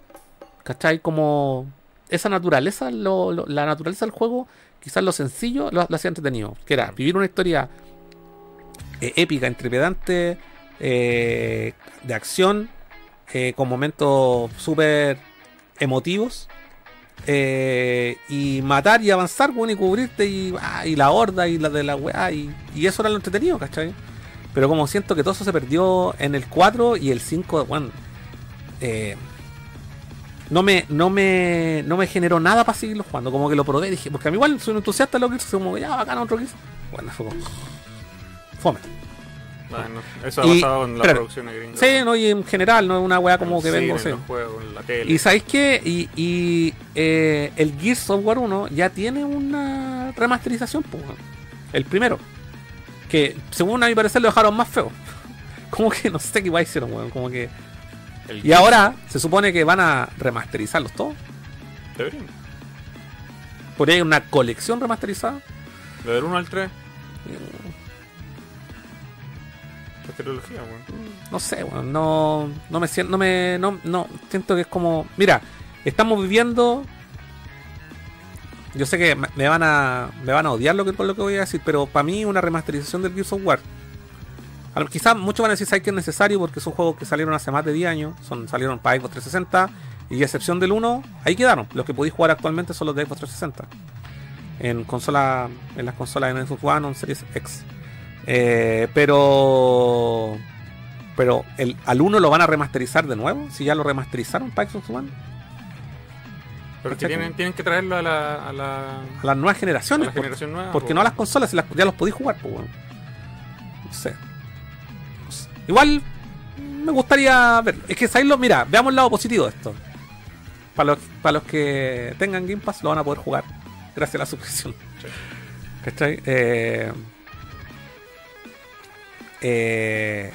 ¿Cachai? Como esa naturaleza, lo- lo- la naturaleza del juego, quizás lo sencillo lo, lo hacía entretenido. Que era vivir una historia eh, épica, intrepidante, eh, de acción, eh, con momentos súper emotivos. eh, y matar y avanzar, bueno, y cubrirte y, ah, y la horda y la de la weá. Y, y eso era lo entretenido, ¿cachai? Pero como siento que todo eso se perdió en el 4 y el 5, bueno, eh, no me, no me, no me generó nada para seguirlo jugando. Como que lo probé, dije, porque a mí igual soy un entusiasta de lo que hizo, como ya bacán otro que hizo. Bueno, fue como. Fome. Bueno, eso ha pasado en la producción gringa. Sí, no, y en general, no es una weá como que vengo. Y sabéis qué? Y, y, eh, el Gears of War 1 ya tiene una remasterización, pues, el primero. Que según a mi parecer lo dejaron más feo. Como que no sé qué guay hicieron, weón. Como que. El Y ahora se supone que van a remasterizarlos todos. Deberían. Podría una colección remasterizada. De del 1 al 3. La trilogía, weón. No sé, weón. No, no me siento. No me. No, no. Siento que es como. Mira, estamos viviendo. Yo sé que me me van a. Me van a odiar lo que, por lo que voy a decir. Pero para mí una remasterización del Gears of War. Quizás muchos van a decir ¿sabes que es necesario porque son juegos que salieron hace más de 10 años. Son, salieron para Xbox 360. Y a excepción del 1, ahí quedaron. Los que podéis jugar actualmente son los de Xbox 360. En consola. En las consolas en Xbox One o en Series X. Eh, pero. Pero el, al 1 lo van a remasterizar de nuevo. Si ya lo remasterizaron para Xbox One. Pero que tienen, tienen que traerlo a la, a la, A las nuevas a generaciones. la por- generación nueva. Porque po. no a las consolas, las- ya los podéis jugar, pues. No sé. Igual me gustaría ver. Es que sabéislo, mira, veamos el lado positivo de esto. Para los, para los que tengan Game Pass lo van a poder jugar. Gracias a la suscripción. ¿Cachai? Eh, eh,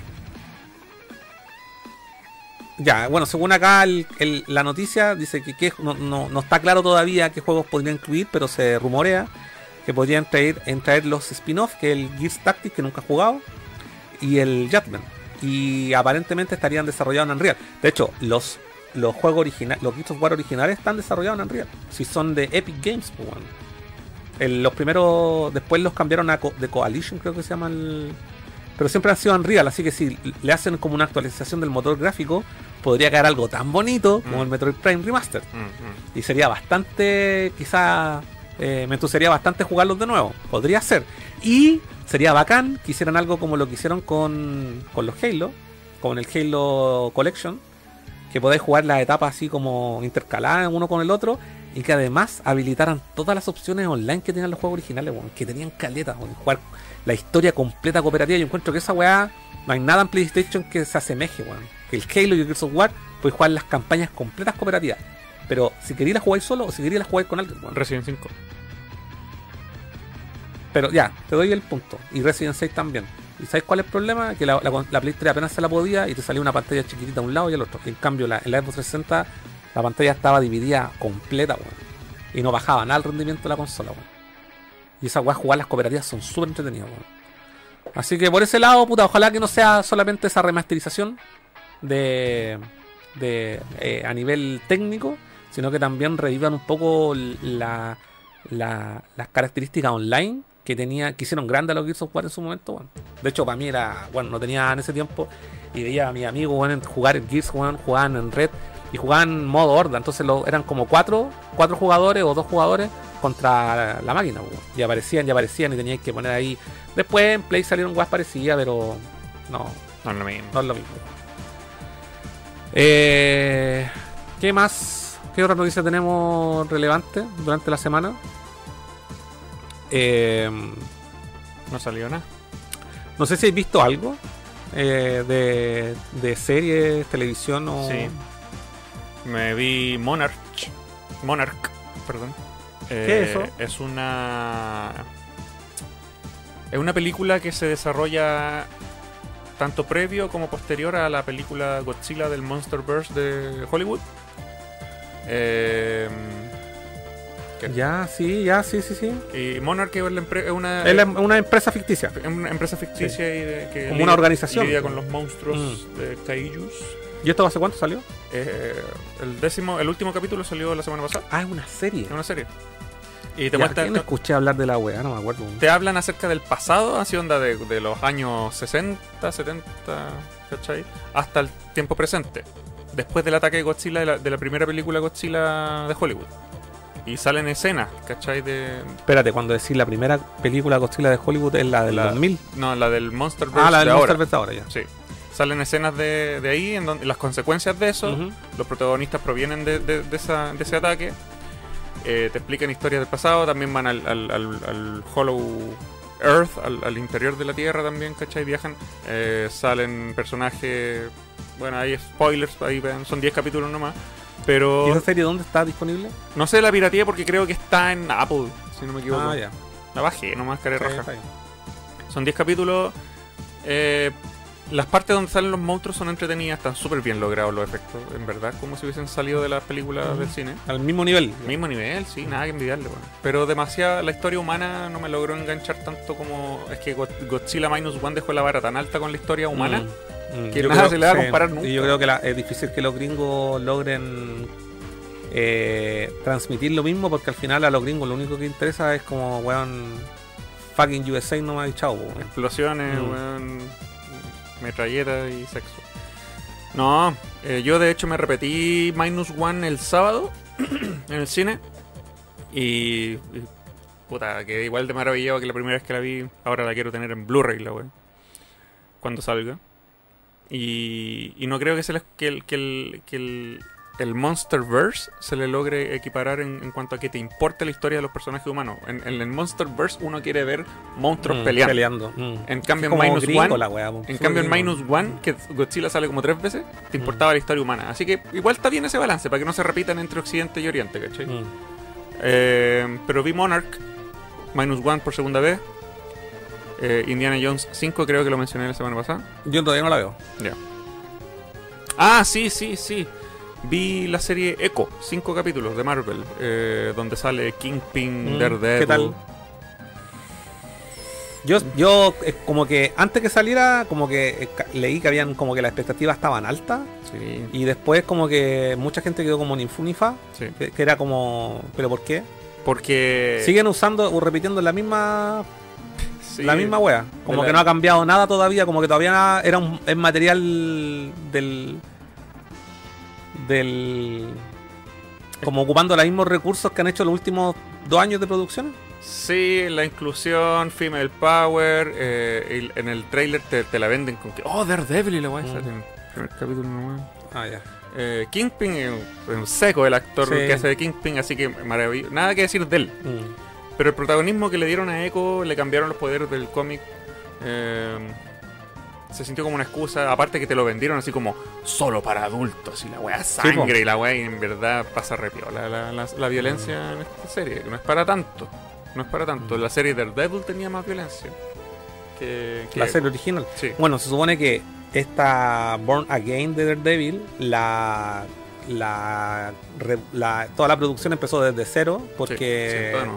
ya, bueno, según acá el- el- la noticia dice que, que no, no- no está claro todavía qué juegos podría incluir, pero se rumorea que podrían traer, en traer los spin-off, que es el Gears Tactics, que nunca he jugado, y el Judgment. Y aparentemente estarían desarrollados en Unreal. De hecho, los, los juegos originales, los Gears of War originales están desarrollados en Unreal. Si son de Epic Games, pues. El- los primeros, después los cambiaron a Co- de Coalition, creo que se llama el. Pero siempre han sido Unreal, así que si le hacen como una actualización del motor gráfico, podría quedar algo tan bonito como Mm. el Metroid Prime Remaster. Mm, mm. Y sería bastante, quizá, eh, me entusiasmaría bastante jugarlos de nuevo. Podría ser. Y sería bacán que hicieran algo como lo que hicieron con, con los Halo, con el Halo Collection, que podáis jugar las etapas así como intercaladas uno con el otro, y que además habilitaran todas las opciones online que tenían los juegos originales, weón, que tenían caletas, weón, jugar la historia completa cooperativa. Yo encuentro que esa weá, no hay nada en PlayStation que se asemeje, weón. Que el Halo y el Gears of War, podéis jugar las campañas completas cooperativas. Pero si queréis la jugáis solo o si queréis la jugáis con alguien, weón. Resident 5. Pero ya, te doy el punto. Y Resident 6 también. ¿Y sabes cuál es el problema? Que la, la, la Play 3 apenas se la podía y te salía una pantalla chiquitita a un lado y al otro. En cambio, la, en la Xbox 360 la pantalla estaba dividida completa, weón. Y no bajaba nada el rendimiento de la consola, weón. Y esas weas jugar las cooperativas son súper entretenidas, weón. Así que por ese lado, puta, ojalá que no sea solamente esa remasterización de, de eh, a nivel técnico, sino que también revivan un poco la- las características online que tenía que hicieron grandes a los Gears of War en su momento. bueno. De hecho, para mí era, bueno, no tenía en ese tiempo y veía a mis amigos bueno, jugar en Gears, bueno, jugaban en Red y jugaban modo horda. Entonces lo, eran como cuatro, cuatro jugadores o dos jugadores contra la máquina. Y aparecían y aparecían y teníais que poner ahí. Después en Play salieron guas parecidas, pero no, No es lo mismo. no es lo mismo. Eh, ¿Qué más? ¿Qué otra noticia tenemos relevante durante la semana? Eh, No salió nada. no sé si habéis visto algo eh, de, de series, televisión o... Sí. Me vi Monarch. Monarch, perdón. ¿Qué es eso? Es una. Es una película que se desarrolla tanto previo como posterior a la película Godzilla del Monsterverse de Hollywood. Eh, Ya, sí, ya, sí, sí, sí. y Monarch es, una, Es la- una empresa ficticia. una empresa ficticia y de- que Como una organización. Mm. lidia con los monstruos de Kaijus. ¿Y esto hace cuánto salió? Eh, el décimo, el último capítulo salió la semana pasada. Ah, es una serie. Es una serie. Y te ¿quién escuché hablar de la wea? No me acuerdo. te hablan acerca del pasado, así onda de, de los años 60, 70, ¿cachai? Hasta el tiempo presente. Después del ataque de Godzilla, de la, de la primera película Godzilla de Hollywood. Y salen escenas, ¿cachai? De, Espérate, cuando decís la primera película Godzilla de Hollywood es la del La- 2000. no, la del Monsterverse Ah, la del de ahora. Monsterverse ahora ya. Sí. Salen escenas de, de ahí, en donde las consecuencias de eso, Ujú. los protagonistas provienen de, de- de esa- ese ataque. Eh, te explican historias del pasado, también van al, al- al- al Hollow Earth, al, interior de la Tierra también, ¿cachai? Viajan. Eh, salen personajes. Bueno, hay spoilers, ahí son 10 capítulos nomás. ¿Y Pero esa serie dónde está disponible? no sé la piratería porque creo que está en Apple, si no me equivoco. Ah, ya. La bajé nomás, está bien. Son 10 capítulos. Eh, las partes donde salen los monstruos son entretenidas, están súper bien logrados los efectos, en verdad, como si hubiesen salido de las películas del cine. Al mismo nivel. Mismo nivel, sí, nada que envidiarle, bueno. Pero demasiada, la historia humana no me logró enganchar tanto como. Es que Go- Godzilla Minus One dejó la vara tan alta con la historia humana. Mm. Que Yo nada creo- se le va a sí. comparar Y nunca. yo creo que la- es difícil que los gringos logren eh, transmitir lo mismo porque al final a los gringos lo único que interesa es como, weón, fucking USA no me ha dicho, weón. Explosiones, Mm. weón, metralletas y sexo. No, eh, yo de hecho me repetí Minus One el sábado en el cine. Y, y, puta, quedé igual de maravillado que la primera vez que la vi. Ahora la quiero tener en Blu-ray, la weón. Cuando salga. Y, y no creo que, se les- que el, que el, que el, el Monsterverse se le logre equiparar en, en cuanto a que te importe la historia de los personajes humanos. En, en el Monsterverse uno quiere ver monstruos Mm, peleando. Mm. En cambio, en Minus gringo One, en cambio en. Minus One, que Godzilla sale como tres veces, te Mm. importaba la historia humana. Así que igual está bien ese balance, para que no se repitan entre Occidente y Oriente, ¿cachai? Mm. Eh, pero vi Monarch, Minus One por segunda vez. Eh, Indiana Jones 5 creo que lo mencioné la semana pasada. Yo todavía no la veo. Ya. Ah, sí, sí, sí. Vi la serie Echo, cinco capítulos de Marvel, eh, donde sale Kingpin, Mm, Daredevil. ¿qué tal? Yo, yo eh, como que antes que saliera, como que eh, leí que habían como que las expectativas estaban altas. Sí, Y después como que mucha gente quedó como ni fu ni fa, sí. que, que era como, ¿pero por qué? Porque. Siguen usando o repitiendo la misma sí, la misma wea. Como que no ha cambiado nada todavía, como que todavía era un es material del del como ocupando los mismos recursos que han hecho los últimos dos años de producción. Sí, la inclusión, female power. eh, en el trailer te, te la venden con que. Oh, Daredevil y la wea Mm. en el primer capítulo nomás. Ah, ya. Eh, Kingpin es un- es un seco el actor Sí. que hace de Kingpin, así que maravilloso. Nada que decir de él. Mm. Pero el protagonismo que le dieron a Echo, le cambiaron los poderes del cómic. eh, se sintió como una excusa. Aparte que te lo vendieron así como solo para adultos y la weá sangre po. y la weá. Y en verdad pasa repiola la, la, la violencia en esta serie. que No es para tanto. No es para tanto. La serie Daredevil tenía más violencia. Que, que- La serie original. Sí. Bueno, se supone que esta Born Again de Daredevil, la, la, la- toda la producción empezó desde cero Sí, porque sí.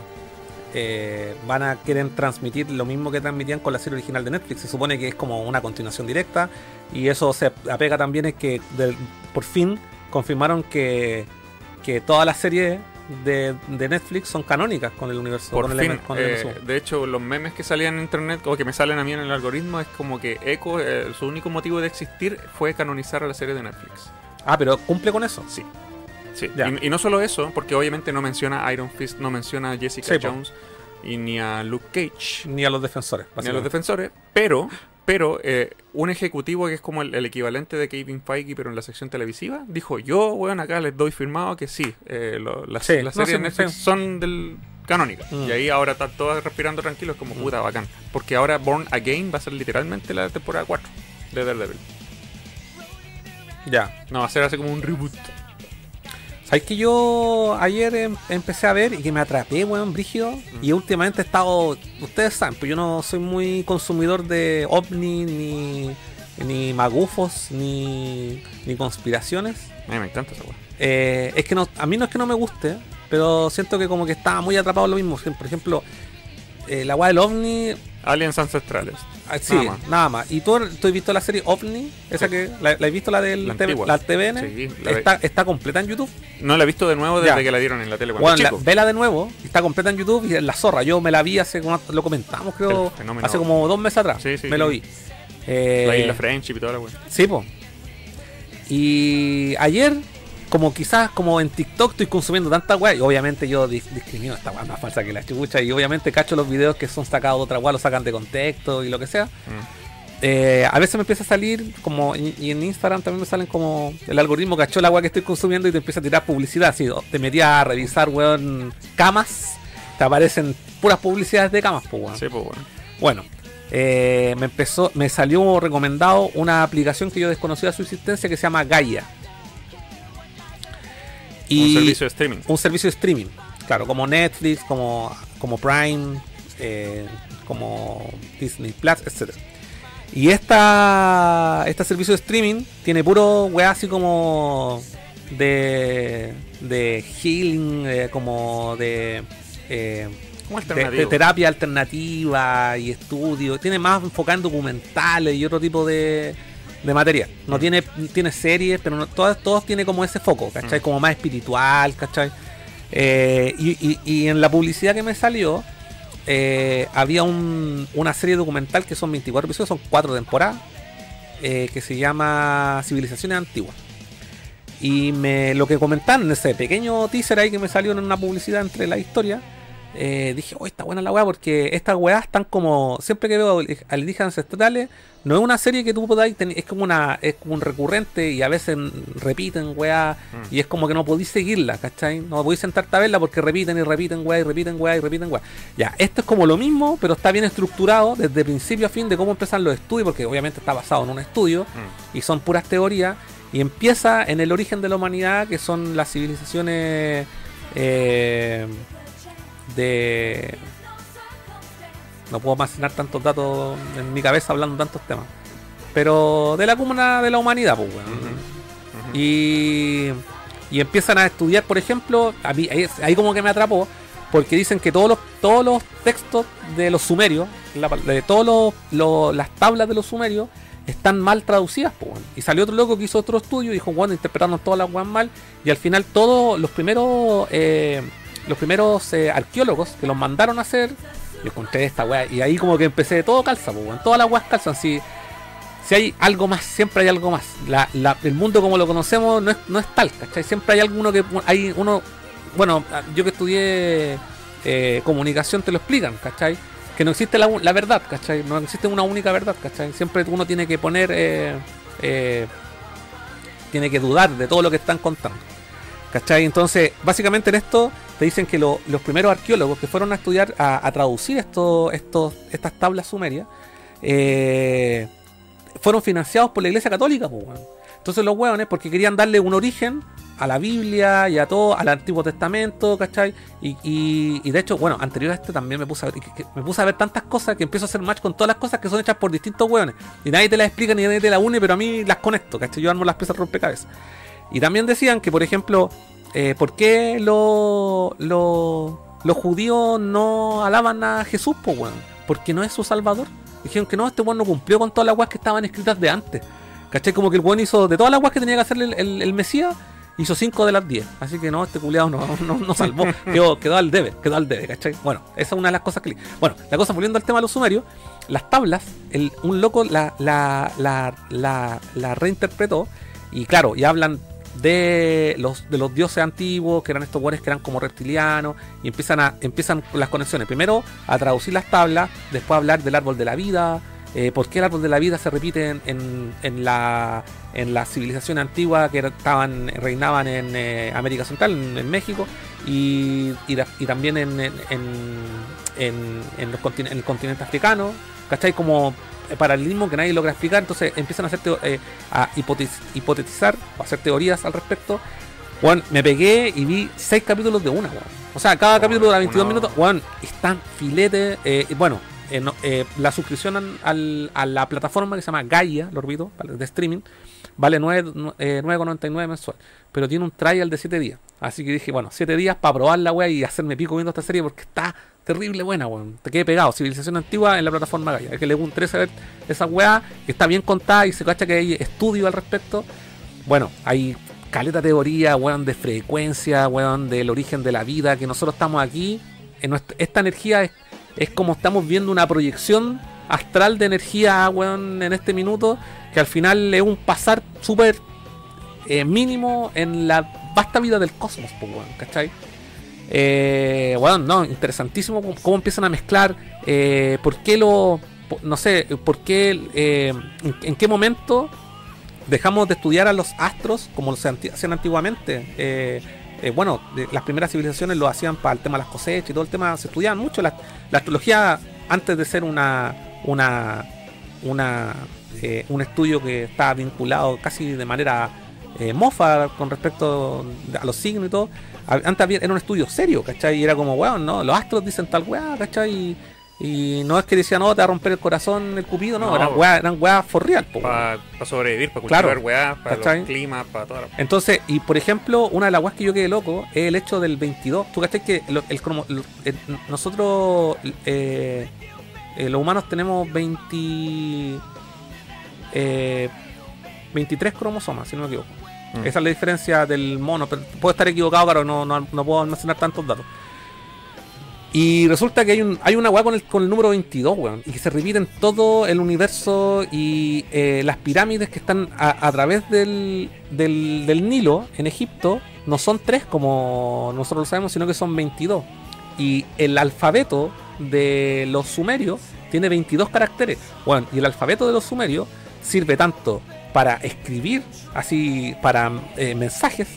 Eh, van a quieren transmitir lo mismo que transmitían con la serie original de Netflix. Se supone que es como una continuación directa y eso se apega también es que del- por fin confirmaron que, que todas las series de, de Netflix son canónicas con el universo. Por con el, fin, con el eh, de hecho, los memes que salían en internet o que me salen a mí en el algoritmo es como que Echo, eh, su único motivo de existir fue canonizar a la serie de Netflix. Ah, pero cumple con eso. Sí. Sí. Y, y no solo eso, porque obviamente no menciona a Iron Fist, no menciona a Jessica Sí. Jones y ni a Luke Cage, Ni a los defensores. ni a los defensores, pero, pero eh, un ejecutivo que es como el, el equivalente de Kevin Feige, pero en la sección televisiva, dijo: Yo, weón, acá les doy firmado que sí, eh, lo- las, Sí, las no, series sí, Netflix sí. son del canónica. Mm. Y ahí ahora están todas respirando tranquilos, como puta, bacán. Porque ahora Born Again va a ser literalmente la temporada 4 de Daredevil. Ya. No, va a ser así como un reboot. ¿Sabes que yo ayer em- empecé a ver y que me atrapé, weón, brígido? Mm. Y últimamente he estado. Ustedes saben, pues yo no soy muy consumidor de ovni, ni, ni magufos, ni, ni conspiraciones. A mí me encanta esa weá. Eh, es que no, a mí no es que no me guste, pero siento que como que estaba muy atrapado en lo mismo. Por ejemplo, eh, la weá del ovni. Aliens ancestrales. ah, sí, Nada nada más. más. ¿Y tú, tú has visto la serie OVNI? Esa Sí. que. ¿La, la has visto la del La TV antigua. la TVN? Sí, la está, está completa en YouTube. No la he visto de nuevo desde Ya. que la dieron en la tele cuando Bueno, chico. vela de nuevo, está completa en YouTube y es la zorra. Yo me la vi hace como lo comentamos, creo, hace como dos meses atrás. Sí, sí, me lo vi. Eh, La isla Friendship y toda la weá. Sí, po. Y ayer, como quizás como en TikTok estoy consumiendo tanta weá, y obviamente yo dis- discrimino esta weá más falsa que la chucha, y obviamente cacho los videos que son sacados de otra weá, los sacan de contexto y lo que sea. Mm. Eh, a veces me empieza a salir como y en Instagram también me salen como el algoritmo cachó la weá que estoy consumiendo y te empieza a tirar publicidad. Si te metías a revisar weón camas, te aparecen puras publicidades de camas, pues weón. Sí, pues bueno. Bueno, eh, me empezó, me salió recomendado una aplicación que yo desconocía su existencia que se llama Gaia. Un servicio de streaming. un servicio de streaming, claro, como Netflix, como, como Prime, eh, como Disney Plus, etcétera. Y esta, este servicio de streaming tiene puro weá así como de, de healing, eh, como de, eh, de, de terapia alternativa y estudio. Tiene más enfocado en documentales y otro tipo de, de material. No Mm. tiene, tiene series, pero no, todas, todos tiene como ese foco, ¿cachai? Mm. Como más espiritual, ¿cachai? Eh, y, y- y en la publicidad que me salió, eh, había un- una serie documental que son 24 episodios, son 4 temporadas, eh, que se llama Civilizaciones Antiguas. Y me, lo que comentaron en ese pequeño teaser ahí que me salió en una publicidad entre la historia, eh, dije, oh, está buena la weá, porque estas weas están como, siempre que veo alienígenas ancestrales, no es una serie que tú podáis tener, es como una, es como un recurrente y a veces repiten weá, Mm. y es como que no podéis seguirla, ¿cachai? No podéis sentarte a verla porque repiten y repiten weá y repiten weá y repiten weá. Ya, esto es como lo mismo, pero está bien estructurado desde principio a fin de cómo empiezan los estudios, porque obviamente está basado en un estudio Mm. y son puras teorías. Y empieza en el origen de la humanidad, que son las civilizaciones eh, de. No puedo almacenar tantos datos en mi cabeza hablando de tantos temas. Pero de la cúmula de la humanidad, pues. Ujú. Y, y empiezan a estudiar, por ejemplo, a mí, ahí, ahí como que me atrapó, porque dicen que todos los, todos los textos de los sumerios, la de todas las tablas de los sumerios están mal traducidas, po, weón. Y salió otro loco que hizo otro estudio y dijo, bueno, interpretaron todas las weas mal. Y al final todos los primeros eh, los primeros eh, arqueólogos que los mandaron a hacer, yo encontré esta wea. Y ahí como que empecé, todo calza, po, weón. Todas las weas calzan. Si, si hay algo más, siempre hay algo más. La, la- el mundo como lo conocemos no es, no es tal, ¿cachai? Siempre hay alguno que hay uno. Bueno, yo que estudié eh, comunicación te lo explican, ¿cachai? Que no existe la, la verdad, ¿cachai? No existe una única verdad, ¿cachai? Siempre uno tiene que poner. eh, tiene que dudar de todo lo que están contando. ¿Cachai? Entonces, básicamente en esto te dicen que lo- los primeros arqueólogos que fueron a estudiar, a, a traducir estas tablas sumerias, eh, fueron financiados por la Iglesia Católica, pues, weón. Entonces los hueones, porque querían darle un origen a la Biblia y a todo, al Antiguo Testamento, ¿cachai? Y, y- de hecho, bueno, anterior a este también me puse a ver, me puse a ver tantas cosas que empiezo a hacer match con todas las cosas que son hechas por distintos hueones. Y nadie te las explica ni nadie te las une, pero a mí las conecto, ¿cachai? Yo armo las piezas rompecabezas. Y también decían que, por ejemplo, eh, ¿por qué lo- lo- los judíos no alaban a Jesús, pues, weón? Porque no es su salvador. Dijeron que no, este weón no cumplió con todas las weas que estaban escritas de antes. ¿Cachai? Como que el weón hizo de todas las weas que tenía que hacerle el, el- el Mesías, hizo 5 de las 10. Así que no, este culiado no, no, no salvó. Quedó, quedó al debe, quedó al debe, ¿cachai? Bueno, esa es una de las cosas que. Bueno, la cosa, volviendo al tema de los sumerios, las tablas, el, un loco la, la, la, la, la reinterpretó. Y claro, y hablan de los, de los dioses antiguos, que eran estos buenos que eran como reptilianos, y empiezan a empiezan las conexiones. Primero a traducir las tablas, después a hablar del árbol de la vida, eh, por qué el árbol de la vida se repite en, en, la en la civilización antigua que estaban reinaban en eh, América Central, en, México, y, y, también en, en, en, en el continente africano, ¿cachai? Como paralelismo que nadie logra explicar, entonces empiezan a hacer teo- eh, a hipotetizar o hacer teorías al respecto. Juan, me pegué y vi seis capítulos de una. O sea, cada capítulo dura 22 una- minutos, están eh, bueno, eh, no- eh, la suscripción al- a la plataforma que se llama Gaia, lo olvido, de streaming, vale 9 nu- eh, 9,99 mensual. Pero tiene un trial de 7 días. Así que dije, bueno, 7 días para probar la weá y hacerme pico viendo esta serie porque está terrible buena, weón. Te quedé pegado. Civilización antigua en la plataforma Gaia. Que le interesa ver esa weá, que está bien contada y se cacha que hay estudio al respecto. Bueno, hay caleta teoría, weón, de frecuencia, weón, del origen de la vida, que nosotros estamos aquí. En nuestra- esta energía es, es como estamos viendo una proyección astral de energía, weón, en este minuto, que al final es un pasar súper eh, mínimo en la vasta vida del cosmos, pues, ¿cachai? Eh, bueno, no, interesantísimo cómo, empiezan a mezclar, eh, por qué lo, no sé, por qué, eh, en, qué momento dejamos de estudiar a los astros como se hacían antiguamente. Eh, eh, bueno, las primeras civilizaciones lo hacían para el tema de las cosechas y todo el tema, se estudiaban mucho. La, la astrología, antes de ser una, una, una eh, un estudio que estaba vinculado casi de manera eh, mofa con respecto a los signos y todo, antes había- era un estudio serio, ¿cachai? Y era como, weón, no, los astros dicen tal weá, ¿cachai? Y, y no es que decían, no, te va a romper el corazón el cupido, no, No, eran weá, eran weá for real. Para sobrevivir, para cultivar Claro, weá, para los climas, para toda la... Entonces, y por ejemplo, una de las weas que yo quedé loco es el hecho del 22. ¿Tú cachai que el lo- el- nosotros, eh, eh, los humanos, tenemos 20, eh, 23 cromosomas, si no me equivoco? Mm. Esa es la diferencia del mono, pero puedo estar equivocado, pero no, no, no puedo almacenar tantos datos. Y resulta que hay, un, hay una weá con el, con el número 22, weón, y que se repite en todo el universo y eh, las pirámides que están a, a través del, del, del Nilo en Egipto no son tres como nosotros lo sabemos, sino que son 22. Y el alfabeto de los sumerios tiene 22 caracteres. Bueno, y el alfabeto de los sumerios sirve tanto para escribir, así, para eh, mensajes,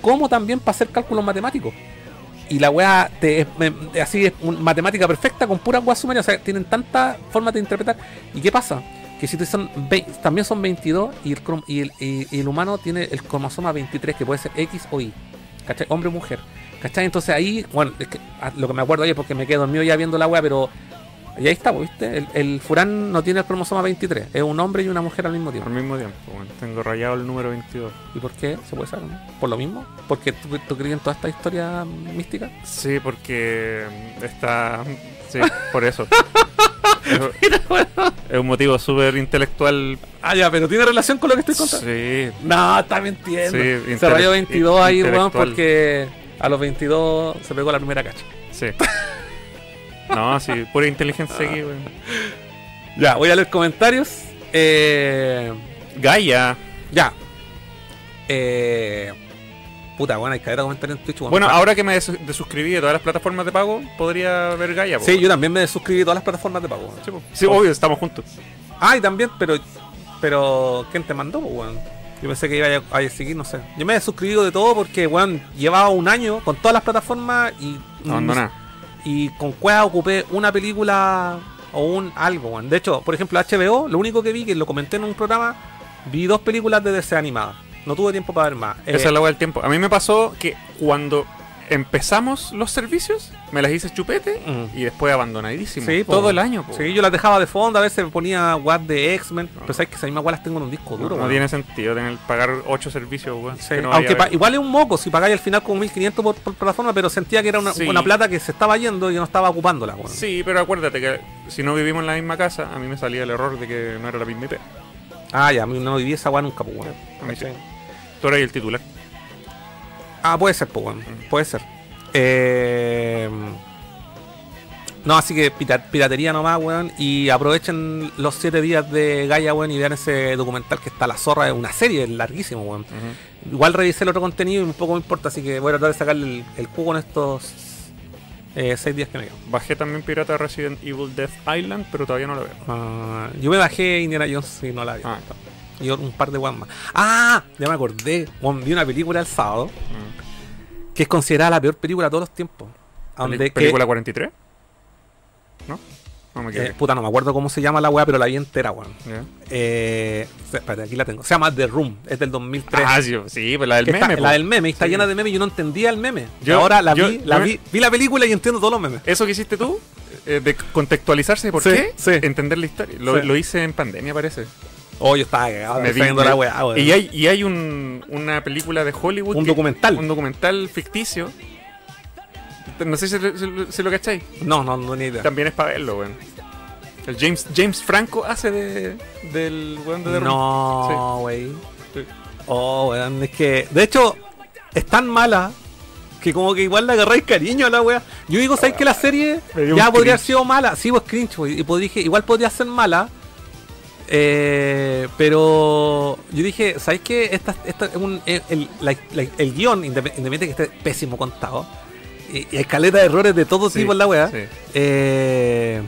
como también para hacer cálculos matemáticos y la weá te, así es un- matemática perfecta con puras weas sumerias. O sea, tienen tantas formas de interpretar. ¿Y qué pasa? Que si son vei- también son 22 y el, y, el, y- el humano tiene el cromosoma 23, que puede ser X o Y. ¿Cachai? Hombre o mujer. ¿Cachai? Entonces ahí, bueno, es que, ah, lo que me acuerdo ahí es porque me quedo dormido ya viendo la weá, pero. Y ahí está, pues, ¿viste? El, el Furán no tiene el cromosoma 23. Es un hombre y una mujer al mismo tiempo. Al mismo tiempo, bueno, tengo rayado el número 22. ¿Y por qué se puede saber? no? ¿Por lo mismo? ¿Porque tú, tú crees en toda esta historia mística? Sí, porque está... Sí, por eso. es un motivo súper intelectual. Ah, ya, pero tiene relación con lo que estoy contando. Sí. No, está mintiendo. Sí, se rayó 22 ahí, weón, porque a los 22 se pegó la primera cacha. Sí. No, sí, pura inteligencia aquí, weón. Ya, voy a leer comentarios. Eh, Gaia. ya. Eh, puta, bueno, hay que ver comentarios en Twitch. Bueno, Pa- ahora que me des- desuscribí de todas las plataformas de pago, podría ver Gaia. po. Sí, yo también me suscribí a todas las plataformas de pago. Sí, obvio, estamos juntos. Ah, y también, pero. Pero, ¿quién te mandó, weón? Yo pensé que iba a, a seguir, no sé. Yo me he suscribido de todo porque, weón, llevaba un año con todas las plataformas y. Abandona. Y con Cueva ocupé una película o un algo. De hecho, por ejemplo, HBO, lo único que vi, que lo comenté en un programa, vi dos películas de DC animadas. No tuve tiempo para ver más. Eh, Esa es la del tiempo. A mí me pasó que cuando empezamos los servicios, me las hice chupete Mm. y después abandonadísimo. Sí, po. Todo el año, po. Sí, yo las dejaba de fondo, a veces me ponía WAD de X-Men. Pero sabes que esas mismas las tengo en un disco No, duro, no weón. tiene sentido tener pagar 8 servicios. Sí, no aunque igual es un moco, si pagáis al final como 1500 por, por plataforma, pero sentía que era una, Sí. una plata que se estaba yendo y no estaba ocupándola. Sí, pero acuérdate que si no vivimos en la misma casa, a mí me salía el error de que no era la misma IP. Ah, ya, a mí no viví esa weá nunca, pues, weón. A mí sí. ¿Cachai? Tú eras el titular. Ah, puede ser, pues. Puede ser. Eh, No, así que pira- piratería nomás, weón. Y aprovechen los 7 días de Gaia, weón, y vean ese documental que está La Zorra. Es una serie, es larguísimo, weón. Igual revisé el otro contenido y un poco me importa, así que voy a tratar de sacarle el, el jugo en estos 6 días que me quedan. Bajé también Pirata Resident Evil Death Island, pero todavía no lo veo. Ah, yo me bajé Indiana Jones y no la vi. Ah. Y un par de más. Ah, ya me acordé. vi una película el sábado Mm. que es considerada la peor película de todos los tiempos. Donde que- ¿Película 43? ¿No? No me eh, puta, no me acuerdo cómo se llama la weá, pero la vi entera, weón. Eh, espérate, aquí la tengo. Se llama The Room, es del 2003. Ah, sí, sí, pues la del Que está- meme. la del meme, está Sí. llena de memes y yo no entendía el meme. Yo- ahora la yo- vi, la vi, vi la película y entiendo todos los memes. Eso que hiciste tú, eh, de contextualizarse por Sí, qué, sí. entender la historia. Lo hice en pandemia, parece. Oh, yo estaba cagado, Me viendo la weá, weón. y hay, y hay un- una película de Hollywood. Un que- documental. Un documental ficticio. No sé si, si- si lo cacháis. No, no, no, ni idea. También es para verlo, weón. El James, James Franco hace de, del weón de The. No, güey. Sí. Oh, weón, es que. De hecho, es tan mala que como que igual le agarráis cariño a la wea. Yo digo, ¿sabes que la serie ya podría haber cringe. sido mala? Sí, pues cringe, wey, Y dije, igual podría ser mala. Eh, pero yo dije, ¿sabes qué? Esta, esta es un, el, el, la- la- el guion, indep- independiente que esté pésimo contado, y, y hay caleta de errores de todo Sí, tipo en la sí. eh,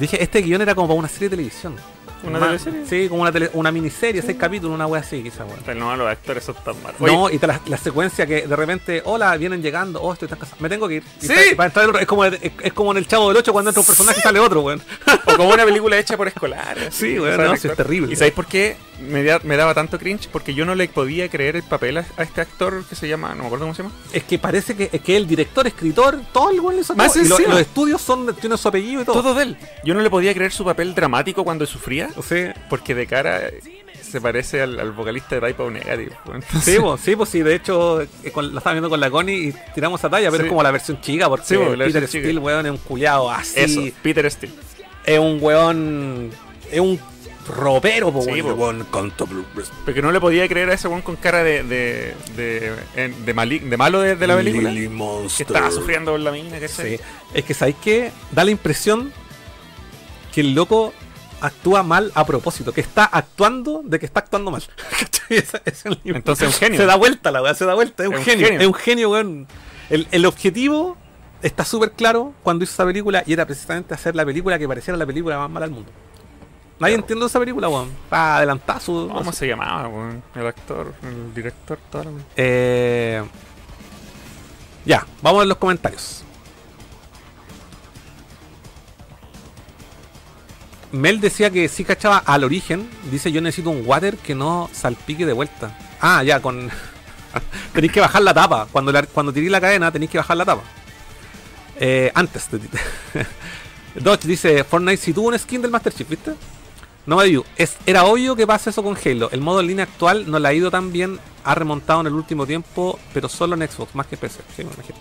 dije, este guion era como para una serie de televisión. ¿Una teleserie? Sí, como una, tele- una miniserie, seis capítulos, una wea así, quizás, weón. Pero no, los actores son tan malos. No, Oye, y la, la secuencia que de repente, hola, vienen llegando, oh, estoy tan cansado, me tengo que ir. Sí. pa- para entrar es como, es, es como en el Chavo del 8 cuando entra un personaje y sale otro, weón. o como una película hecha por escolares. Sí, weón, no, es terrible. ¿Y sabéis por qué me, da- me daba tanto cringe? Porque yo no le podía creer el papel a, a este actor que se llama, no me acuerdo cómo se llama. Es que parece que, es que el director, escritor, todo el weón le hizo Más. Y lo- los estudios son, tienen su apellido y todo. Todo de él. Yo no le podía creer su papel dramático cuando sufría, Sí, porque de cara eh, se parece al, al vocalista de Type O Negative. Entonces- sí, pues, sí, pues sí, de hecho, eh, con- la estaba viendo con la Connie y tiramos esa talla, pero Sí. es como la versión chica, porque Sí, pues, Peter. Steele, weón, es un culiado así. Eso, Peter Steele. Es un weón, es un ropero, po, Sí, weón. Porque no le podía creer a ese weón con cara de de, de, de, mali- de malo de, de la película. Lily Que Monster. estaba sufriendo por la mina, ¿cachai? Sí. Es que sabéis que da la impresión que el loco actúa mal a propósito, que está actuando de que está actuando mal. Entonces es un genio. Se da vuelta la weá, se da vuelta, es un, Es un genio, es un genio, weón. El, el objetivo está súper claro cuando hizo esa película y era precisamente hacer la película que pareciera la película más mala del mundo. Nadie entiende esa película, weón. Está adelantada su. ¿Cómo se llamaba, weón? El actor, el director, weón. Eh, ya, vamos a los comentarios. Mel decía que sí cachaba al origen. Dice: Yo necesito un water que no salpique de vuelta. Ah, ya, con. tenéis que bajar la tapa. Cuando, la- cuando tiréis la cadena, tenéis que bajar la tapa. Eh, antes de. Dodge dice: Fortnite si tuvo un skin del Master Chief, ¿viste? No me es, era obvio que pasa eso con Halo. El modo en línea actual no le ha ido tan bien, ha remontado en el último tiempo, pero solo en Xbox, más que PC. Sí, me imagino.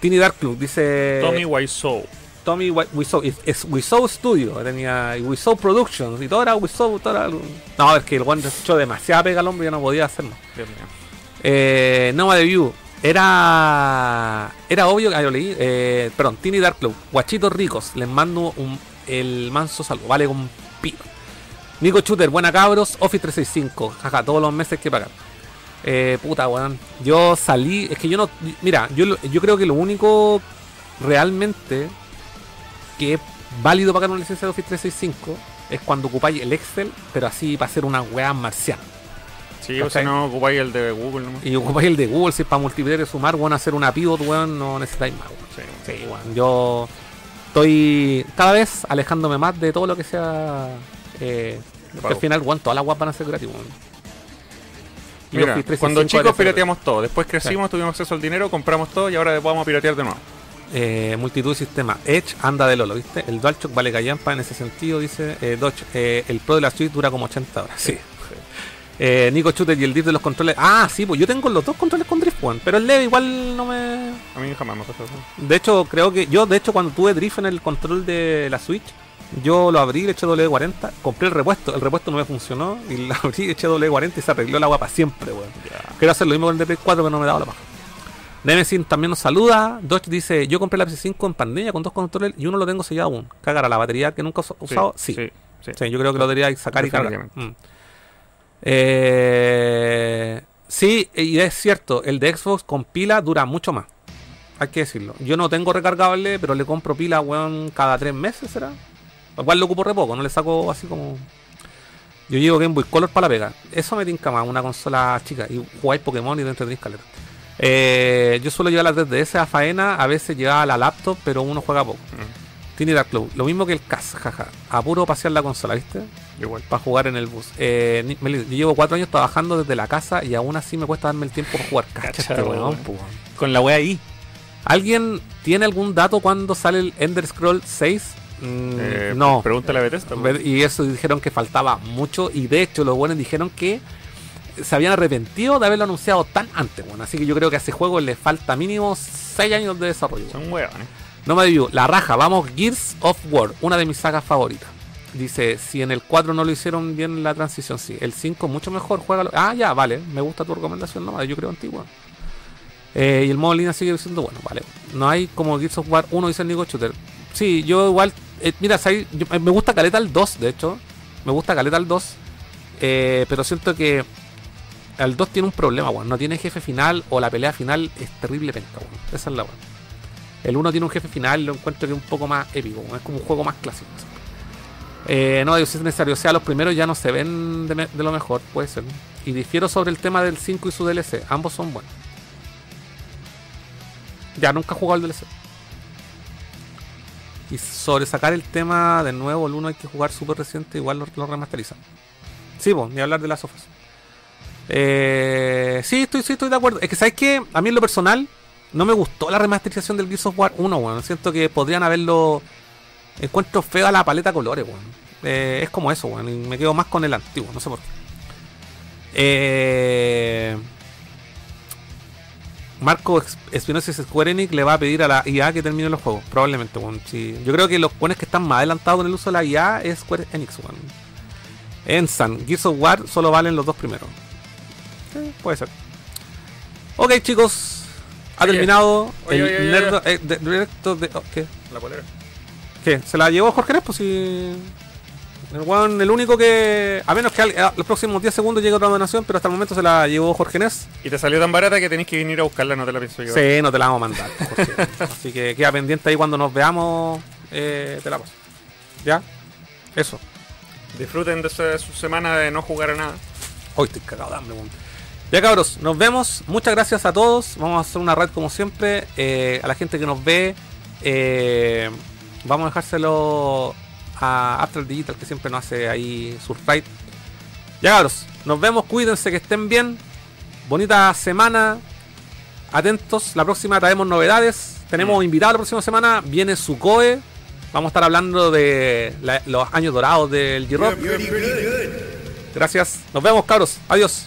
Tiny Dark Club dice. Tommy Wiseau. Tommy Wi- Wiseau, es, Wiseau Studio, tenía Wiseau Productions y todo era Wiseau, todo era... No, es que el one echó demasiada pega al hombre ya no podía hacerlo. Dios mío. Eh, Nova de View. Era. Era obvio que. ah, yo leí. Eh, perdón, Tiny Dark Club. Guachitos ricos. Les mando un, el manso saludo. Vale con pico. Nico Shooter, buena cabros. Office 365. Jaja, todos los meses que pagar. Eh, puta, weón. Yo salí. Es que yo no. Mira, yo, yo creo que lo único realmente que es válido pagar una licencia de Office 365 es cuando ocupáis el Excel, pero así para hacer una weá marciana. Sí, o si no ocupáis el de Google nomás. Y ocupáis el de Google, si es para multiplicar y sumar, bueno, hacer una pivot, weón, no necesitáis más, weón. Sí. Sí, weón. Yo estoy cada vez alejándome más de todo lo que sea. Eh, que al final, weón, todas las guapas van a ser gratis, weón. Y Mira, Office 365 cuando chicos ser pirateamos todo, después crecimos, tuvimos acceso al dinero, compramos todo y ahora vamos a piratear de nuevo. Eh, multitud de sistemas. Edge anda de Lolo, ¿viste? El DualShock vale callampa en ese sentido, dice eh, Dodge. Eh, el Pro de la Switch dura como 80 horas. Sí. Eh, Nico Shooter y el drift de los controles. Ah, sí, pues yo tengo los dos controles con drift, weón. Pero el leve igual no me. A mí jamás me pasó eso. De hecho, creo que yo, de hecho, cuando tuve drift en el control de la Switch, yo lo abrí, le eché W40, compré el repuesto, el repuesto no me funcionó, y lo abrí, eché W40 y se arregló la guapa siempre, weón. Quiero hacer lo mismo con el de Play 4, pero no me daba la paja. Nemesis también nos saluda. Dodge dice: Yo compré la PS5 en pandemia con dos controles y uno lo tengo sellado aún. Cagar a la batería que nunca he usado. Sí, sí, sí, sí. yo creo que lo debería sacar y cargar. Mm. Eh, sí, y es cierto, el de Xbox con pila dura mucho más. Hay que decirlo. Yo no tengo recargable, pero le compro pila, weón, cada tres meses, ¿será? Igual lo ocupo re poco, no le saco así como. Yo llevo Game Boy Color para la pega. Eso me tinca más, una consola chica. Y jugáis Pokémon y te entretenís caleta. Eh, yo suelo llevar la 3DS a faena, a veces llevaba la laptop, pero uno juega poco. Tiene Dark Club, lo mismo que el CAS, jaja. A puro pasear la consola, ¿viste? Igual. Para jugar en el bus. Eh, yo llevo cuatro años trabajando desde la casa y aún así me cuesta darme el tiempo para jugar. Este weón. Con la wea ahí. ¿Alguien tiene algún dato cuando sale el Ender Scroll 6? Mm, Eh, no. Pregúntale a Bethesda. Y eso dijeron que faltaba mucho. Y de hecho, los buenos dijeron que se habían arrepentido de haberlo anunciado tan antes. Bueno, así que yo creo que a ese juego le falta mínimo 6 años de desarrollo. Son weones. No me digo, la raja, vamos, Gears of War, una de mis sagas favoritas. Dice, si en el 4 no lo hicieron bien la transición, sí. El 5 mucho mejor, juega. Ah, ya, vale, me gusta tu recomendación, no, yo creo antigua. Eh, y el modo en línea sigue siendo bueno, vale. No hay como Gears of War 1, dice el Nico Shooter. Sí, yo igual, eh, mira, ¿sabes? Yo- me gusta Caleta el 2, de hecho. Me gusta Caleta el 2. eh, pero siento que el 2 tiene un problema, weón. No tiene jefe final o la pelea final es terrible penca, weón. Esa es la weón. El 1 tiene un jefe final, lo encuentro que es un poco más épico, weón. es como un juego más clásico. Eh, no, digo, si es necesario, o sea, los primeros ya no se ven de, lo mejor, puede ser. Y difiero sobre el tema del 5 y su DLC, ambos son buenos. Ya nunca he jugado el DLC. Y sobre sacar el tema de nuevo, el 1 hay que jugar súper reciente, igual lo, lo remasterizan. Sí, pues, ni hablar de las sofas. Eh, sí, estoy, sí, estoy de acuerdo. Es que, ¿sabes qué? A mí en lo personal, no me gustó la remasterización del Gears of War 1, weón. Siento que podrían haberlo. Encuentro feo a la paleta de colores, weón. Eh, es como eso, weón. Y me quedo más con el antiguo, no sé por qué. Eh. Marco Espinosa Square Enix le va a pedir a la IA que termine los juegos. Probablemente, weón. Yo creo que los buenos que están más adelantados con el uso de la IA es Square Enix, weón. Ensan, Gears of War solo valen los dos primeros. Sí, puede ser. Ok, chicos. Ha Oye. terminado Oye, el oye, nerdo- eh, de- directo de. oh, ¿Qué? La polera. ¿Qué? ¿Se la llevó Jorge Nespo? Si... El, weón, el único que. A menos que al- a los próximos 10 segundos llegue otra donación, pero hasta el momento se la llevó Jorge Nes. Y te salió tan barata que tenés que venir a buscarla, no te la pienso llevar. Sí, no te la vamos a mandar. Así que queda pendiente ahí cuando nos veamos. eh, te la paso. ¿Ya? Eso. Disfruten de su semana de no jugar a nada. Hoy estoy cagado de hambre. Ya cabros, nos vemos. Muchas gracias a todos. Vamos a hacer una red como siempre. Eh, a la gente que nos ve. eh, vamos a dejárselo a After Digital que siempre nos hace ahí su raid. Ya cabros, nos vemos. Cuídense que estén bien. Bonita semana. Atentos. La próxima traemos novedades. Tenemos invitado la próxima semana. Viene Sukoe. Vamos a estar hablando de la- los años dorados del G-Rock. Gracias. Nos vemos, cabros. Adiós.